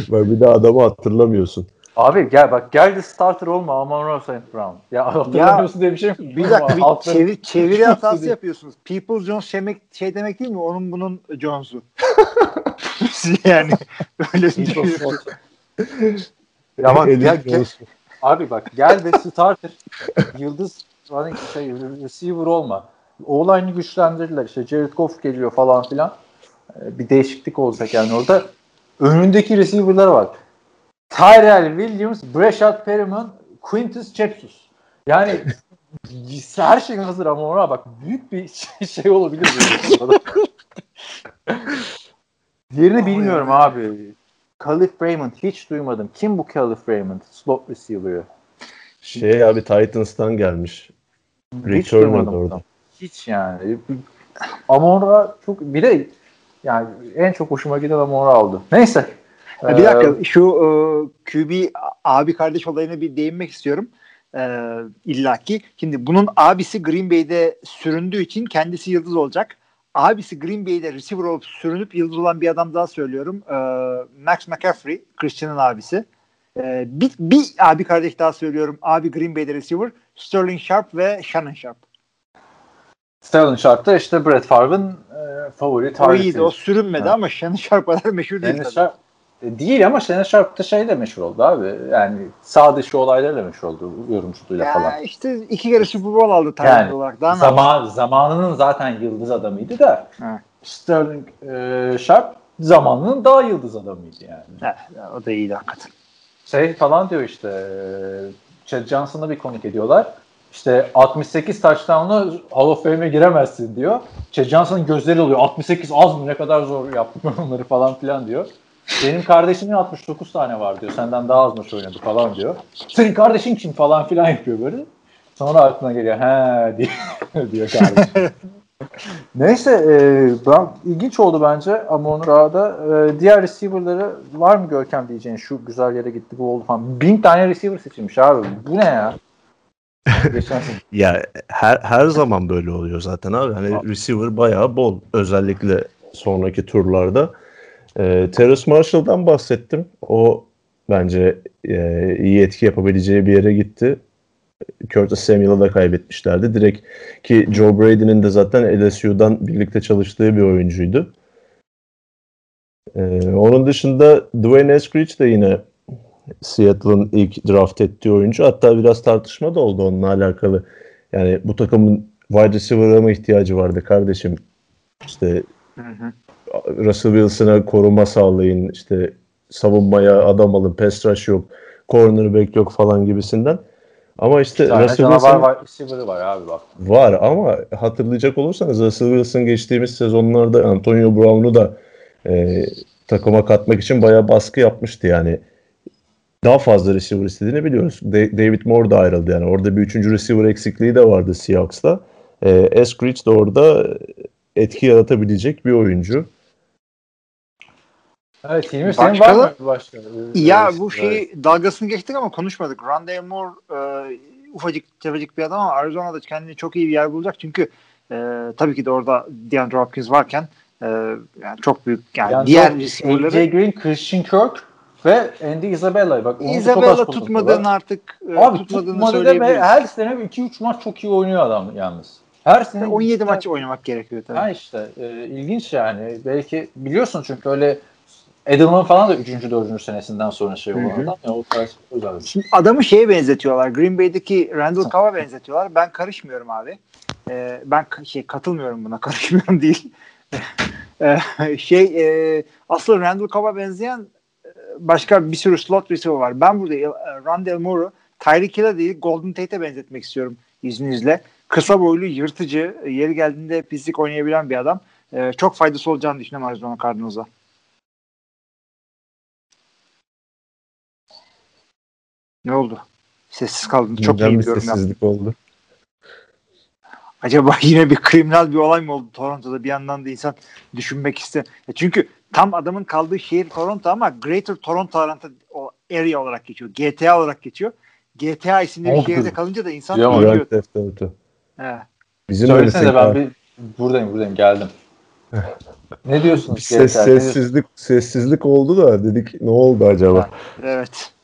şey bir de adamı hatırlamıyorsun. Abi gel bak geldi starter olma Amon Ra St. Brown. Ya hatırlamıyorsun diye bir şey mi? Bir dakika bir Altları- çevir, çeviri hatası yapıyorsunuz. People Jones şey, şey demek değil mi? Onun bunun Jones'u. yani öyle düşünüyorum. ya bak Jones. Abi bak gel de starter yıldız running şey receiver olma. O-line'ı güçlendirdiler. İşte Jared Goff geliyor falan filan. Ee, Bir değişiklik olacak yani orada. Önündeki receiver'lar var. Tyrell Williams, Breshad Perriman, Quintus Chepsus. Yani her şey hazır ama ona bak büyük bir şey, şey olabilir. Diğerini bilmiyorum abi. Khalif Raymond hiç duymadım. Kim bu Khalif Raymond? Slot receiver'ı. Şey abi Titans'tan gelmiş. Hiç Returner duymadım orada. Hiç yani. Amora çok bir de yani en çok hoşuma giden Amora aldı. Neyse. Bir Ee, dakika şu e, QB abi kardeş olayına bir değinmek istiyorum. E, illaki. Şimdi bunun abisi Green Bay'de süründüğü için kendisi yıldız olacak. Abisi Green Bay'de receiver olup sürünüp yıldız olan bir adam daha söylüyorum. E, Max McCaffrey, Christian'ın abisi. E, bir, bir abi kardeş daha söylüyorum. Abi Green Bay'de receiver. Sterling Sharp ve Shannon Sharp. Sterling Sharp'ta işte Brett Favre'ın e, favori O tarihçi. iyiydi. O sürünmedi Ha. ama Shannon Sharp kadar meşhur değil. Shannon. Sharp değil ama Shannon Sharp da şey de meşhur oldu abi. Yani sağ dışı olaylarla meşhur oldu yorumculuğuyla Ya falan. işte iki kere Super Bowl aldı tarih Yani olarak. Daha Zaman, zamanının zaten yıldız adamıydı da Ha. Sterling e, Sharp zamanının daha yıldız adamıydı yani. Heh, o da iyiydi hakikaten. Şey falan diyor işte e, Chad Johnson'ı bir konuk ediyorlar. İşte 68 touchdown'la Hall of Fame'e giremezsin diyor. Chad Johnson'ın gözleri oluyor. 68 az mı ne kadar zor yaptım onları falan filan diyor. Benim kardeşimin 69 tane var diyor. Senden daha az maç oynadı falan diyor. Senin kardeşin kim falan filan yapıyor böyle. Sonra aklına geliyor he diye diyor kardeşim. Neyse e, ben, ilginç oldu bence Amon Ra'da. E, diğer receiver'ları var mı Görkem diyeceğin şu güzel yere gitti bu oldu falan. Bin tane receiver seçilmiş abi. Bu ne ya? Ya her her zaman böyle oluyor zaten abi. Hani receiver bayağı bol özellikle sonraki turlarda. Ee, Terrace Marshall'dan bahsettim. O bence e, iyi etki yapabileceği bir yere gitti. Curtis Samuel'ı da kaybetmişlerdi. Direkt ki Joe Brady'nin de zaten LSU'dan birlikte çalıştığı bir oyuncuydu. Ee, onun dışında Dwayne Eskridge de yine Seattle'ın ilk draft ettiği oyuncu. Hatta biraz tartışma da oldu onunla alakalı. Yani bu takımın wide receiver'a mı ihtiyacı vardı kardeşim? İşte Russell Wilson'a koruma sağlayın. işte savunmaya adam alın. Pass rush yok. Cornerback yok falan gibisinden. Ama işte Bir tane Russell Wilson var, receiver'ı var abi bak. var ama hatırlayacak olursanız Russell Wilson geçtiğimiz sezonlarda Antonio Brown'u da e, takıma katmak için bayağı baskı yapmıştı yani. Daha fazla receiver istediğini biliyoruz. Da- David Moore da ayrıldı yani. Orada bir üçüncü receiver eksikliği de vardı Seahawks'ta. E, Eskridge de orada etki yaratabilecek bir oyuncu. Evet Hilmi senin Başka var mı başka? Ya Evet, bu şeyi dalgasını geçtik ama konuşmadık. Rondale Moore e, ufacık tefecik bir adam ama Arizona'da kendini çok iyi bir yer bulacak. Çünkü e, tabii ki de orada DeAndre Hopkins varken e, yani çok büyük yani, Yani diğer receiver'ları AJ Green, Christian Kirk ve Andy Isabella. Bak Isabella tutmadığını artık e, Abi tutmadığını tutmadı deme her sene 2-3 maç çok iyi oynuyor adam yalnız. Her sene 17 maç oynamak gerekiyor tabii. Ha işte e, ilginç yani. Belki biliyorsun çünkü öyle Edelman falan da 3. 4. senesinden sonra şey olan adam ya o tarz özel. Şimdi adamı şeye benzetiyorlar. Green Bay'deki Randall Cobb'a benzetiyorlar. Ben karışmıyorum abi. Ee, ben şey katılmıyorum buna. Karışmıyorum değil. Ee, şey e, asıl Randall Cobb'a benzeyen e, başka bir sürü slot receiver var. Ben burada e, Rondell Moore'u Tyreek Hill'e değil Golden Tate'e benzetmek istiyorum izninizle. Kısa boylu, yırtıcı, yeri geldiğinde pislik oynayabilen bir adam. E, çok faydası olacağını düşünüyorum Arizona Cardinals'a. Ne oldu? Sessiz kaldın. Çok Neden iyi bir sessizlik oldu. Acaba yine bir kriminal bir olay mı oldu Toronto'da? Bir yandan da insan düşünmek ister. Ya çünkü tam adamın kaldığı şehir Toronto ama Greater Toronto area olarak geçiyor. GTA olarak geçiyor. GTA isimli bir şehirde kalınca da insan Ya. Grand Theft Auto. He. Bizim öyle Söylesene de ben bir buradayım buradayım geldim. ne diyorsunuz? ses, gençler? Ne diyorsunuz? sessizlik sessizlik oldu da dedik ne oldu acaba? Evet.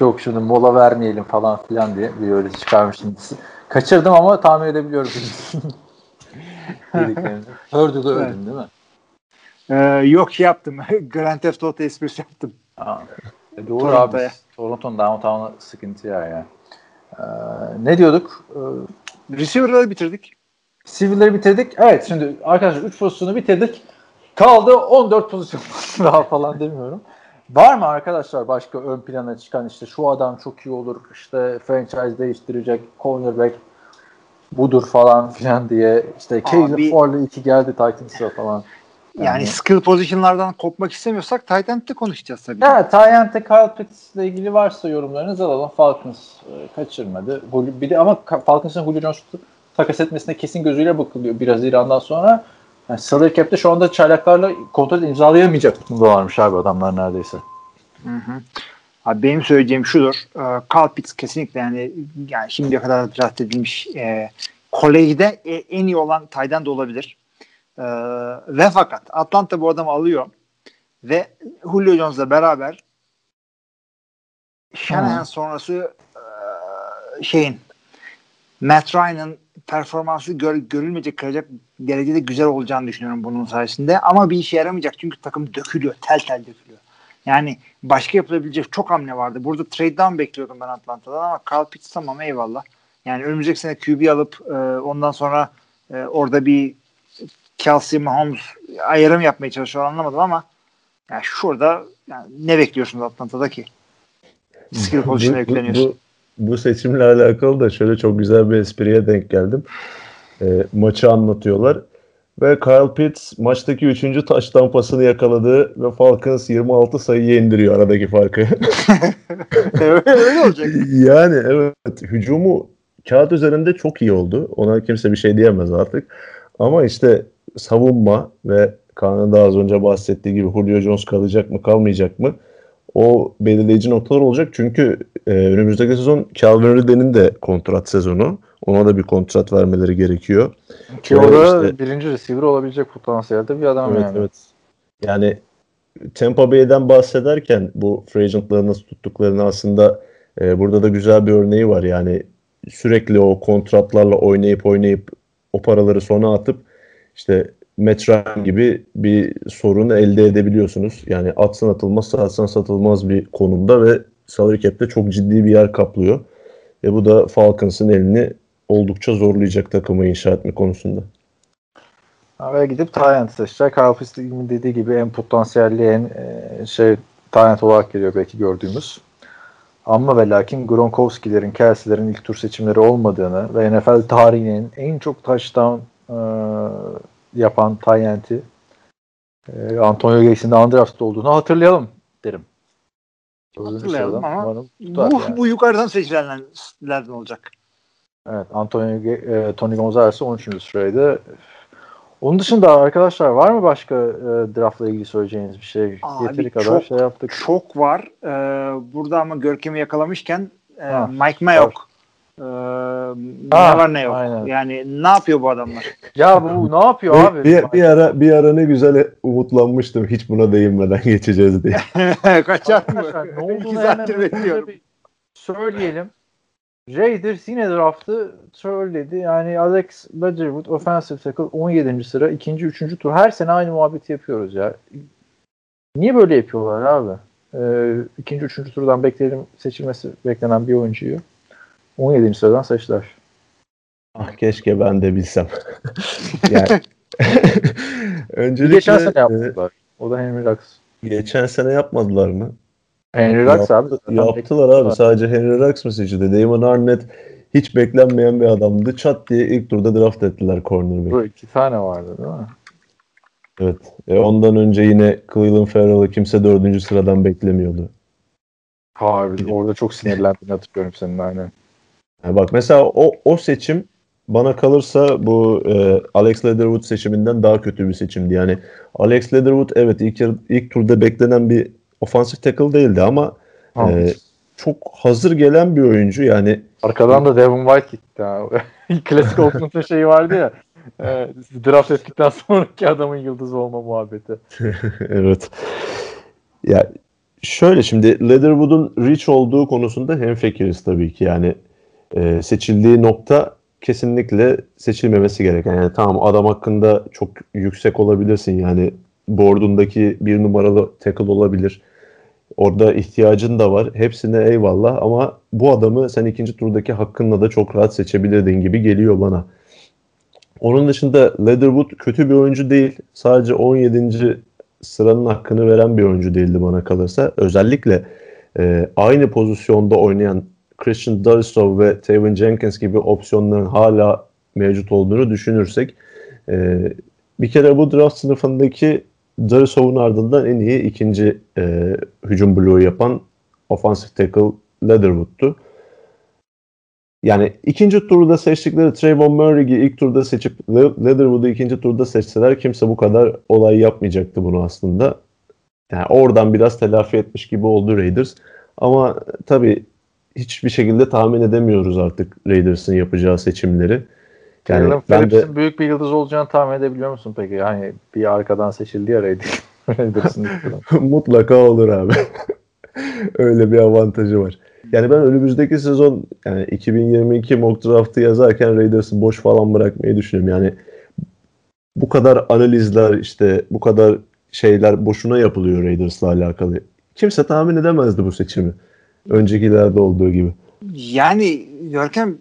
Yok şunu mola vermeyelim falan filan diye bir öyle çıkarmıştım. Kaçırdım ama tahmin edebiliyorum. Evet. öldün değil mi? Ee, yok şey yaptım. Grand Theft Auto esprisi yaptım. Aa, e doğru Toronto'ya. abi. Toronto'nun downtown'u sıkıntı ya. ya. Ee, ne diyorduk? Ee, Receiver'ları bitirdik. Civil'leri bitirdik. Evet şimdi arkadaşlar 3 pozisyonu bitirdik. Kaldı 14 pozisyon daha falan demiyorum. Var mı arkadaşlar başka ön plana çıkan işte şu adam çok iyi olur işte franchise değiştirecek cornerback budur falan filan diye işte Caleb Farley iki geldi Titans'a falan. Yani, Yani- skill position'lardan kopmak istemiyorsak tight end'de konuşacağız tabii. Evet, Tyent'e Kyle Pitts ile ilgili varsa yorumlarınız alalım. Falcons e, kaçırmadı. Bir de ama Falcons'ın Julio Jones'u takas etmesine kesin gözüyle bakılıyor biraz İran'dan sonra. Yani salary cap'te şu anda çaylaklarla kontrat imzalayamayacak varmış abi adamlar neredeyse. Hı hı. Abi benim söyleyeceğim şudur. Carl Pitts kesinlikle yani yani şimdiye kadar draft edilmiş e, kolejde e, en iyi olan taydan da olabilir. E, ve fakat Atlanta bu adamı alıyor ve Julio Jones'la beraber Shanahan sonrası e, şeyin Matt Ryan'ın performansı gör, görülmeyecek kıracak derecede güzel olacağını düşünüyorum bunun sayesinde. Ama bir işe yaramayacak çünkü takım dökülüyor. Tel tel dökülüyor. Yani başka yapılabilecek çok hamle vardı. Burada trade down bekliyordum ben Atlanta'dan ama Carl Pitts tamam eyvallah. Yani önümüzdeki sene QB alıp e, ondan sonra e, orada bir Kelsey Mahomes ayrım yapmaya çalışıyor anlamadım ama yani şurada yani ne bekliyorsunuz Atlanta'da ki? Skill pozisyona yükleniyorsun. bu, bu seçimle alakalı da şöyle çok güzel bir espriye denk geldim. E, maçı anlatıyorlar. Ve Kyle Pitts maçtaki 3. taş tampasını yakaladı ve Falcons 26 sayıya indiriyor aradaki farkı. Öyle olacak. yani evet hücumu kağıt üzerinde çok iyi oldu. Ona kimse bir şey diyemez artık. Ama işte savunma ve Kaan'ın da az önce bahsettiği gibi Julio Jones kalacak mı kalmayacak mı? O belirleyici noktalar olacak. Çünkü e, önümüzdeki sezon Calvin Ridley'nin de kontrat sezonu. Ona da bir kontrat vermeleri gerekiyor. Ki o da işte- birinci receiver olabilecek potansiyelde bir adam Evet yani. evet. Yani Tampa Bay'den bahsederken bu free agent'ları nasıl tuttuklarını aslında e, burada da güzel bir örneği var. Yani sürekli o kontratlarla oynayıp oynayıp o paraları sona atıp işte Matt Ryan gibi bir sorun elde edebiliyorsunuz. Yani atsın atılmaz, atsan satılmaz bir konumda ve salary cap'te çok ciddi bir yer kaplıyor. Ve bu da Falcons'ın elini oldukça zorlayacak takımı inşa etme konusunda. Ve gidip Tyent seçecek. Kyle Pitts'in dediği gibi en potansiyelli en e, şey Tyent olarak geliyor belki gördüğümüz. Ama ve lakin Gronkowski'lerin, Kelsey'lerin ilk tur seçimleri olmadığını ve NFL tarihinin en çok touchdown e, yapan Tyent'i e, Antonio Gates'in de undrafted olduğunu hatırlayalım derim. Dördüncü Hatırlayalım ama umarım tutar Bu, yani. bu yukarıdan seçilenlerden olacak. Evet, Antonio e, Tony Gonzalez 13. sıraydı. Onun dışında arkadaşlar var mı başka e, draftla ilgili söyleyeceğiniz bir şey? Abi Yeteri kadar çok- şey yaptık. Çok var. Ee, burada ama Görkem'i yakalamışken e, Ha, Mike Mayock. Ee, ne Ha, var ne yok. aynen. Yani ne yapıyor bu adamlar? Ya bu ne yapıyor abi? bir, bir ara bir ara ne güzel umutlanmıştım hiç buna değinmeden geçeceğiz diye. Kaçar mı? Ne olduğunu hemen bekliyorum. söyleyelim. Raiders yine draftı söyledi. Yani Alex Leatherwood offensive tackle 17. sıra, 2. 3. tur. Her sene aynı muhabbeti yapıyoruz ya. Niye böyle yapıyorlar abi? Ee, ikinci, üçüncü turdan bekleyelim seçilmesi beklenen bir oyuncuyu 17. sıradan seçtiler. Ah keşke ben de bilsem. yani öncelikle Geçen sene e, yaptılar. O da Henry Rux. geçen sene yapmadılar mı? Henry Rux abi. Yaptı- zaten yaptılar abi. Sadece Henry Rux mı seçildi? Damon Arnett hiç beklenmeyen bir adamdı. Çat diye ilk turda draft ettiler cornerback. Bu iki tane vardı değil mi? Evet. E ondan önce yine Cleveland Farrell'ı kimse dördüncü sıradan beklemiyordu. Harbi orada çok sinirlendiğini hatırlıyorum senin aynen. Yani bak mesela o, o seçim bana kalırsa bu e, Alex Leatherwood seçiminden daha kötü bir seçimdi. Yani Alex Leatherwood evet ilk ilk turda beklenen bir offensive tackle değildi ama e, çok hazır gelen bir oyuncu. Yani Arkadan da Devin White gitti abi. Klasik Oakland'ın şeyi vardı ya. e, draft ettikten sonraki adamın yıldız olma muhabbeti. evet. Ya şöyle şimdi Leatherwood'un reach olduğu konusunda hemfikiriz tabii ki. Yani e, seçildiği nokta kesinlikle seçilmemesi gereken. Yani tamam adam hakkında çok yüksek olabilirsin. Yani board'undaki bir numaralı tackle olabilir. Orada ihtiyacın da var. Hepsine eyvallah ama bu adamı sen ikinci turdaki hakkınla da çok rahat seçebilirdin gibi geliyor bana. Onun dışında Leatherwood kötü bir oyuncu değil. Sadece 17. sıranın hakkını veren bir oyuncu değildi bana kalırsa. Özellikle e, aynı pozisyonda oynayan Christian Darrisaw ve Tavon Jenkins gibi opsiyonların hala mevcut olduğunu düşünürsek e, bir kere bu draft sınıfındaki Darrisaw'un ardından en iyi ikinci e, hücum bloğu yapan offensive tackle Leatherwood'tu. Yani ikinci turda seçtikleri Trayvon Murray'i ilk turda seçip Le- Leatherwood'u ikinci turda seçseler kimse bu kadar olay yapmayacaktı bunu aslında. Yani oradan biraz telafi etmiş gibi oldu Raiders. Ama tabii hiçbir şekilde tahmin edemiyoruz artık Raiders'ın yapacağı seçimleri. Yani Jalen ben de büyük bir yıldız olacağını tahmin edebiliyor musun peki? Yani bir arkadan seçildi ya Raiders. Raiders'ın mutlaka olur abi. Öyle bir avantajı var. Yani ben önümüzdeki sezon yani 2022 mock draft'ı yazarken Raiders'ı boş falan bırakmayı düşünüyorum. Yani bu kadar analizler işte bu kadar şeyler boşuna yapılıyor Raiders'la alakalı. Kimse tahmin edemezdi bu seçimi. Öncekilerde olduğu gibi. Yani Görkem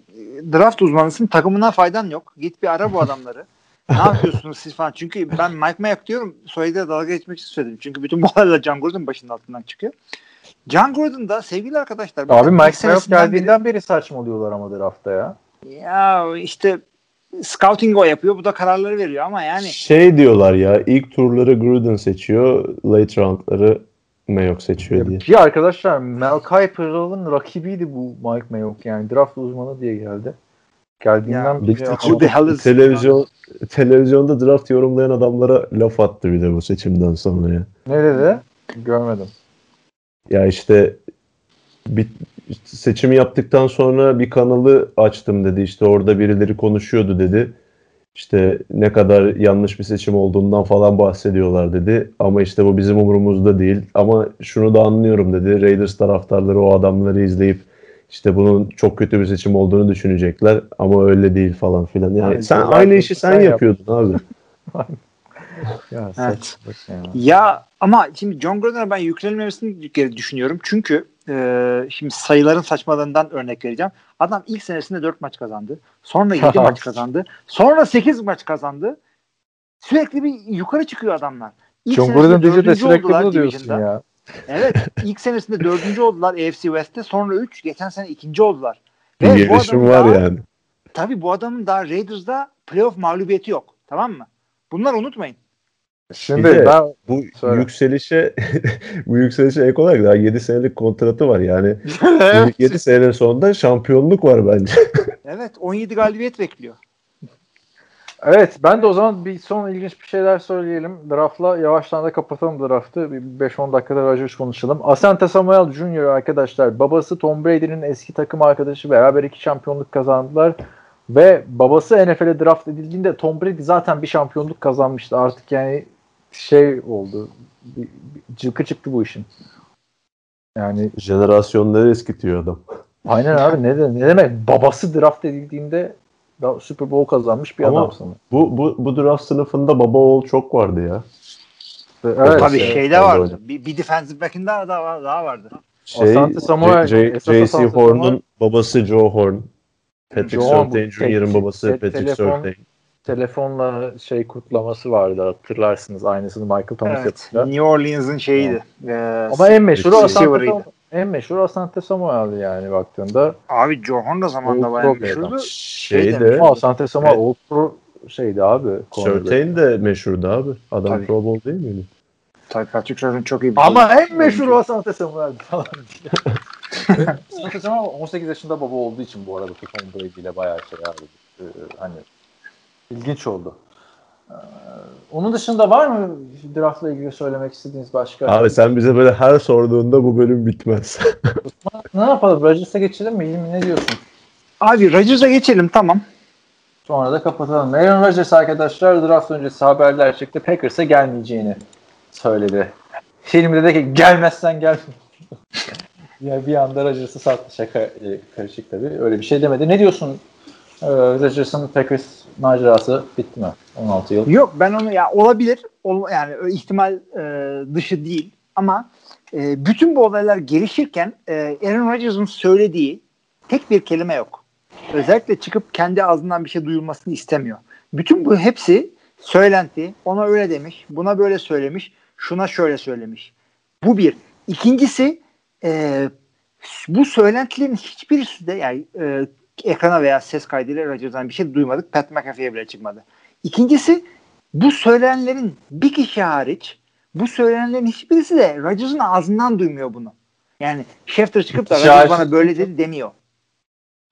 draft uzmanısın takımına faydan yok. Git bir ara bu adamları. ne yapıyorsunuz siz falan? Çünkü ben Mike Mayock diyorum soyadıyla dalga geçmek için söyledim. Çünkü bütün bu olaylar John Gordon başının altından çıkıyor. John Gordon da sevgili arkadaşlar. Abi Mike Mayock geldiğinden beri saçmalıyorlar ama draftta ya. beri- Ya işte scouting o yapıyor. Bu da kararları veriyor ama yani Şey diyorlar ya ilk turları Gruden seçiyor, late roundları Mayock seçiyor diye. Ki arkadaşlar Melkai Pearl'ın rakibiydi bu Mike Mayock yani draft uzmanı diye geldi. Geldiğinden beri bir- ama- Televizyon televizyonda draft yorumlayan adamlara laf attı bir de bu seçimden sonra ya. ne dedi? Görmedim. Ya işte bir seçimi yaptıktan sonra bir kanalı açtım dedi. İşte orada birileri konuşuyordu dedi. İşte ne kadar yanlış bir seçim olduğundan falan bahsediyorlar dedi. Ama işte bu bizim umurumuzda değil. Ama şunu da anlıyorum dedi. Raiders taraftarları o adamları izleyip işte bunun çok kötü bir seçim olduğunu düşünecekler. Ama öyle değil falan filan. Yani Aynen. sen aynı işi sen, sen yap. yapıyordun abi. Ya Evet. ya. Ya ama şimdi John Gordon'a ben yüklenilmemesini geri düşünüyorum. Çünkü e, şimdi sayıların saçmalığından örnek vereceğim. Adam ilk senesinde 4 maç kazandı. Sonra 7 maç kazandı. Sonra 8 maç kazandı. Sürekli bir yukarı çıkıyor adamlar. İlk John deyince de sürekli bunu diyorsun ya. Evet. ilk senesinde dördüncü oldular AFC West'te. Sonra 3. Geçen sene ikinci oldular. Bu gelişim adamın var daha- yani. Tabii bu adamın daha Raiders'da playoff mağlubiyeti yok. Tamam mı? Bunları unutmayın. Şimdi Bir de- ben Bu Söyle. yükselişe bu yükselişe ek olarak daha 7 senelik kontratı var yani. 7 sene sonunda şampiyonluk var bence. Evet 17 galibiyet bekliyor. Evet ben de o zaman bir son ilginç bir şeyler söyleyelim. Draft'la yavaştan da kapatalım draft'ı. Bir 5-10 dakikada Rodgers konuşalım. Asante Samuel Jr. arkadaşlar babası Tom Brady'nin eski takım arkadaşı beraber iki şampiyonluk kazandılar. Ve babası NFL'e draft edildiğinde Tom Brady zaten bir şampiyonluk kazanmıştı. Artık yani şey oldu. Bir, bir cılkı çıktı bu işin. Yani Jenerasyonları eskitiyor adam. aynen abi ne, de, ne demek babası draft edildiğinde da Super Bowl kazanmış bir Ama- adamsın. Bu, bu, bu draft sınıfında baba oğul çok vardı ya. Evet, Tabii evet. şeyde Orada vardı. Bir, bir defensive back'in daha, daha, daha vardı. Şey, Asante Samuel, J- J- esas J.C. Horn'un Samuel- babası Joe Horn. Patrick Surtain Jr.'ın babası Patrick Surtain. Telefonla şey kutlaması vardı hatırlarsınız. Aynısını Michael Thomas Evet. yapınca. New Orleans'ın şeyiydi. Ee, Ama en meşhuru Asante. En meşhur Asante Samuel'di yani baktığında. Abi Joe Honda zamanında bayağı meşhurdu. Şey demiş, de Ama Asante Samuel Evet. Pro şeydi abi. Surtain de meşhurdu abi. Adam Tabii. Pro Bowl değil miydi? Tabii Patrick Surtain çok iyi bir Ama en meşhur Asante Samuel falan. Asante Samuel 18 yaşında baba olduğu için bu arada Tom Brady ile bayağı şey abi. Ee, hani ilginç oldu. Ee, onun dışında var mı draftla ilgili söylemek istediğiniz başka? Abi sen bize böyle her sorduğunda bu bölüm bitmez. ne yapalım? Rodgers'a geçelim mi? İlmi ne diyorsun? Abi Rodgers'a geçelim tamam. Sonra da kapatalım. Aaron Rodgers arkadaşlar draft öncesi haberler çıktı. Packers'a gelmeyeceğini söyledi. Filmde de ki gelmezsen gel. ya bir anda Rodgers'ı sattı. Şaka e, karışık tabii. Öyle bir şey demedi. Ne diyorsun? Ee, Rodgers'ın Packers macerası bitti mi? 16 yıl. Yok ben onu ya olabilir. Ol, yani ihtimal e, dışı değil. Ama e, bütün bu olaylar gelişirken e, Aaron Rodgers'ın söylediği tek bir kelime yok. Özellikle çıkıp kendi ağzından bir şey duyulmasını istemiyor. Bütün bu hepsi söylenti. Ona öyle demiş, buna böyle söylemiş, şuna şöyle söylemiş. Bu bir. İkincisi e, bu söylentilerin hiçbirisi de yani e, ekrana veya ses kaydıyla Rodgers'dan bir şey duymadık. Pat McAfee'ye bile çıkmadı. İkincisi bu söylenenlerin bir kişi hariç bu söylenenlerin hiçbirisi de Rodgers'ın ağzından duymuyor bunu. Yani Schefter çıkıp da Rodgers bana böyle dedi demiyor.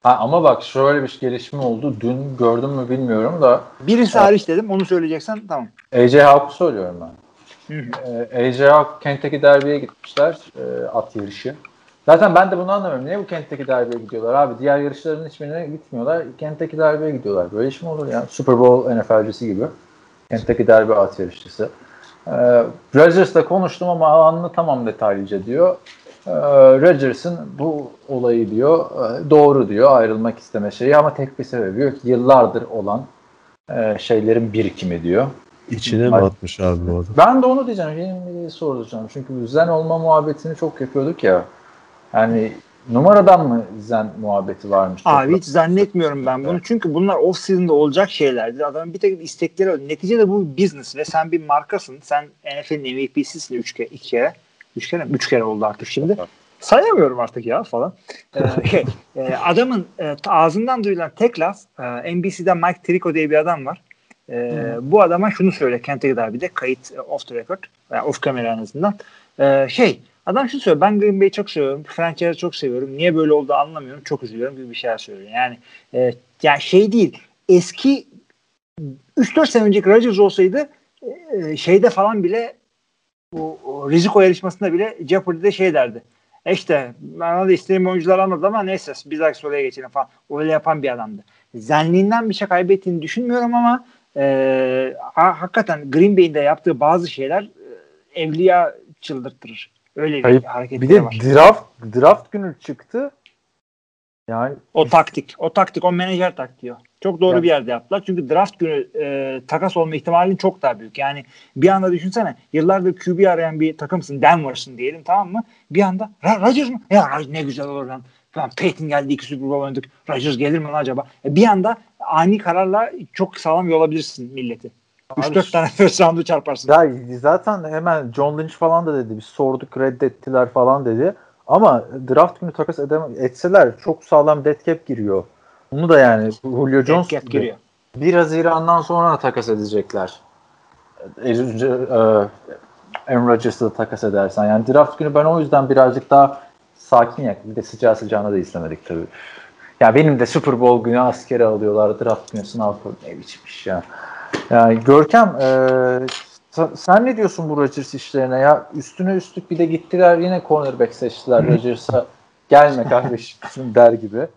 Ha, ama bak şöyle bir gelişme oldu. Dün gördüm mü bilmiyorum da Birisi hariç dedim onu söyleyeceksen tamam. AJ Hawk'u söylüyorum ben. Ee, AJ Hawk Kentucky Derby'ye gitmişler e, at yarışı. Zaten ben de bunu anlamıyorum. Niye bu Kentucky Derby'ye gidiyorlar abi? Diğer yarışların hiçbirine gitmiyorlar. Kentucky Derby'ye gidiyorlar. Böyle iş mi olur ya? Super Bowl NFL'cisi gibi. Kentucky Derby at yarışçısı. Ee, Rodgers'la konuştum ama anlatamam detaylıca diyor. Ee, Rodgers'ın bu olayı diyor e, doğru diyor ayrılmak isteme şeyi ama tek bir sebebi yok. Yıllardır olan e, şeylerin birikimi diyor. İçine mi atmış abi bu adam? Ben de onu diyeceğim. Benim soracağım. Çünkü bu zen olma muhabbetini çok yapıyorduk ya. Yani numaradan mı zen muhabbeti varmış? Abi hiç zannetmiyorum ben bunu. Çünkü bunlar off season'da olacak şeylerdir. Adamın bir takım istekleri var. Neticede bu business ve sen bir markasın. Sen NFL'in MVP'sisin 3 kere, 2 kere. 3 kere mi? 3 kere oldu artık şimdi. Sayamıyorum artık ya falan. Ee, şey, e, adamın e, ağzından duyulan tek laf e, NBC'de Mike Tirico diye bir adam var. E, bu adama şunu söyle Kentucky Derby'de kayıt e, off the record veya off camera en azından. E, şey adam şunu söylüyor ben Green Bay'i çok seviyorum. Franchise'ı çok seviyorum. Niye böyle oldu anlamıyorum. Çok üzülüyorum gibi bir şeyler söylüyor. Yani e, yani şey değil eski 3-4 sene önceki Rodgers olsaydı e, şeyde falan bile bu o Riziko yarışmasında bile Jeopardy'de şey derdi. E işte bana da istediğim oyuncular anladı ama neyse bir dahaki soruya geçelim falan. Öyle yapan bir adamdı. Zenliğinden bir şey kaybettiğini düşünmüyorum ama e, ha- hakikaten Green Bay'in de yaptığı bazı şeyler e, evliya çıldırtırır. Öyle bir Hayır, hareketleri Bir de var. draft draft günü çıktı. Yani O taktik. O taktik. O menajer taktiği. Çok doğru Yani- bir yerde yaptılar. Çünkü draft günü e, takas olma ihtimalin çok daha büyük. Yani bir anda düşünsene yıllardır QB arayan bir takımsın. Denver'sın diyelim tamam mı? Bir anda "Ra- Rodgers mı? Ya ne güzel olur lan. Falan, Peyton geldi iki Super Bowl oynadık. Rodgers gelir mi lan acaba? E, bir anda ani kararla çok sağlam yolabilirsin milleti. Abi 3-4 tane first round'u çarparsın. ya zaten hemen John Lynch falan da dedi. Biz sorduk reddettiler falan dedi. Ama draft günü takas edemem, etseler çok sağlam dead cap giriyor. Bunu da yani Julio Jones Cap gibi. giriyor. 1 Haziran'dan sonra takas edecekler. E, e, Aaron Rodgers'ı takas edersen. Yani draft günü ben o yüzden birazcık daha sakin yak. Bir de sıcağı sıcağına da izlemedik tabii. Ya benim de Super Bowl günü askere alıyorlar. Draft günü sınav. Ne biçim iş ya. Yani Görkem e, sen ne diyorsun bu Rodgers işlerine ya? Üstüne üstlük bir de gittiler yine cornerback seçtiler Rodgers'a. Gelme kardeşim der gibi.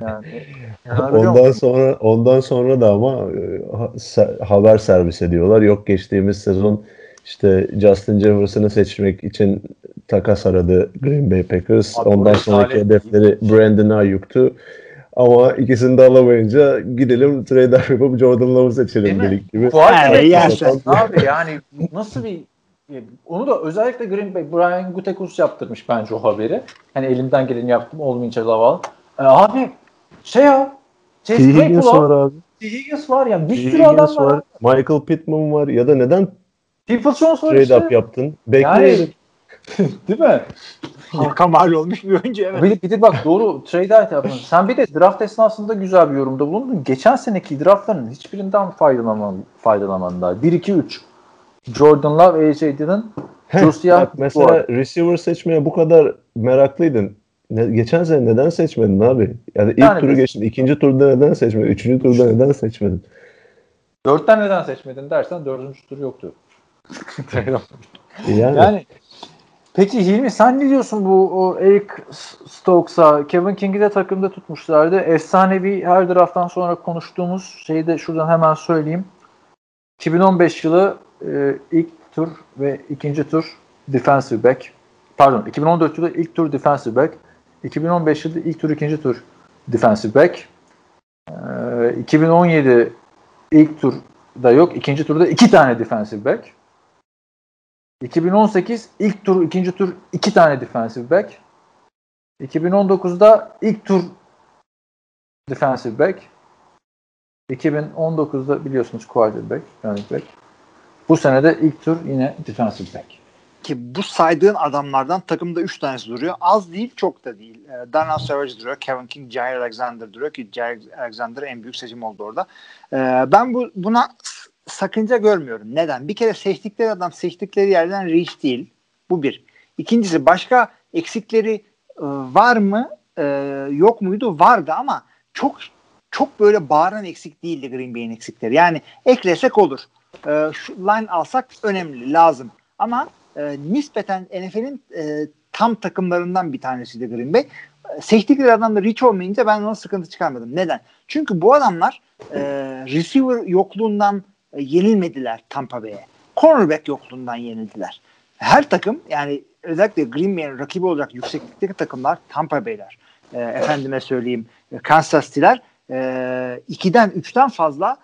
Yani, inanabiliyor Ondan sonra ondan sonra da ama e, haber servis ediyorlar. Yok geçtiğimiz sezon işte Justin Jefferson'ı seçmek için takas aradı Green Bay Packers. Abi Ondan sonraki hedefleri Brandon Ayuk'tu. Ama ikisini de alamayınca gidelim trade yapıp Jordan Love'ı seçelim Değil mi? dedik gibi. Fuar Yani abi yani nasıl bir onu da özellikle Green Bay Brian Gutekunst yaptırmış bence o haberi. Hani elimden geleni yaptım olmayınca Laval. E, abi şey ya. Chase Higgins var abi. Higgins var ya. Bir sürü adam var. var. Michael Pittman var. Ya da neden People Jones var trade işte. up yaptın? Bekleyelim. Değil mi? Halka mal olmuş bir oyuncu evet. Bir, bir de bak doğru trade yapın. Sen bir de draft esnasında güzel bir yorumda bulundun. Geçen seneki draftların hiçbirinden faydalanan, faydalanamanlar. 1-2-3. Jordan Love, AJ Dillon, Josiah mesela receiver seçmeye bu kadar meraklıydın. Ne, geçen sene neden seçmedin abi? Yani ilk Yani turu biz- geçtin. ikinci turda neden seçmedin? Üçüncü turda neden seçmedin? Dörtten neden seçmedin dersen dördüncü tur yoktu. Yani, yani peki Hilmi sen ne diyorsun bu o Eric Stokes'a Kevin King'i de takımda tutmuşlardı. Efsanevi her drafttan sonra konuştuğumuz şeyi de şuradan hemen söyleyeyim. 2015 yılı e, ilk tur ve ikinci tur defensive back. Pardon 2014 yılı ilk tur defensive back. 2015 yılı ilk tur ikinci tur defensive back. E, 2017 ilk turda yok. ikinci turda iki tane defensive back. 2018 ilk tur, ikinci tur iki tane defensive back. 2019'da ilk tur defensive back. 2019'da biliyorsunuz quarterback, running back. Bu sene de ilk tur yine defensive back. Ki bu saydığın adamlardan takımda 3 tanesi duruyor. Az değil çok da değil. E, Darnell Savage duruyor. Kevin King, Jair Alexander duruyor ki Jair Alexander en büyük seçim oldu orada. E, ben bu buna sakınca görmüyorum. Neden? Bir kere seçtikleri adam seçtikleri yerden reach değil. Bu bir. İkincisi başka eksikleri e, var mı? E, yok muydu? Vardı ama çok çok böyle bağıran eksik değildi Green Bay'in eksikleri. Yani eklesek olur. E, şu line alsak önemli, lazım. Ama nispeten NFL'in tam takımlarından bir tanesiydi Green Bay. Seçtikleri adamda reach olmayınca ben ona sıkıntı çıkarmadım. Neden? Çünkü bu adamlar e, receiver yokluğundan e, yenilmediler Tampa Bay'e. Cornerback yokluğundan yenildiler. Her takım yani özellikle Green Bay'in rakibi olacak yükseklikteki takımlar Tampa Bay'ler. E, efendime söyleyeyim e, Kansas City'ler e, ikiden üçten fazla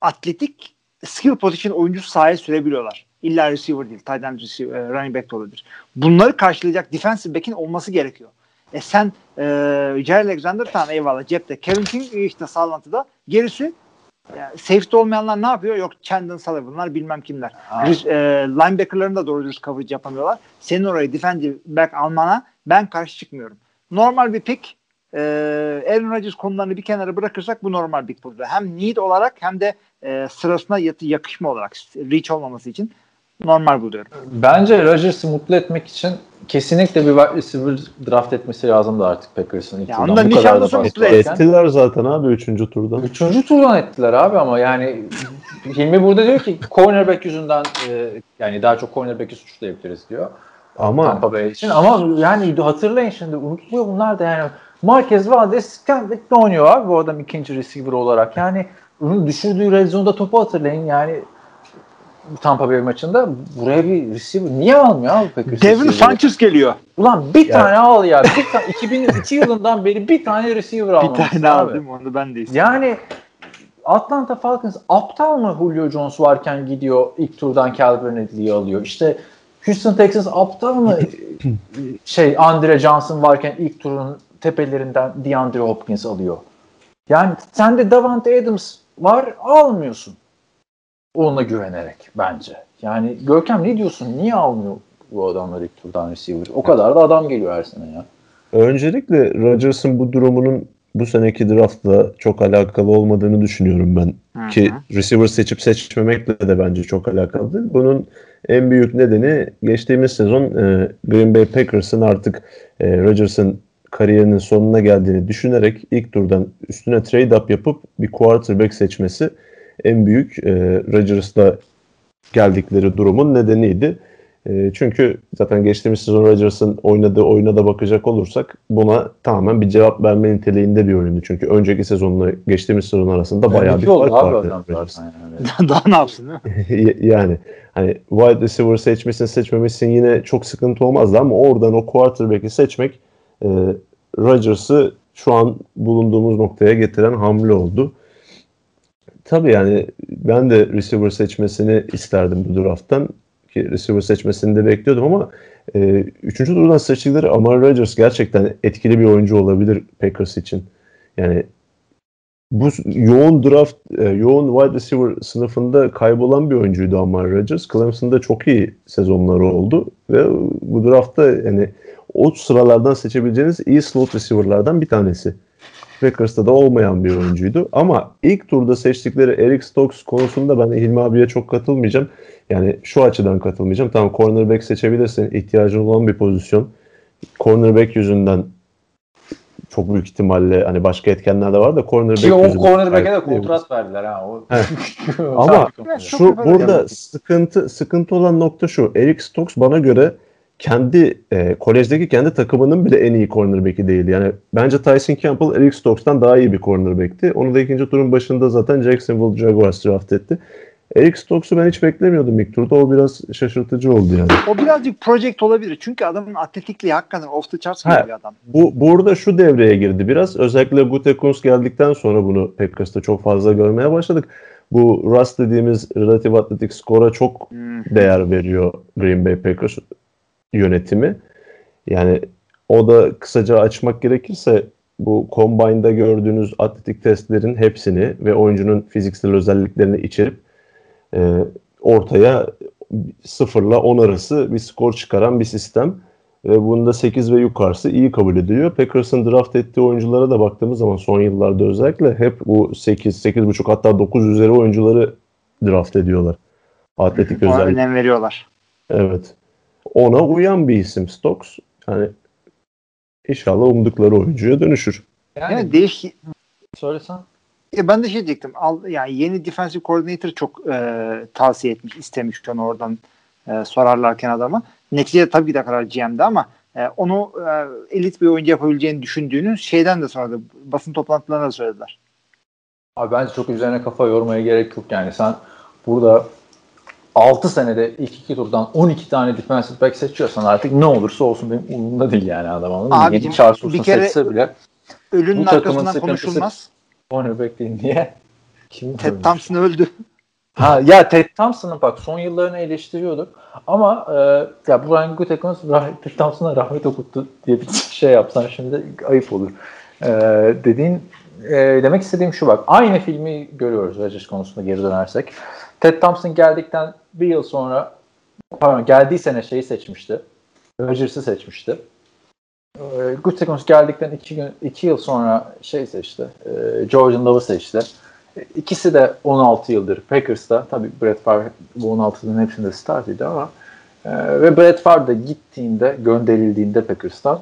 atletik skill position oyuncusu sahaya sürebiliyorlar. İlla receiver değil, tight end receiver, e, running back de olabilir. Bunları karşılayacak defensive back'in olması gerekiyor. E sen e, Jair Alexander tamam eyvallah cepte. Kevin King işte sağlantıda. Gerisi yani safety olmayanlar ne yapıyor? Yok Chandon Sullivan'lar bilmem kimler. Riz- E, linebacker'ların da doğru dürüst coverage yapamıyorlar. Senin orayı defensive back almana ben karşı çıkmıyorum. Normal bir pick e, Aaron Rodgers konularını bir kenara bırakırsak bu normal bir burada. Hem need olarak hem de e, sırasına yatı, yakışma olarak reach olmaması için normal buluyorum. Bence Rodgers'ı mutlu etmek için kesinlikle bir wide receiver draft etmesi lazımdı artık Packers'ın ilk Ya turdan. ondan Bu kadar da nişanlısı mutlu bahsederken. ettiler zaten abi üçüncü turda. Üçüncü turdan ettiler abi ama yani Hilmi burada diyor ki cornerback yüzünden e, yani daha çok cornerback'i suçlayabiliriz diyor. Ama Tampa Bay için. Ama yani hatırlayın şimdi unutuluyor bunlar da yani Marquez Valdez Stanley'de oynuyor abi bu adam ikinci receiver olarak. Yani onun düşürdüğü red zone'da topu hatırlayın yani Tampa Bay maçında buraya bir receiver niye almıyor abi Packers Devin? Funches geliyor. Ulan bir Ya. tane al ya. Bir ta- 2002 yılından beri bir tane receiver Bir almamışsın tane abi. aldım onu ben de istiyorum. Yani Atlanta Falcons aptal mı Julio Jones varken gidiyor ilk turdan Calvin Ridley'i alıyor. İşte Houston Texans aptal mı şey Andre Johnson varken ilk turun tepelerinden DeAndre Hopkins alıyor. Yani sende Davante Adams var almıyorsun. Ona güvenerek bence. Yani Görkem ne diyorsun? Niye almıyor bu adamlar ilk turdan receiver? O kadar da adam geliyor her sene ya. öncelikle Rodgers'ın bu durumunun bu seneki draftla çok alakalı olmadığını düşünüyorum ben. Hı Ki receiver seçip seçmemekle de bence çok alakalı değil. Bunun en büyük nedeni geçtiğimiz sezon e, Green Bay Packers'ın artık e, Rodgers'ın kariyerinin sonuna geldiğini düşünerek ilk turdan üstüne trade up yapıp bir quarterback seçmesi en büyük e, Rodgers'la geldikleri durumun nedeniydi. E, çünkü zaten geçtiğimiz sezon Rodgers'ın oynadığı oyuna da bakacak olursak buna tamamen bir cevap verme niteliğinde bir oyundu. Çünkü önceki sezonla geçtiğimiz sezon arasında bayağı bir fark vardı. yani. Daha ne yapsın mi? yani hani wide receiver seçmişsin seçmemişsin yine çok sıkıntı olmazdı ama oradan o quarterback'i seçmek e, Rodgers'ı şu an bulunduğumuz noktaya getiren hamle oldu. Tabii yani ben de receiver seçmesini isterdim bu drafttan ki receiver seçmesini de bekliyordum ama e, üçüncü turdan seçtikleri Amari Rodgers gerçekten etkili bir oyuncu olabilir Packers için. Yani bu yoğun draft, e, yoğun wide receiver sınıfında kaybolan bir oyuncuydu Amar Rodgers. Clemson'da çok iyi sezonları oldu ve bu draftta yani o sıralardan seçebileceğiniz iyi slot receiver'lardan bir tanesi. Packers'ta da olmayan bir oyuncuydu. Ama ilk turda seçtikleri Eric Stokes konusunda ben Hilmi abiye çok katılmayacağım. Yani şu açıdan katılmayacağım. Tamam cornerback seçebilirsin. ihtiyacın olan bir pozisyon. Cornerback yüzünden çok büyük ihtimalle hani başka etkenler de var da cornerback Ki o cornerback'e de kontrat verdiler ha. O... Ama şu burada sıkıntı sıkıntı olan nokta şu. Eric Stokes bana göre kendi e, kolejdeki kendi takımının bile en iyi cornerback'i değil. Yani bence Tyson Campbell Eric Stokes'tan daha iyi bir cornerback'ti. Onu da ikinci turun başında zaten Jacksonville Jaguars draft etti. Eric Stokes'u ben hiç beklemiyordum ilk turda. O biraz şaşırtıcı oldu yani. O birazcık project olabilir. Çünkü adamın atletikliği hakikaten off the charts Ha. bir adam. Bu burada şu devreye girdi biraz. Özellikle Gutekunst geldikten sonra bunu Packers'ta çok fazla görmeye başladık. Bu Rust dediğimiz relative atletik skora çok Hmm. değer veriyor Green Bay Packers yönetimi. Yani o da kısaca açmak gerekirse bu Combine'da gördüğünüz atletik testlerin hepsini ve oyuncunun fiziksel özelliklerini içerip e, ortaya 0 ile 10 arası bir skor çıkaran bir sistem. Ve bunda 8 ve yukarısı iyi kabul ediliyor. Packers'ın draft ettiği oyunculara da baktığımız zaman son yıllarda özellikle hep bu 8, 8.5 hatta 9 üzeri oyuncuları draft ediyorlar. Atletik özellik. önem veriyorlar. Evet. Ona uyan bir isim Stokes. Yani inşallah umdukları oyuncuya dönüşür. Yani, Yani değiş söylesen. E ben de şey diyecektim. Al, yani yeni defensive coordinator çok e, tavsiye etmiş, istemiş onu oradan e, sorarlarken adama. Neticede tabii ki de karar GM'de ama e, onu e, elit bir oyuncu yapabileceğini düşündüğünü şeyden de sonra basın toplantılarında da söylediler. Abi bence çok üzerine kafa yormaya gerek yok yani. Sen burada 6 senede ilk iki turdan 12 tane defensive back seçiyorsan artık ne olursa olsun benim umurumda değil yani adam anladın mı? Yeni Charles kere- seçse bile Ölünün arkasından konuşulmaz. cornerback değil niye? Kim Ted ölmüş? Thompson öldü. Ha ya Ted Thompson'ın bak son yıllarını eleştiriyorduk ama e, ya Brian Gutekunst Ted Thompson'a rahmet okuttu diye bir şey yapsan şimdi ayıp olur. E, dediğin e, demek istediğim şu bak aynı filmi görüyoruz Rodgers konusunda geri dönersek. Ted Thompson geldikten bir yıl sonra pardon geldiği sene şeyi seçmişti. Rodgers'ı seçmişti. E, Gutekunst geldikten iki, gün, iki yıl sonra şey seçti. E, Jordan Love'ı seçti. İkisi de 16 yıldır Packers'ta. Tabii Brett Favre bu 16'nın hepsinde startıydı ama e, ve Brett Favre de gittiğinde, gönderildiğinde Packers'tan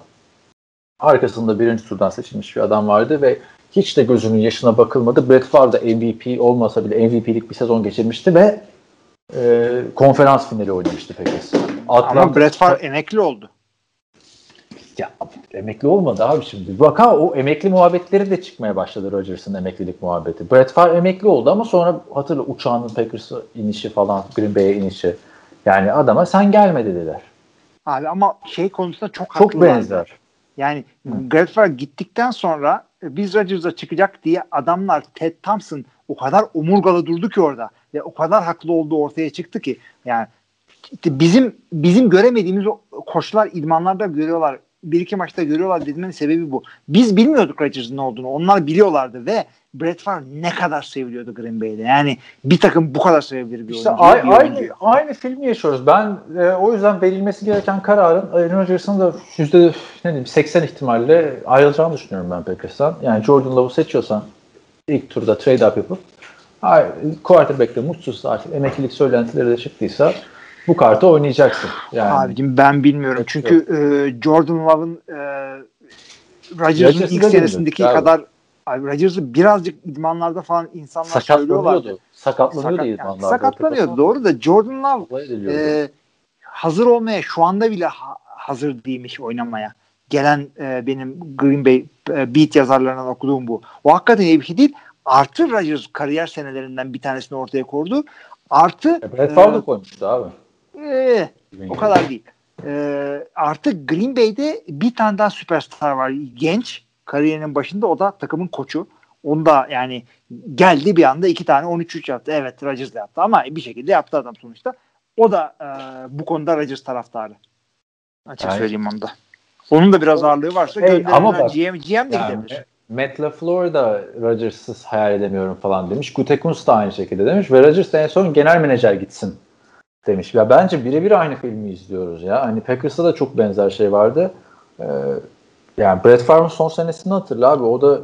arkasında birinci turdan seçilmiş bir adam vardı ve hiç de gözünün yaşına bakılmadı. Brett Favre da MVP olmasa bile MVP'lik bir sezon geçirmişti ve e, konferans finali oynamıştı Packers. Ama Atlanta- Brett Favre emekli oldu. ya emekli olmadı abi şimdi. Bak ha o emekli muhabbetleri de çıkmaya başladı Rodgers'ın emeklilik muhabbeti. Brett Favre emekli oldu ama sonra hatırla uçağının Packers'a inişi falan, Green Bay'e inişi. Yani adama sen gelme dediler. Abi ama şey konusunda çok Çok haklılar. benzer. Yani Brett Favre gittikten sonra biz Rodgers'a çıkacak diye adamlar Ted Thompson o kadar omurgalı durdu ki orada ve o kadar haklı olduğu ortaya çıktı ki yani bizim bizim göremediğimiz o koçlar idmanlarda görüyorlar. Bir iki maçta görüyorlar dediğimin sebebi bu. Biz bilmiyorduk Rodgers'ın ne olduğunu. Onlar biliyorlardı ve Brett Favre ne kadar seviliyordu Green Bay'de. Yani bir takım bu kadar sevebilir bir İşte oyuncu. bir aynı, oyuncuyu. aynı filmi yaşıyoruz. Ben e, o yüzden verilmesi gereken kararın Aaron Rodgers'ın da yüzde ne diyeyim, 80 ihtimalle ayrılacağını düşünüyorum ben Packers'tan. Yani Jordan Love'u seçiyorsan ilk turda trade up yapıp ay, quarterback'le mutsuzsa artık emeklilik söylentileri de çıktıysa bu kartı oynayacaksın. Yani Abicim ben bilmiyorum. Çünkü e, Jordan Love'ın e, Rodgers'ın Rodgers'ı ilk senesindeki bilmiyoruz, kadar Rodgers'ı birazcık idmanlarda falan insanlar sakatlanıyordu. Sakatlanıyordu Sakat, yani idmanlarda. sakatlanıyordu doğru da Jordan Love e, hazır olmaya şu anda bile ha- hazır değilmiş oynamaya. Gelen e, benim Green Bay e, beat yazarlarından okuduğum bu. O hakikaten iyi bir şey değil. Artı Rodgers kariyer senelerinden bir tanesini ortaya koydu. Artı E, Brett Favre e, koymuştu abi. E, o kadar değil. Ee, artık Green Bay'de bir tane daha süperstar var. Genç. Kariyerinin başında o da takımın koçu. Onda yani geldi bir anda iki tane 13-3 yaptı. Evet Rodgers yaptı ama bir şekilde yaptı adam sonuçta. O da e, bu konuda Rodgers taraftarı. Açık Yani- söyleyeyim onu da. Onun da biraz ağırlığı varsa Hey, ama bak, GM, GM de Yani, gidebilir. Matt LaFleur da Rodgers'sız hayal edemiyorum falan demiş. Gutekunst da aynı şekilde demiş. Ve Rodgers en son genel menajer gitsin demiş. Ya bence birebir aynı filmi izliyoruz ya. Hani Packers'ta da çok benzer şey vardı. Ee, yani Brett Favre'ın son senesini hatırla abi. O da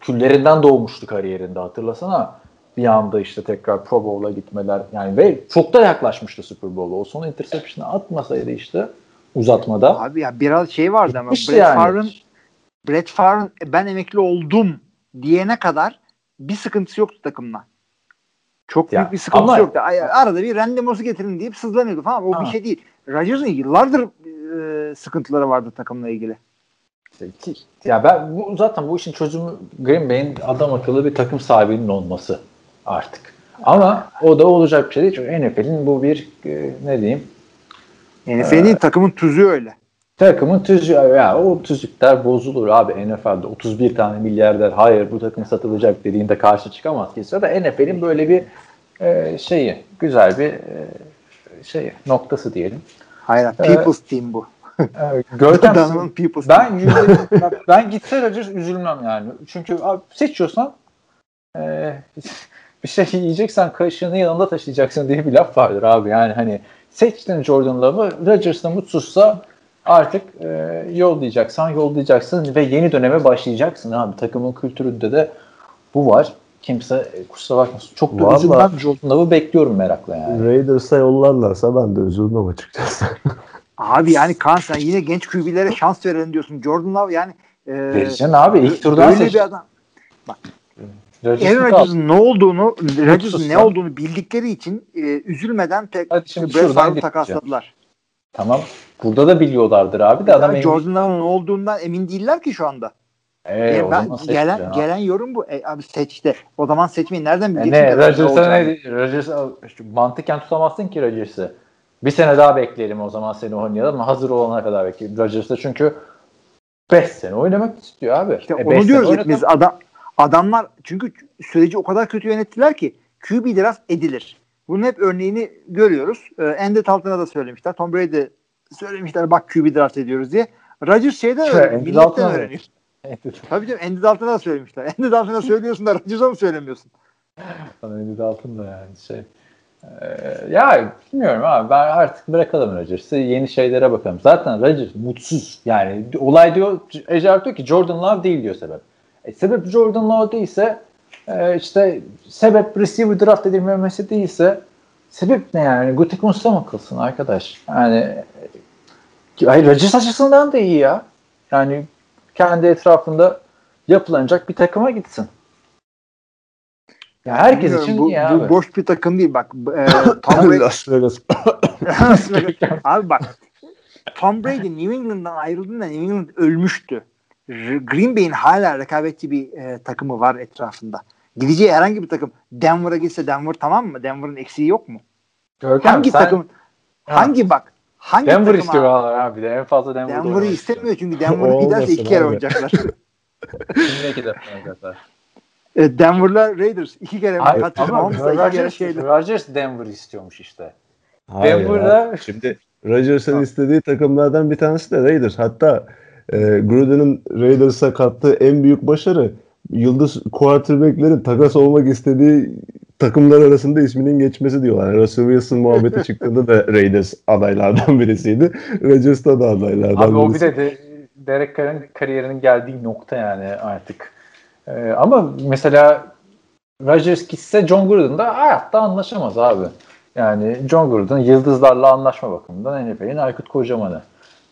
küllerinden doğmuştu kariyerinde hatırlasana. Bir anda işte tekrar Pro Bowl'a gitmeler. Yani ve çok da yaklaşmıştı Super Bowl'a. O son interception'ı atmasaydı işte uzatmada. Abi ya biraz şey vardı ama Brett yani. Favre'ın Brett Favre'ın "E, ben emekli oldum diyene kadar bir sıkıntısı yoktu takımla. Çok Ya, büyük bir sıkıntısı ama- yoktu. Arada bir Randemos'u getirin deyip sızlanıyordu falan. O Ha. bir şey değil. Rodgers'ın yıllardır e, sıkıntıları vardı takımla ilgili. İşte ki- Ya ben bu zaten bu işin çözümü Green Bay'in adam akıllı bir takım sahibinin olması artık. Ama o da olacak bir şey değil. Çünkü NFL'in bu bir e, ne diyeyim NFL'in takımın tuzu öyle. Takımın tüzüğü ya o tüzükler bozulur abi NFL'de 31 tane milyarder hayır bu takım satılacak dediğinde karşı çıkamaz kimse da NFL'in böyle bir e, şeyi güzel bir e, şey noktası diyelim. Hayır, People's Team bu. Evet, Görkem People's. Ben yüzde, ben gitse Rodgers üzülmem yani. Çünkü abi, seçiyorsan e, bir şey yiyeceksen kaşığını yanında taşıyacaksın diye bir laf vardır abi. Yani hani seçtin Jordan Love'ı Rodgers da mutsuzsa artık e, yollayacaksan yollayacaksın ve yeni döneme başlayacaksın abi. Takımın kültüründe de bu var. Kimse e, kusura bakmasın. Çok da üzülmem. Jordan Love'ı bekliyorum merakla yani. Raiders'a yollarlarsa ben de üzülmem açıkçası. Abi yani Kaan sen yine genç QB'lere şans verelim diyorsun. Jordan Love yani e, Vereceksin abi. ilk turdan öyle seçtin. bir adam. Rodgers'ı Aaron. Rodgers'ın ne olduğunu, Rodgers'ın ne olduğunu bildikleri için e, üzülmeden tek Brett Favre'ı takasladılar. Tamam. Burada da biliyorlardır abi de adam Yani Jordan Love'ın olduğundan emin değiller ki şu anda. Ee, E, o ben gelen ya. gelen yorum bu. E, abi seçti. O zaman seçmeyi nereden E bileceksin? ne? ki ne Rodgers'a ne? Rodgers'a işte mantıken tutamazsın ki Rodgers'ı. Bir sene daha bekleyelim o zaman seni oynayalım hazır olana kadar bekleyelim. Rodgers'da çünkü 5 sene oynamak istiyor abi. İşte E, onu diyoruz hepimiz. Adam, adamlar çünkü süreci o kadar kötü yönettiler ki QB biraz edilir. Bunun hep örneğini görüyoruz. Ee, Andy Dalton'a da söylemişler. Tom Brady söylemişler bak QB draft ediyoruz diye. Rodgers şeyden Andy öğreniyor. Milletten öğreniyor. Tabii canım Andy Dalton'a da söylemişler. Andy Dalton'a söylüyorsun da Rodgers'a mı söylemiyorsun? Andy Dalton da yani şey. Ee, ya bilmiyorum abi ben artık bırakalım Rodgers'ı yeni şeylere bakalım. Zaten Rodgers mutsuz yani olay diyor Ecevit diyor ki Jordan Love değil diyor sebep. E, sebep Jordan Love değilse e, işte sebep receiver draft edilmemesi değilse sebep ne yani? Gutekunst'a mı kılsın arkadaş? Yani hayır Rodgers açısından da iyi ya. Yani kendi etrafında yapılanacak bir takıma gitsin. Ya herkes Bilmiyorum, için bu, iyi bu abi. boş bir takım değil. Bak e, Tom Brady Las Vegas. Abi bak Tom Brady New England'dan ayrıldığında New England ölmüştü. Green Bay'in hala rekabetçi bir e, takımı var etrafında. Gideceği herhangi bir takım Denver'a gitse Denver tamam mı? Denver'ın eksiği yok mu? Görkem, hangi sen takım hangi bak hangi Denver takım istiyor abi? abi, de en fazla Denver'ı oynamak istemiyor çünkü Denver'a giderse iki kere abi. oynayacaklar. Şimdi iki defa oynayacaklar. E, Denver'la Raiders iki kere Hayır, Patrick ama Mahomes'la iki kere şeyle. Rodgers Denver istiyormuş işte. Hayır Denver'da- ya. Şimdi Rodgers'ın istediği takımlardan bir tanesi de Raiders. Hatta e, Gruden'in Raiders'a kattığı en büyük başarı yıldız quarterback'lerin takas olmak istediği takımlar arasında isminin geçmesi diyorlar. Russell Wilson muhabbeti çıktığında da Raiders adaylardan birisiydi. Rodgers da da adaylardan Abi o bir birisi. de, de Derek Carr'ın kariyerinin geldiği nokta yani artık. Ee, ama mesela Rodgers gitse John Gruden'da hayatta anlaşamaz abi. Yani John Gruden yıldızlarla anlaşma bakımından NFL'in Aykut Kocaman'ı. Anlaşır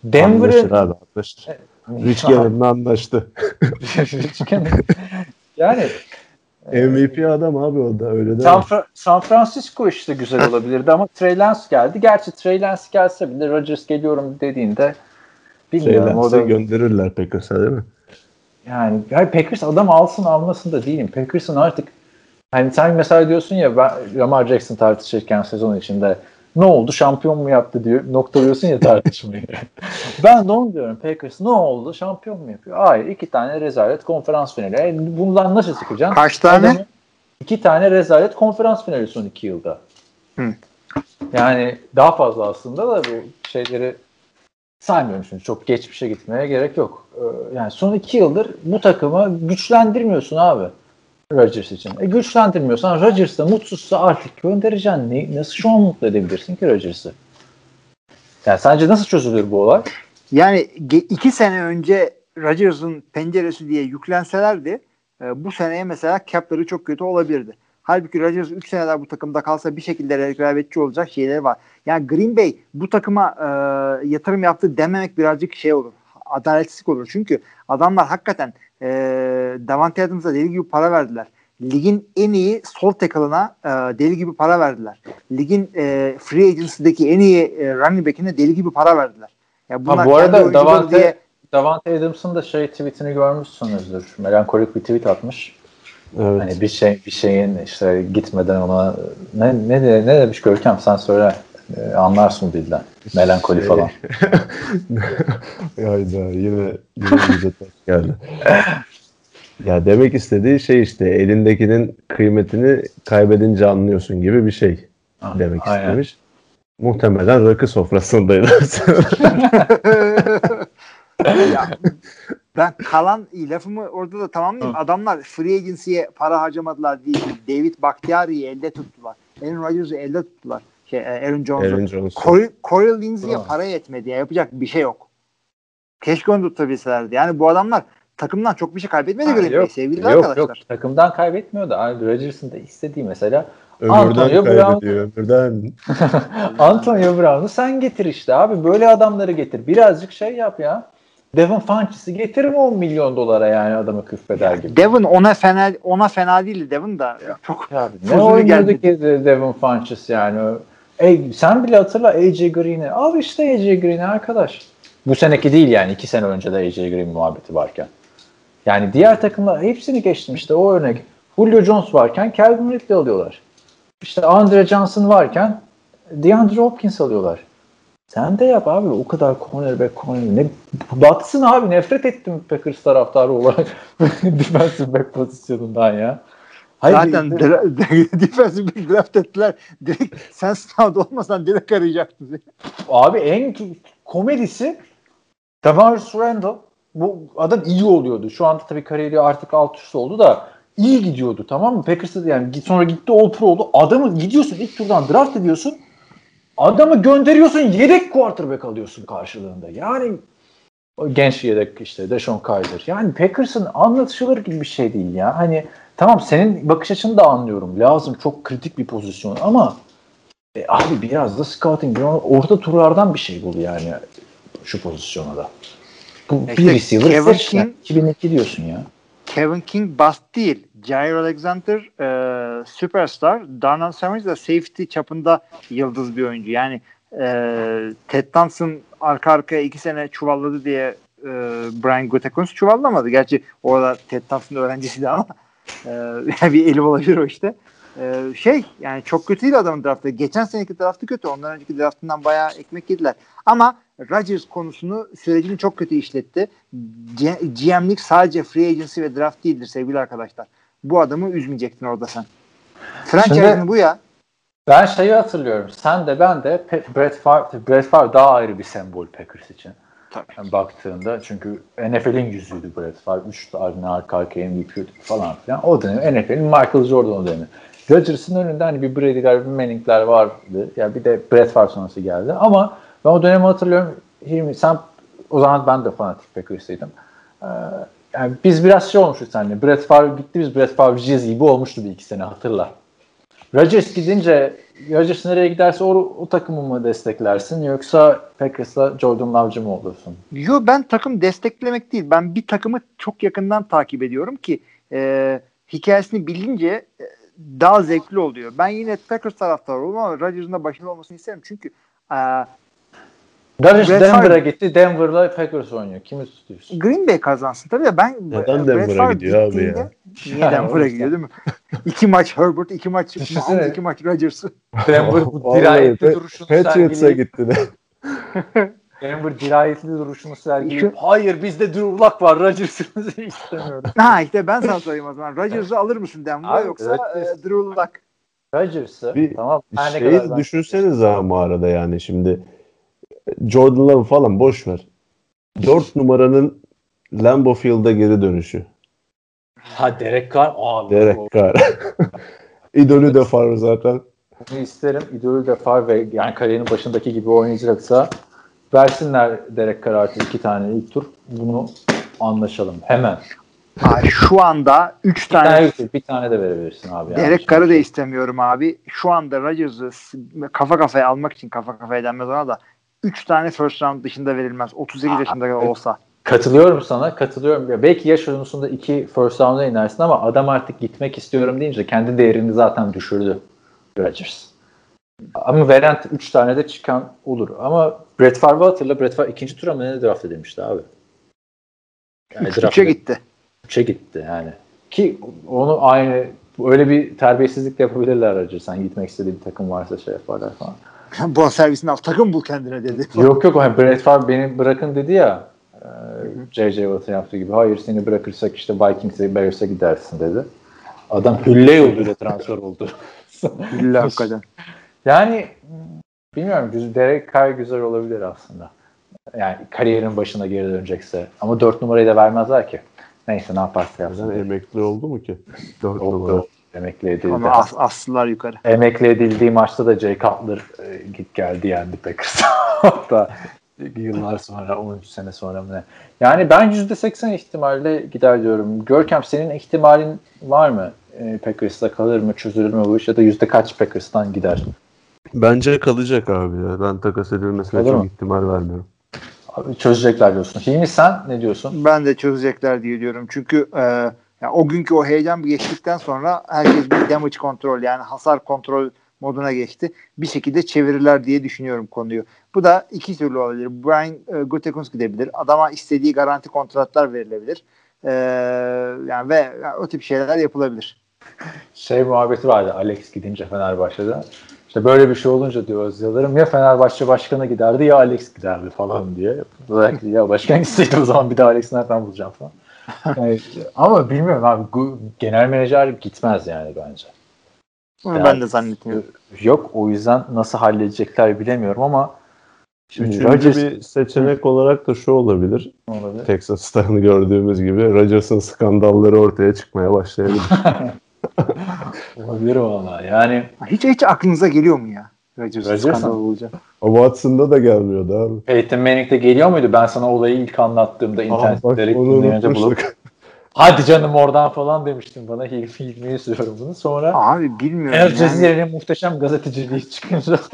Denver'ın abi anlaşır. Rich Gannon'la anlaştı. yani MVP adam abi o da öyle değil San? Fra- San Francisco işte güzel olabilirdi ama Trey Lance geldi. Gerçi Trey Lance gelse bile Rodgers geliyorum dediğinde bilmiyorum. Şeylerse da, gönderirler Packers'a değil mi? yani hayır, Packers adam alsın almasın da değilim. Packers'ın artık hani sen mesela diyorsun ya ben Lamar Jackson tartışırken sezon içinde ne oldu şampiyon mu yaptı diyor noktalıyorsun ya tartışmayı. ben de onu diyorum Packers ne oldu şampiyon mu yapıyor? Hayır iki tane rezalet konferans finali. E, bundan nasıl çıkacaksın? Kaç tane? Adamın İki tane rezalet konferans finali son iki yılda. Hı. Yani daha fazla aslında da bu şeyleri saymıyorum şimdi. Çok geçmişe gitmeye gerek yok. Ee, yani son iki yıldır bu takımı güçlendirmiyorsun abi. Rodgers için. E güçlendirmiyorsan Rodgers da mutsuzsa artık göndereceksin. Ne, nasıl şu an mutlu edebilirsin ki Rodgers'ı? Yani sence nasıl çözülür bu olay? Yani iki sene önce Rodgers'ın penceresi diye yüklenselerdi e, bu seneye mesela cap'ları çok kötü olabilirdi. Halbuki Rodgers 3 seneler bu takımda kalsa bir şekilde rekabetçi olacak şeyleri var. Yani Green Bay bu takıma e, yatırım yaptı dememek birazcık şey olur. Adaletsizlik olur. Çünkü adamlar hakikaten e, Davante Adams'a deli gibi para verdiler. Ligin en iyi sol tackle'ına e, deli gibi para verdiler. Ligin e, free agency'deki en iyi e, running back'ine deli gibi para verdiler. Ya Ha, bu arada Davante, Davante Adams'ın da şey tweetini görmüşsünüzdür. Melankolik bir tweet atmış. Evet. Hani bir şey bir şeyin işte gitmeden ona ne ne de, ne demiş Görkem sen söyle Ee, anlarsın dilden. Melankoli Şey- falan. Hayda yine yine geldi. ya demek istediği şey işte elindekinin kıymetini kaybedince anlıyorsun gibi bir şey Ah, demek aynen. istemiş. Muhtemelen rakı sofrasındaydı. ya, ben kalan lafımı orada da tamamlayayım. Adamlar free agency'ye para harcamadılar değil. David Bakhtiari'yi elde tuttular. Aaron Rodgers'ı elde tuttular. Şey, e, Aaron Jones'u. Aaron Jones. Corey, Corey Lindsey'e para yetmedi. Ya. Yapacak bir şey yok. Keşke onu tutabilselerdi. Yani bu adamlar takımdan çok bir şey kaybetmedi Ha, Green Bay. yok, Sevgili yok arkadaşlar. yok takımdan kaybetmiyor da abi Rodgers'ın da istediği mesela Ömürden Antonio Brown. kaybediyor. Ömürden. Antonio Brown'u sen getir işte abi böyle adamları getir. Birazcık şey yap ya. Devin Funches'i getirin 10 milyon dolara yani adamı küfreder gibi. Devin ona fena ona fena değildi Devin da. Çok Abi, ne oynuyordu geldi. ki Devin Funches yani. Ey, sen bile hatırla AJ Green'i. Al işte AJ Green'i arkadaş. Bu seneki değil yani. iki sene önce de AJ Green muhabbeti varken. Yani diğer takımlar hepsini geçtim işte o örnek. Julio Jones varken Calvin Ridley alıyorlar. İşte Andre Johnson varken DeAndre Hopkins alıyorlar. Sen de yap abi o kadar cornerback corner. Ne batsın abi nefret ettim Packers taraftarı olarak defensive back pozisyonundan ya. Hayır, Zaten defensive back draft ettiler. Direkt sen sahada olmasan direkt arayacaktın. Abi en komedisi Tavares Randall bu adam iyi oluyordu. Şu anda tabii kariyeri artık alt üst oldu da iyi gidiyordu tamam mı? Packers'ta yani sonra gitti All Pro oldu. Adamı gidiyorsun ilk turdan draft ediyorsun. Adamı gönderiyorsun yedek quarterback alıyorsun karşılığında. Yani o genç yedek işte Deshaun Kaiser. Yani Packers'ın anlatışılır gibi bir şey değil ya. Hani tamam senin bakış açını da anlıyorum. Lazım çok kritik bir pozisyon ama e, abi biraz da scouting, orta turlardan bir şey bul yani şu pozisyona da. Bu İşte bir receiver Kevin seç. King- 2002 diyorsun ya. Kevin King bust değil. Jair Alexander e, superstar. Darnell Savage da safety çapında yıldız bir oyuncu. Yani e, Ted Thompson arka arkaya iki sene çuvalladı diye e, Brian Gutekunst çuvallamadı. Gerçi orada Ted Thompson öğrencisiydi ama e, bir eli olabilir o işte. E, şey yani çok kötü değil adamın draftı. Geçen seneki draftı kötü. Ondan önceki draftından bayağı ekmek yediler. Ama Rodgers konusunu sürecini çok kötü işletti. G- GM'lik sadece free agency ve draft değildir sevgili arkadaşlar. Bu adamı üzmeyecektin orada sen. Franchise'ın bu ya. Ben şeyi hatırlıyorum. Sen de ben de Brett Favre, Brett Favre daha ayrı bir sembol Packers için. Tabii. Yani baktığında çünkü NFL'in yüzüydü Brett Favre. Üç tane arka arkaya MVP falan filan. O dönem NFL'in Michael Jordan dönemi. Rodgers'ın önünde hani bir Brady'ler, bir Manning'ler vardı. Ya bir de Brett Favre sonrası geldi. Ama ben o dönemi hatırlıyorum. Hilmi sen o zaman ben de fanatik Packers'ıydım. Ee, yani biz biraz şey olmuştuk seninle. Brett Favre gitti biz Brett Favre'ciyiz gibi olmuştu bir iki sene hatırla. Rodgers gidince Rodgers nereye giderse o, o takımı mı desteklersin yoksa Packers'la Jordan Love'cı mı olursun? Yo ben takım desteklemek değil. Ben bir takımı çok yakından takip ediyorum ki e, hikayesini bilince e, daha zevkli oluyor. Ben yine Packers taraftarı olurum ama Rodgers'ın da başarılı olmasını isterim. Çünkü e, Rodgers Denver'a gitti. Denver'la Packers oynuyor. Kimi tutuyorsun? Green Bay kazansın tabii de ben Neden Denver'a gidiyor abi ya? Niye Denver'a gidiyor değil mi? iki maç Herbert, iki maç. Mahomes, iki maç Rodgers. Denver bu dirayetli duruşunu Patriots'a gitti de. Denver dirayetli duruşunu sergileyip hayır bizde Drew Luck var Rodgers'ı istemiyorum. ha işte ben sana sorayım o zaman. Rodgers'ı alır mısın Denver'a yoksa Rodgers- e, Drew Luck? Rodgers'ı Bir tamam. ne Şeyi düşünsenize ama arada yani şimdi Jordan Love falan boş ver. 4 numaranın Lambeau Field'a geri dönüşü. Ha Derek Carr. Aa, Derek Carr. İdolü de Favre zaten. Bunu isterim. İdolü de Favre ve yani kariyerinin başındaki gibi oynayacaksa versinler Derek Carr artık iki tane ilk tur. Bunu anlaşalım. Hemen. Ha, şu anda 3 Bir tane, tane bir tane de verebilirsin abi. yani. Derek Carr'ı da istemiyorum abi. Şu anda Rodgers'ı kafa kafaya almak için kafa kafaya denmez ona da 3 tane first round dışında verilmez. 38 yaşında olsa. Katılıyorum sana. Katılıyorum. Ya belki yaş konusunda iki first round'a inersin ama adam artık gitmek istiyorum deyince kendi değerini zaten düşürdü Rodgers. Ama veren 3 tane de çıkan olur. Ama Brett Favre hatırla. Brett Favre ikinci tura mı ne draft edilmişti abi? Yani 3'e gitti. 3'e gitti yani. Ki onu aynı öyle bir terbiyesizlik de yapabilirler Rodgers'tan gitmek istediği bir takım varsa şey yaparlar falan. Bon servisini al takım bul kendine dedi. Yok yok hani Brett Favre beni bırakın dedi ya e, J.J. Watt'ın yaptığı gibi. Hayır seni bırakırsak işte Vikings'e Bears'e gidersin dedi. Adam hülle yoluyla transfer oldu. Billahi hakikaten. yani bilmiyorum güz- Derek Carr güzel olabilir aslında. Yani kariyerin başına geri dönecekse. Ama 4 numarayı da vermezler ki. Neyse ne yaparsa yapsın. Neden emekli oldu mu ki? 4 Oldu. numara. Emekli edildi. Ama as, aslılar yukarı. emekli edildiği maçta da Jay Cutler e, git geldi yendi Packers. Hatta yıllar sonra 13 sene sonra mı ne? Yani ben %80 ihtimalle gider diyorum. Görkem senin ihtimalin var mı? E, Packers'ta kalır mı? Çözülür mü bu iş? Ya da yüzde kaç Packers'tan gider? Bence kalacak abi ya. Ben takas edilmesine Kalır çok mı? ihtimal vermiyorum. Abi çözecekler diyorsun. Hilmi sen ne diyorsun? Ben de çözecekler diye diyorum. Çünkü e, ya o günkü o heyecan geçtikten sonra herkes bir damage kontrol yani hasar kontrol moduna geçti. Bir şekilde çevirirler diye düşünüyorum konuyu. Bu da iki türlü olabilir. Brian e, Gutekunst gidebilir. Adama istediği garanti kontratlar verilebilir. E, yani ve yani o tip şeyler yapılabilir. Şey muhabbeti vardı Alex gidince Fenerbahçe'de. İşte böyle bir şey olunca diyor Özyalarım ya Fenerbahçe başkanı giderdi ya Alex giderdi falan diye. Belki ya başkan gitseydi o zaman bir de Alex nereden bulacağım falan. Yani, ama bilmiyorum abi genel menajer gitmez yani bence. Yani- ben de zannetmiyorum. Yok o yüzden nasıl halledecekler bilemiyorum ama şimdi Üçüncü Rodgers bir seçenek olarak da şu olabilir. olabilir. Texas'tan gördüğümüz gibi Rodgers'ın skandalları ortaya çıkmaya başlayabilir. olabilir valla. Yani Hiç hiç aklınıza geliyor mu ya? Rodgers Rodgers'ın? skandal olacak. o Watson'da da gelmiyordu abi. Peyton Manning de geliyor muydu? Ben sana olayı ilk anlattığımda onu dinleyince bulup hadi canım oradan falan demiştim bana Hilmi Hilmi'ye söylüyorum bunu. Sonra Abi bilmiyorum. El yani. Cezire'nin muhteşem gazeteciliği çıkınca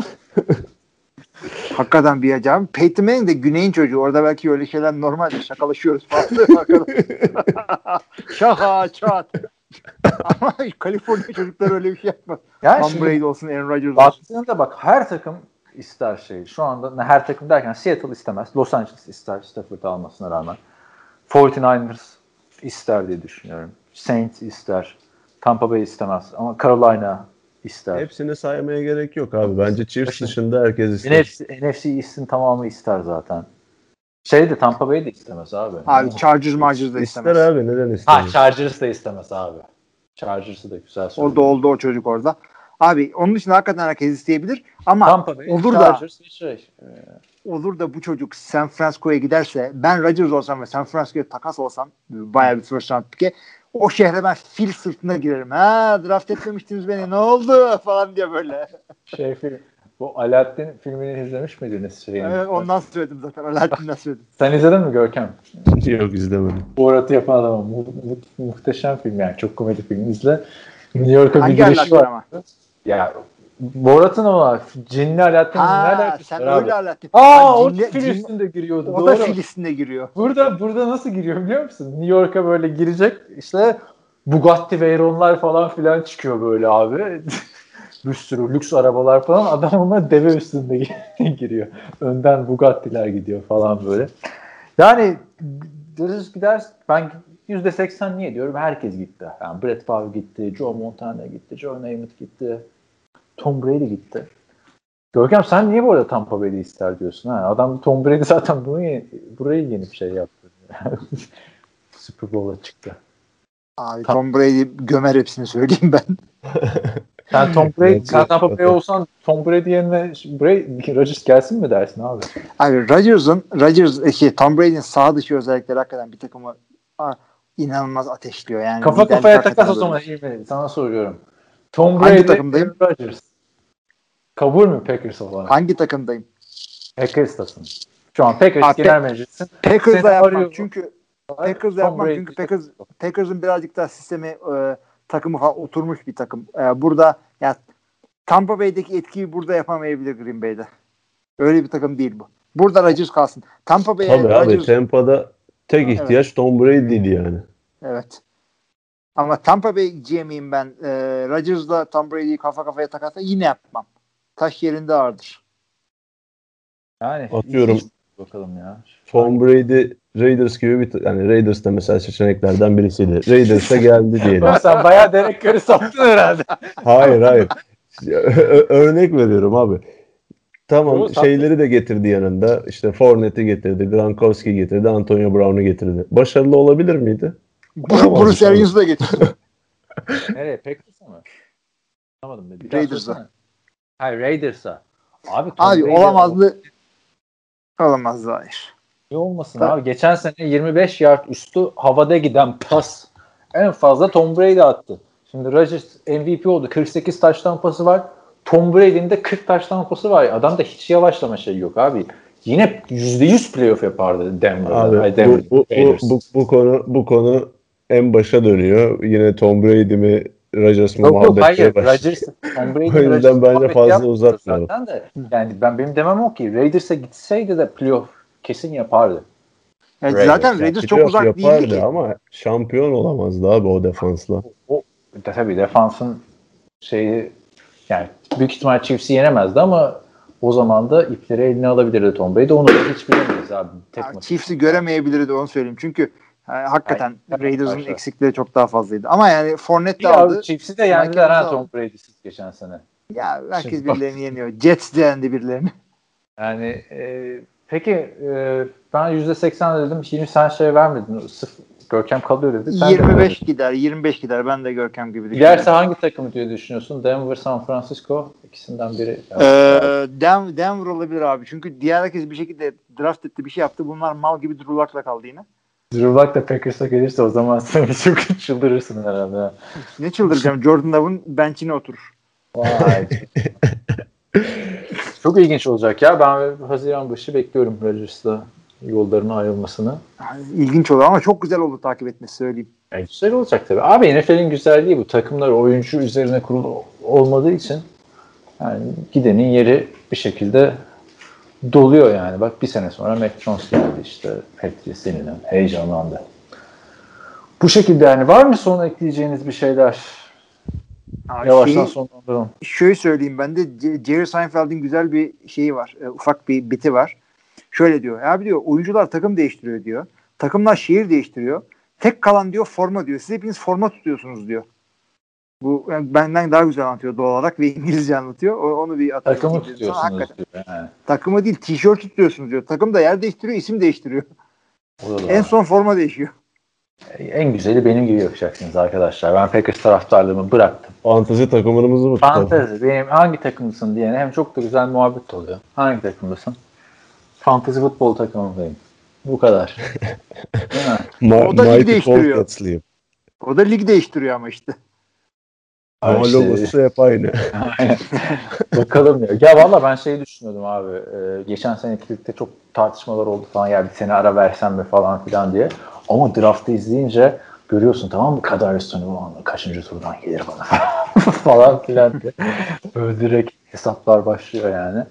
Hakikaten bir acayip. Peyton Manning de güneyin çocuğu. Orada belki öyle şeyler normal. Şakalaşıyoruz falan. Şaka çat. Ama Kaliforniya çocuklar öyle bir şey yapmaz. yani Tom Brady olsun, Aaron Rodgers olsun. baktığında bak her takım ister şey. Şu anda ne her takım derken Seattle istemez. Los Angeles ister Stafford'ı almasına rağmen. 49ers ister diye düşünüyorum. Saints ister. Tampa Bay istemez. Ama Carolina ister. Hepsini saymaya gerek yok abi. Bence Chiefs dışında herkes ister. NFC, NFC East'in tamamı ister zaten. Şey de Tampa Bay de istemez abi. Abi Chargers Margers da İster istemez. abi neden ha istemez? Chargers da istemez abi. Chargers'ı da güzel Orada söyledi. oldu o çocuk orada. Abi onun için hakikaten herkes isteyebilir. Ama Tampa Bay, olur da Chargers ve şey. e, olur da bu çocuk San Francisco'ya giderse ben Rodgers olsam ve San Francisco'ya takas olsam bayağı bir first round pick'e o şehre ben fil sırtına girerim. Ha draft etmemiştiniz beni ne oldu falan diye böyle. şey film. Bu Aladdin filmini izlemiş miydiniz? Şeyini? Evet, ondan söyledim zaten. Alaaddin'den söyledim. Sen izledin mi Görkem? Yok izlemedim. Borat'ı yapan adam mu- mu- muhteşem film yani çok komedi film izle. New York'a bir Alaaddin var. ama? Ya Borat'ın ama cinli Alaaddin'in ne Ha, alakası sen var abi? öyle Alaaddin. Aa o cinli- fil üstünde giriyordu. O da doğru. Filistin'e giriyor. Burada burada nasıl giriyor biliyor musun? New York'a böyle girecek işte Bugatti Veyron'lar falan filan çıkıyor böyle abi. bir sürü lüks arabalar falan. Adam ona deve üstünde giriyor. Önden Bugatti'ler gidiyor falan böyle. Yani deriz gider ben %80 niye diyorum? Herkes gitti. Yani Brett Favre gitti, Joe Montana gitti, Joe Namath gitti, Tom Brady gitti. Görkem sen niye bu arada Tampa Bay'i ister diyorsun? Ha? Adam Tom Brady zaten bunu ye- burayı yenip şey yaptı. Super Bowl'a çıktı. Abi Tom Brady gömer hepsini söyleyeyim ben. Sen Tom Brady, sen Tampa Bay olsan Tom Brady yerine Brady, Rodgers gelsin mi dersin abi? Abi Rodgers'ın Rodgers şey, Tom Brady'nin sağ dışı özellikleri hakikaten bir takımı aa, inanılmaz ateşliyor. Yani Kafa kafaya takas o zaman iyi mi? Sana soruyorum. Tom Hangi Brady, takımdayım? Aaron Rodgers. Kabul mü Packers olarak? Hangi takımdayım? Packers'tasın. Şu an Packers Abi, genel menajerisin. Packers'da arıyor. çünkü Packers'da Brady. çünkü Packers Packers'ın birazcık daha sistemi e, takımı falan oturmuş bir takım. E, burada ya Tampa Bay'deki etkiyi burada yapamayabilir Green Bay'de. Öyle bir takım değil bu. Burada Rodgers kalsın. Tampa Bay'e Tabii abi Rodgers Tampa'da tek ihtiyaç Tom Brady'ydi yani. evet. Ama Tampa Bay GM'iyim ben. E, Rodgers'la Tom Brady'yi kafa kafaya takarsa yine yapmam. Taş yerinde ağırdır. Yani Atıyorum. Bakalım ya. Tom Brady Raiders gibi bir yani Raiders da mesela seçeneklerden birisiydi. Raiders da geldi diyelim. Sen bayağı Derek Carr'ı sattın herhalde. Hayır hayır. Ö- örnek veriyorum abi. Tamam sattı. şeyleri de getirdi yanında. İşte Fournette'i getirdi, Gronkowski getirdi, Antonio Brown'u getirdi. Başarılı olabilir miydi? Bruce. Arians'ı da getirsin. Nereye? Packers'a mı? Anlamadım. Raiders'a. Hayır Raiders'a. Abi, Tom Abi olamazdı. Olamazdı hayır. Ne olmasın Tabii. abi. Geçen sene 25 yard üstü havada giden pas en fazla Tom Brady attı. Şimdi Rodgers MVP oldu. 48 taştan pası var. Tom Brady'nin de 40 taştan pası var. Adamda hiç yavaşlama şey yok abi. Yine %100 playoff yapardı Denver'da. Abi Denver, bu, bu, Raiders. bu, bu konu bu konu en başa dönüyor. Yine Tom Brady mi Rodgers mı muhabbetleri hayır. başlıyor. Rodgers, Tom Brady, O yüzden bence fazla uzatmayalım. Zaten de. Yani ben benim demem o ki Raiders'a gitseydi de playoff kesin yapardı. Yani Raiders. zaten Yani Raiders çok uzak değildi ki. ama şampiyon olamazdı abi o defansla. De, tabii defansın şeyi yani büyük ihtimal Chiefs'i yenemezdi ama o zaman da ipleri eline alabilirdi Tom Brady. Onu da hiç bilemeyiz abi. Tek Yani maç. Chiefs'i göremeyebilirdi onu söyleyeyim. Çünkü e, hakikaten Hayır. Raiders'ın eksikleri çok daha fazlaydı. Ama yani Fournette de Ya, aldı. Chiefs'i de yendiler ha. Tom Brady'siz geçen sene. Ya herkes Şimdi bak- birilerini yeniyor. Jets de yendi birilerini. Yani e, peki e, ben %80 dedim. Şimdi sen şey vermedin. Sırf Görkem kalıyor dedi. Sen de 25 verdin. gider, 25 gider. Ben de Görkem gibi düşünüyorum. Giderse hangi takımı diye düşünüyorsun? Denver, San Francisco ikisinden biri. Ee, Den- Denver olabilir abi. Çünkü diğer herkes bir şekilde draft etti, bir şey yaptı. Bunlar mal gibi durulakla kaldı yine. Drew Luck da Packers'a gelirse o zaman sen çok çıldırırsın herhalde. ha. Ne çıldıracağım? Jordan Love'ın bench'ine oturur. Vay. Çok ilginç olacak ya. Ben Haziran başı bekliyorum Rodgers'la yollarına ayrılmasını. Yani İlginç olur ama çok güzel oldu takip etmesi söyleyeyim. Yani güzel olacak tabii. Abi NFL'in güzelliği bu. Takımlar oyuncu üzerine kurulu olmadığı için yani gidenin yeri bir şekilde doluyor yani. Bak bir sene sonra Mac Jones geldi işte. Patriots denilen heyecanlandı. Bu şekilde yani var mı son ekleyeceğiniz bir şeyler? Abi Yavaştan şeyi- sonlandıralım. şöyle söyleyeyim ben de Jerry Seinfeld'in güzel bir şeyi var. e, ufak bir biti var. Şöyle diyor. Abi diyor oyuncular takım değiştiriyor diyor. Takımlar şehir değiştiriyor. Tek kalan diyor forma diyor. Siz hepiniz forma tutuyorsunuz diyor. Bu yani benden daha güzel anlatıyor doğal olarak ve İngilizce anlatıyor. O- onu bir atayım. Takımı Sana tutuyorsunuz hakikaten. diyor. Yani. Takımı değil tişört tutuyorsunuz diyor. Takım da yer değiştiriyor, isim değiştiriyor. En son forma değişiyor. En güzeli benim gibi yapacaksınız arkadaşlar. Ben Packers taraftarlığımı bıraktım. Fantezi takımlarımızı mı tutalım? Fantezi. Benim hangi takımlısın diyene hem çok da güzel muhabbet oluyor. Hangi takımlısın? Fantezi futbol takımındayım. Bu kadar. Değil mi? Ma- O da lig değiştiriyor. O da lig değiştiriyor ama işte. Ama İşte- logosu hep aynı. Aynen. Bakalım ya. Ya valla ben şeyi düşünüyordum abi. Ee, geçen seneki ligde çok tartışmalar oldu falan. Ya bir sene ara versem mi falan filan diye. Ama draftı izleyince görüyorsun tamam mı? Kadarius Tony kaçıncı turdan gelir bana falan filan diye. Böyle direkt hesaplar başlıyor yani.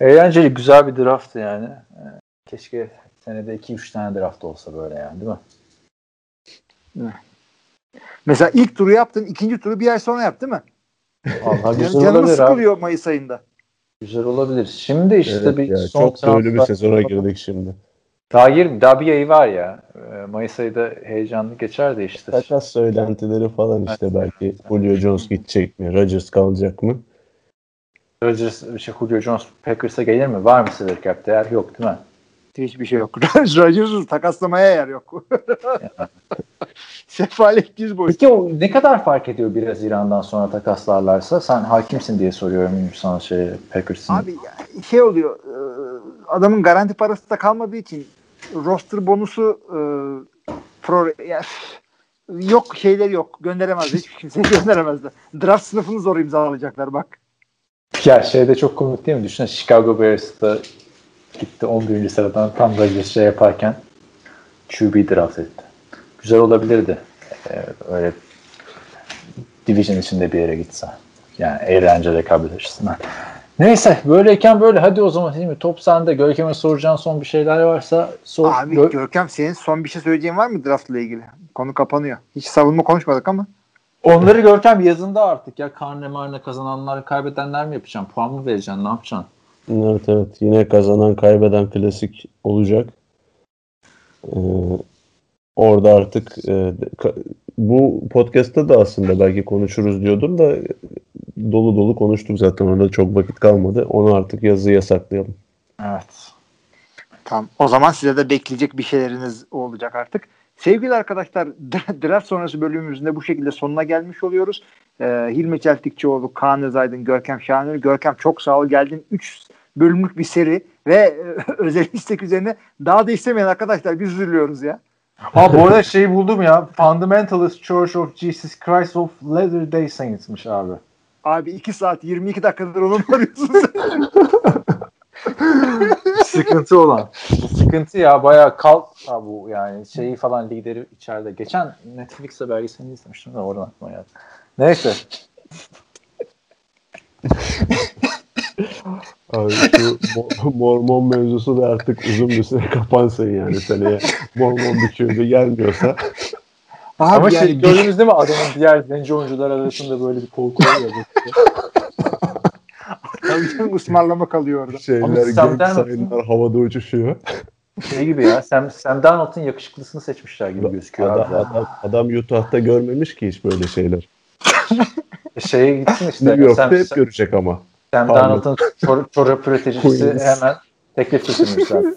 Eğlenceli güzel bir draft yani. Ee, keşke senede 2-3 tane draft olsa böyle yani değil mi? Mesela ilk turu yaptın, ikinci turu bir ay sonra yap değil mi? Vallahi güzel Canımız olabilir abi. sıkılıyor Mayıs ayında. Güzel olabilir. Şimdi işte Evet bir ya, son çok da bir sezona girdik şimdi. Daha, yirmi, daha bir ayı var ya. Ee, Mayıs ayı da heyecanlı geçer de işte. Takas söylentileri falan işte belki Julio Jones gidecek mi? Rodgers kalacak mı? Rodgers, şey, Julio Jones Packers'a gelir mi? Var mı salary cap değer? Yok değil mi? Hiçbir şey yok. Rodgers'ı takaslamaya yer yok. Sefalet diz boyu. Peki o ne kadar fark ediyor biraz İran'dan sonra takaslarlarsa? Sen hakimsin diye soruyorum sana şey Packers'ın. Abi ya, şey oluyor. e, Adamın garanti parası da kalmadığı için roster bonusu e, pro ya, üf, yok şeyleri yok. Gönderemezler. Hiçbir kimseyi gönderemezler. Draft sınıfını zor imzalayacaklar bak. Ya şeyde çok komik değil mi? Düşünsene Chicago Bears'ta gitti 11. sıradan tam da şey yaparken QB draft etti. Güzel olabilirdi. Ee, öyle division içinde bir yere gitse. Yani eğlence rekabet açısından. Neyse böyleyken böyle. Hadi o zaman değil mi? Top sende. Görkem'e soracağın son bir şeyler varsa sor. Abi Gö- Görkem senin son bir şey söyleyeceğin var mı draftla ilgili? Konu kapanıyor. Hiç savunma konuşmadık ama. Onları Görkem yazında artık ya. Karne marne kazananlar kaybedenler mi yapacaksın? Puan mı vereceksin? Ne yapacaksın? Evet evet yine kazanan kaybeden klasik olacak. Ee, orada artık e, ka- bu podcast'ta da aslında belki konuşuruz diyordum da dolu dolu konuştuk zaten orada çok vakit kalmadı. Onu artık yazıya saklayalım. Evet. Tamam. O zaman size de bekleyecek bir şeyleriniz olacak artık. Sevgili arkadaşlar draft sonrası bölümümüzün de bu şekilde sonuna gelmiş oluyoruz. Ee, Hilmi Çeltikçioğlu, Kaan Özaydın, Görkem Şahanır. Görkem çok sağ ol geldin. 3 bölümlük bir seri ve özel istek üzerine daha da istemeyen arkadaşlar biz üzülüyoruz ya. Ha bu arada şeyi buldum ya. Fundamentalist Church of Jesus Christ of Latter-day Saints'miş abi. Abi 2 saat 22 dakikadır onu mu arıyorsun sen? Sıkıntı olan. Sıkıntı ya bayağı kalt ha bu yani şeyi falan lideri içeride. Geçen Netflix'te belgeselini izlemiştim de oradan aklıma geldi. Neyse. Abi şu mo- Mormon mevzusu da artık uzun bir süre kapansın yani seneye Mormon bir türlü gelmiyorsa. Abi Ama yani şey gördünüz değil mi adamın diğer zenci oyuncular arasında böyle bir kol kola yazıyor. Tabii ısmarlama kalıyor orada. Şeyler, Ama genç Sam Darnold'un- havada uçuşuyor. Şey gibi ya Sam, Sam Darnold'un yakışıklısını seçmişler gibi gözüküyor Adam, abi. adam, adam Utah'ta görmemiş ki hiç böyle şeyler. Şeye gitsin işte. New York'ta Sam, hep görecek ama. Sam çor çorap üreticisi hemen teklif getirmişler.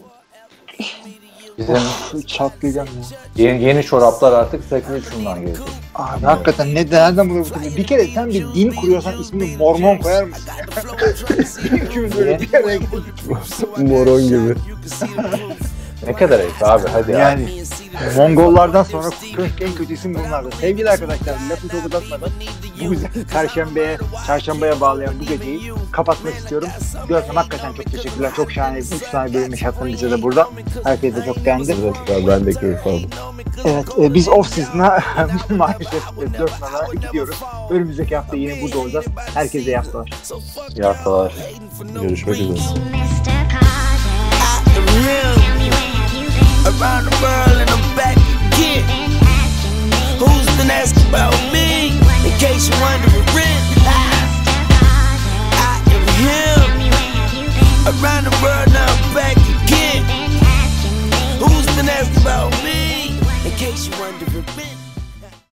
Bizim Çatlayacağım ya. yeni, yeni çoraplar artık teklif şundan gelecek. Abi hakikaten ne nereden buluyor bu? Bir kere sen bir din kuruyorsan ismini Mormon koyar mısın? Üçümüz böyle bir araya geldik. Moron gibi. Ne kadar ayıp abi hadi ya. Yani Mongollardan sonra en kötü isim bunlardı. Sevgili arkadaşlar lafı çok uzatmadan bu güzel perşembeye, çarşambaya bağlayan bu geceyi kapatmak istiyorum. Görkem hakikaten çok teşekkürler. Çok şahane. Üç tane bölüm yaşattın bize de burada. Herkes de çok beğendi. Evet, ben de keyif aldım. Evet e, biz off season'a maalesef e, dört numara gidiyoruz. Önümüzdeki hafta yine burada olacağız. Herkese iyi haftalar. İyi haftalar. Görüşmek üzere. Around the world and I'm back again. Who's been asking about me? In case you're wondering, I am him. Around the world now I'm back again. Who's been asking about me? In case you're wondering.